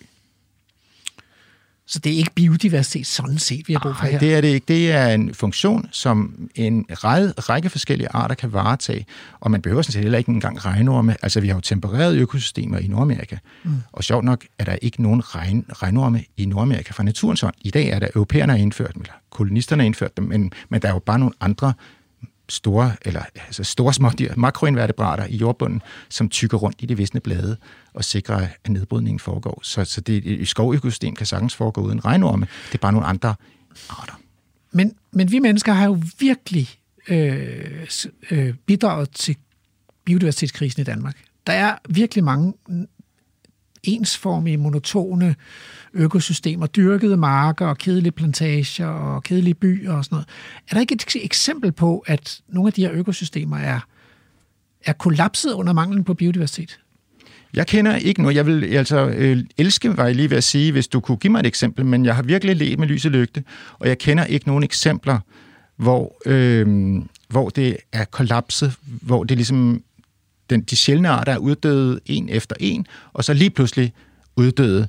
Så det er ikke biodiversitet sådan set, vi har brug for Nej, her. det er det ikke. Det er en funktion, som en række, række forskellige arter kan varetage, og man behøver sådan set heller ikke engang regnorme. Altså, vi har jo tempererede økosystemer i Nordamerika, mm. og sjovt nok er der ikke nogen regn, regnorme i Nordamerika fra naturens hånd. I dag er der europæerne har indført dem, eller kolonisterne har indført dem, men, men der er jo bare nogle andre store, eller altså store smådyr, makroinvertebrater i jordbunden, som tykker rundt i de visne blade og sikrer, at nedbrydningen foregår. Så, så det i skovøkosystem kan sagtens foregå uden regnorme. Det er bare nogle andre arter. Men, men vi mennesker har jo virkelig øh, øh, bidraget til biodiversitetskrisen i Danmark. Der er virkelig mange ensformige, monotone økosystemer, dyrkede marker og kedelige plantager og kedelige byer og sådan noget. Er der ikke et eksempel på, at nogle af de her økosystemer er, er kollapset under manglen på biodiversitet? Jeg kender ikke noget. Jeg vil altså øh, elske, var jeg lige ved at sige, hvis du kunne give mig et eksempel, men jeg har virkelig let med lys og lygte, og jeg kender ikke nogen eksempler, hvor, øh, hvor det er kollapset, hvor det ligesom den, de sjældne arter er uddøde en efter en, og så lige pludselig uddøde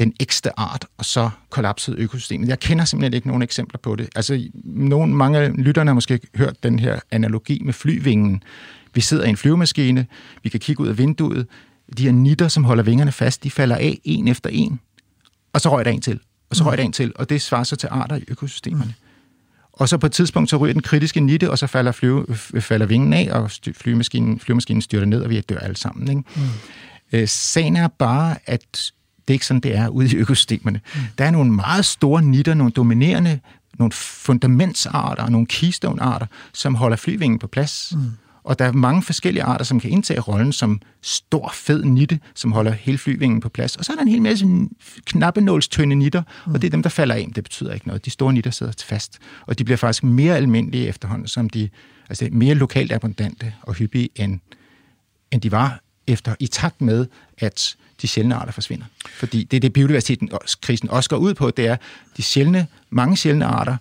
den ekste art, og så kollapsede økosystemet. Jeg kender simpelthen ikke nogen eksempler på det. Altså, nogen, mange af lytterne har måske hørt den her analogi med flyvingen. Vi sidder i en flyvemaskine, vi kan kigge ud af vinduet, de her nitter, som holder vingerne fast, de falder af en efter en, og så røg der en til, og så røg der en til, og det svarer så til arter i økosystemerne. Og så på et tidspunkt, så ryger den kritiske nitte, og så falder, flyve, falder vingen af, og styr, flyvemaskinen, flyvemaskinen styrter ned, og vi dør alle sammen. Ikke? Mm. Øh, sagen er bare, at det er ikke sådan, det er ude i økosystemerne. Mm. Der er nogle meget store nitter, nogle dominerende, nogle fundamentsarter, nogle keystone-arter, som holder flyvingen på plads. Mm. Og der er mange forskellige arter, som kan indtage rollen som stor, fed nitte, som holder hele flyvingen på plads. Og så er der en hel masse knappenålstynde nitter, mm. og det er dem, der falder af. Men Det betyder ikke noget. De store nitter sidder fast, og de bliver faktisk mere almindelige efterhånden, som de altså mere lokalt abundante og hyppige, end, end de var efter i takt med, at de sjældne arter forsvinder. Fordi det er det, biodiversiteten også, går ud på, det er, de sjældne, mange sjældne arter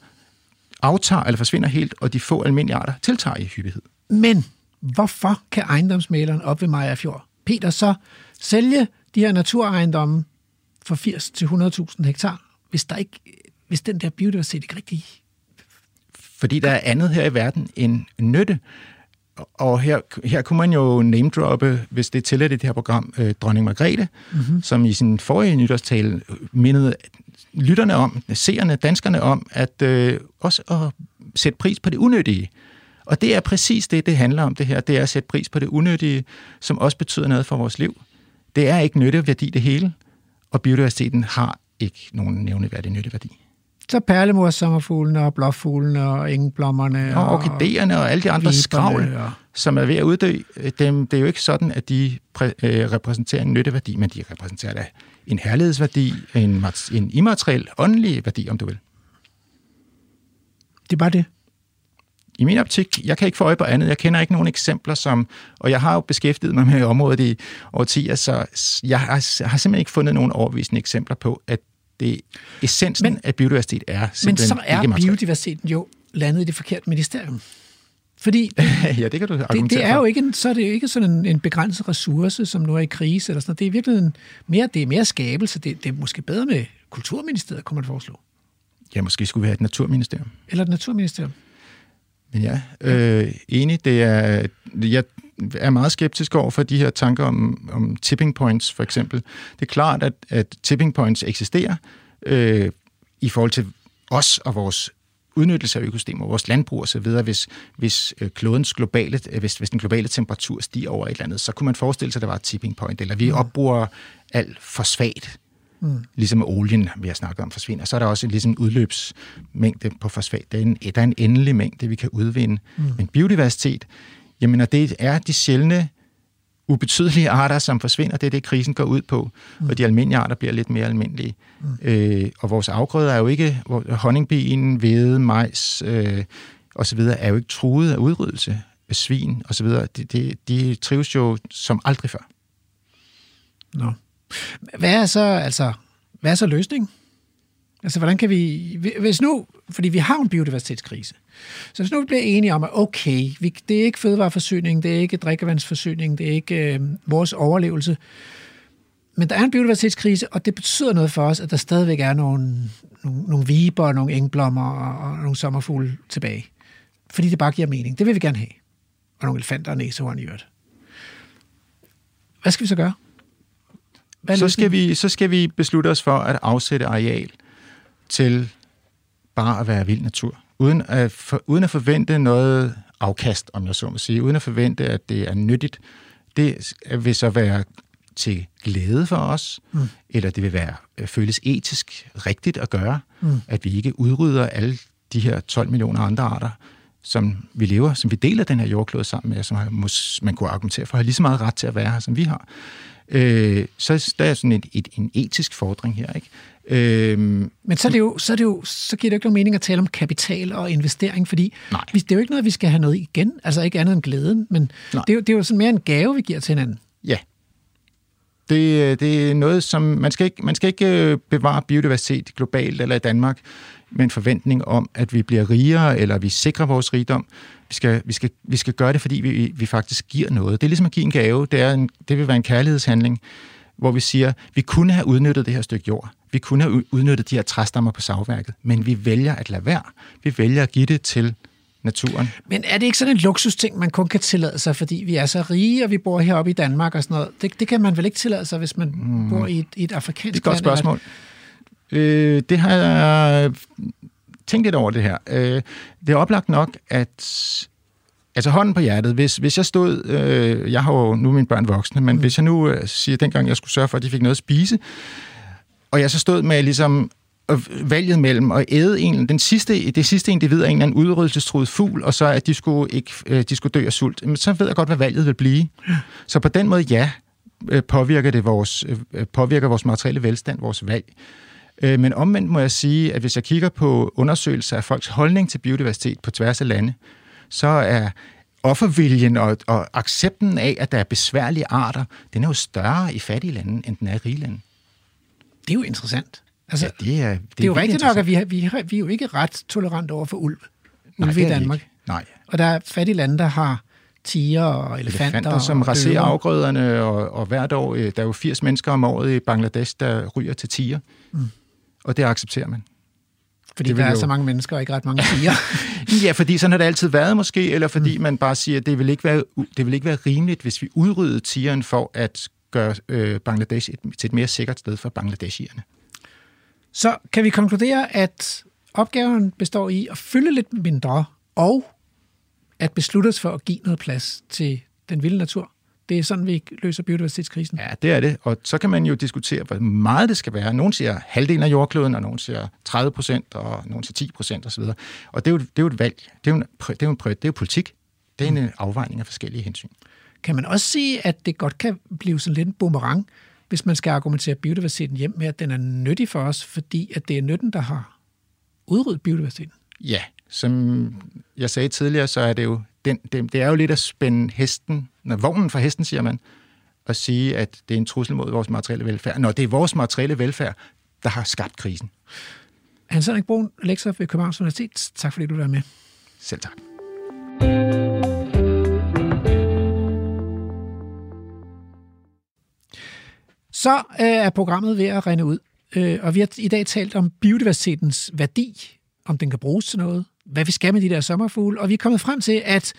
aftager eller forsvinder helt, og de få almindelige arter tiltager i hyppighed. Men hvorfor kan ejendomsmaleren op ved Majerfjord, Peter, så sælge de her naturejendomme for 80 til 100.000 hektar, hvis, der ikke, hvis den der biodiversitet ikke rigtig... Fordi der er andet her i verden end nytte. Og her, her kunne man jo name-droppe, hvis det er tilladt i det her program, øh, dronning Margrethe, mm-hmm. som i sin forrige nytårstale mindede lytterne om, seerne, danskerne om, at øh, også at sætte pris på det unyttige. Og det er præcis det, det handler om det her. Det er at sætte pris på det unyttige, som også betyder noget for vores liv. Det er ikke nytteværdi det hele, og biodiversiteten har ikke nogen nævneværdig nytteværdi. Så perlemors sommerfuglene og blåfuglene og engeblommerne Og orkidéerne og alle de andre skravl, og- som er ved at uddø, øh, dem, det er jo ikke sådan, at de præ, øh, repræsenterer en nytteværdi, men de repræsenterer da en herlighedsværdi, en, en immateriel, åndelig værdi, om du vil. Det er bare det. I min optik, jeg kan ikke få øje på andet. Jeg kender ikke nogen eksempler, som, og jeg har jo beskæftiget mig med området i årtier, så jeg har, har simpelthen ikke fundet nogen overvisende eksempler på, at det essensen Men- men, af biodiversitet er Men simpelthen så er ikke biodiversiteten jo landet i det forkerte ministerium. Fordi ja, det kan du det, det er jo ikke en, så er det jo ikke sådan en, en begrænset ressource, som nu er i krise. Eller sådan noget. Det er virkelig en, mere, det er mere skabelse. Det, det er måske bedre med Kulturministeriet, kunne man foreslå. Ja, måske skulle vi have et naturministerium. Eller et Naturministerium. Men ja, øh, enig. Det er, jeg er meget skeptisk over for de her tanker om, om tipping points, for eksempel. Det er klart, at, at tipping points eksisterer øh, i forhold til os og vores udnyttelse af økosystemer, vores landbrug osv., hvis, hvis øh, klodens globale, øh, hvis, hvis den globale temperatur stiger over et eller andet, så kunne man forestille sig, at der var et tipping point, eller vi opbruger al fosfat, mm. ligesom olien, vi har snakket om, forsvinder. Så er der også en ligesom udløbsmængde på fosfat. Der er en, der er en endelig mængde, vi kan udvinde. Mm. Men biodiversitet, jamen, og det er de sjældne ubetydelige arter, som forsvinder. Det er det, krisen går ud på. Mm. Og de almindelige arter bliver lidt mere almindelige. Mm. Øh, og vores afgrøder er jo ikke... Honningbien, hvede, majs øh, og så videre er jo ikke truet af udryddelse. Svin og så videre. De, de, de trives jo som aldrig før. Nå. Hvad er så, altså, hvad er så løsningen? Altså, hvordan kan vi... Hvis nu... Fordi vi har en biodiversitetskrise. Så hvis nu vi bliver enige om, at okay, vi, det er ikke fødevareforsyning, det er ikke drikkevandsforsyning, det er ikke øh, vores overlevelse, men der er en biodiversitetskrise, og det betyder noget for os, at der stadigvæk er nogle, nogle, nogle viber, nogle engblommer og, og nogle sommerfugle tilbage. Fordi det bare giver mening. Det vil vi gerne have. Og nogle elefanter og næsehorn i øvrigt. Hvad skal vi så gøre? Hvad Så skal, vi, så skal vi beslutte os for at afsætte areal til bare at være vild natur. Uden at, for, uden at forvente noget afkast, om jeg så må sige. Uden at forvente, at det er nyttigt. Det vil så være til glæde for os, mm. eller det vil være øh, føles etisk rigtigt at gøre, Mm. at vi ikke udrydder alle de her 12 millioner andre arter, som vi lever, som vi deler den her jordklode sammen med, som man kunne argumentere for, har lige så meget ret til at være her, som vi har. Øh, så der er sådan et, et, en etisk fordring her, ikke? Øh, Men så, er det jo, så, er det jo, så giver det jo ikke nogen mening at tale om kapital og investering, fordi Nej. vi, det er jo ikke noget, vi skal have noget igen. Altså ikke andet end glæden, men Nej. det er, jo, det er jo sådan mere en gave, vi giver til hinanden. Ja. Det, det er noget, som man skal ikke, man skal ikke øh, bevare biodiversitet globalt eller i Danmark med en forventning om, at vi bliver rigere, eller vi sikrer vores rigdom. Vi skal, vi skal, vi skal gøre det, fordi vi, vi faktisk giver noget. Det er ligesom at give en gave. Det, er en, det vil være en kærlighedshandling, hvor vi siger, vi kunne have udnyttet det her stykke jord. Vi kunne have udnyttet de her træstammer på savværket, men vi vælger at lade være. Vi vælger at give det til naturen. Men er det ikke sådan en luksusting, man kun kan tillade sig, fordi vi er så rige, og vi bor heroppe i Danmark og sådan noget? Det, det kan man vel ikke tillade sig, hvis man mm. bor i et, i et afrikansk Det er et godt land, eller- spørgsmål. Øh, det har jeg tænkt lidt over det her. Øh, det er oplagt nok, at altså hånden på hjertet, hvis, hvis jeg stod, øh, jeg har jo nu mine børn voksne, men mm. hvis jeg nu øh, siger, dengang jeg skulle sørge for, at de fik noget at spise, og jeg så stod med ligesom øh, valget mellem at æde en, den sidste, det sidste individ af en eller anden udryddelsestruet fugl, og så at de skulle, ikke, øh, de skulle dø af sult, men så ved jeg godt, hvad valget vil blive. Så på den måde, ja, øh, påvirker det vores, påvirker vores materielle velstand, vores valg. Øh, Men omvendt må jeg sige, at hvis jeg kigger på undersøgelser af folks holdning til biodiversitet på tværs af lande, så er offerviljen og, og accepten af, at der er besværlige arter, den er jo større i fattige lande, end den er i rige lande. Det er jo interessant. Altså, Ja, det er, det det er jo rigtigt nok, at vi, har, vi, har, vi er jo ikke ret tolerant over for ulv. Nej, Ulve det i Danmark. ikke. Nej. Og der er fattige lande, der har tiger og elefanter. Elefanter, som og raserer afgrøderne, og, og hvert år, øh, der er jo 80 mennesker om året i Bangladesh, der ryger til tiger. Mm. Og det accepterer man. Fordi det der er jo- så mange mennesker og ikke ret mange tiger. Ja, fordi sådan har det altid været måske, eller fordi mm. man bare siger, at det vil ikke være, det vil ikke være rimeligt, hvis vi udryddede tigeren for at gøre øh, Bangladesh et, til et mere sikkert sted for bangladeshierne. Så kan vi konkludere, at opgaven består i at fylde lidt mindre, og at beslutte os for at give noget plads til den vilde natur. Det er sådan, vi løser biodiversitetskrisen. Ja, det er det. Og så kan man jo diskutere, hvor meget det skal være. Nogle siger halvdelen af jordkloden, og nogle siger 30 procent, og nogle siger 10 procent osv. Og det er, jo, det er jo et valg. Det er jo, en, det er jo, en det er jo politik. Det er en øh, afvejning af forskellige hensyn. Kan man også sige, at det godt kan blive sådan lidt en boomerang, hvis man skal argumentere biodiversiteten hjem med, at den er nyttig for os, fordi at det er nytten, der har udryddet biodiversiteten. Ja, som jeg sagde tidligere, så er det jo, den, det, det er jo lidt at spænde hesten, når vognen for hesten, siger man, og sige, at det er en trussel mod vores materielle velfærd, når det er vores materielle velfærd, der har skabt krisen. Hans Henrik Brun, lektor ved Københavns Universitet. Tak fordi du var med. Selv tak. Så øh, er programmet ved at rende ud, øh, og vi har i dag talt om biodiversitetens værdi, om den kan bruges til noget, hvad vi skal med de der sommerfugle, og vi er kommet frem til, at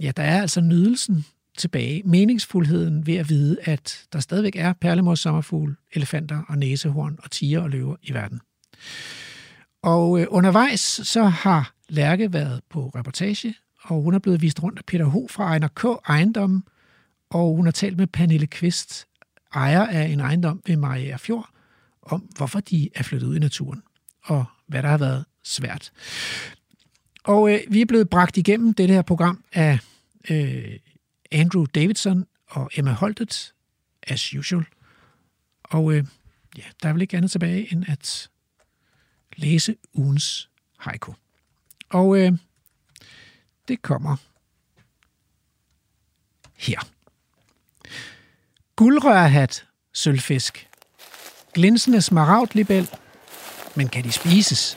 ja, der er altså nydelsen tilbage, meningsfuldheden ved at vide, at der stadigvæk er perlemors sommerfugl, elefanter og næsehorn og tiger og løver i verden. Og øh, undervejs så har Lærke været på reportage, og hun er blevet vist rundt af Peter Ho fra Ejner K. Ejendommen, og hun har talt med Pernille Kvist, ejer af en ejendom ved Mariager Fjord, om hvorfor de er flyttet ud i naturen, og hvad der har været svært. Og øh, vi er blevet bragt igennem det her program af øh, Andrew Davidson og Emma Holtet, as usual. Og øh, ja, der er vel ikke andet tilbage end at læse ugens haiku. Og øh, det kommer her. Guldrørhat, sølvfisk. Glinsende smaragdlibel, men kan de spises?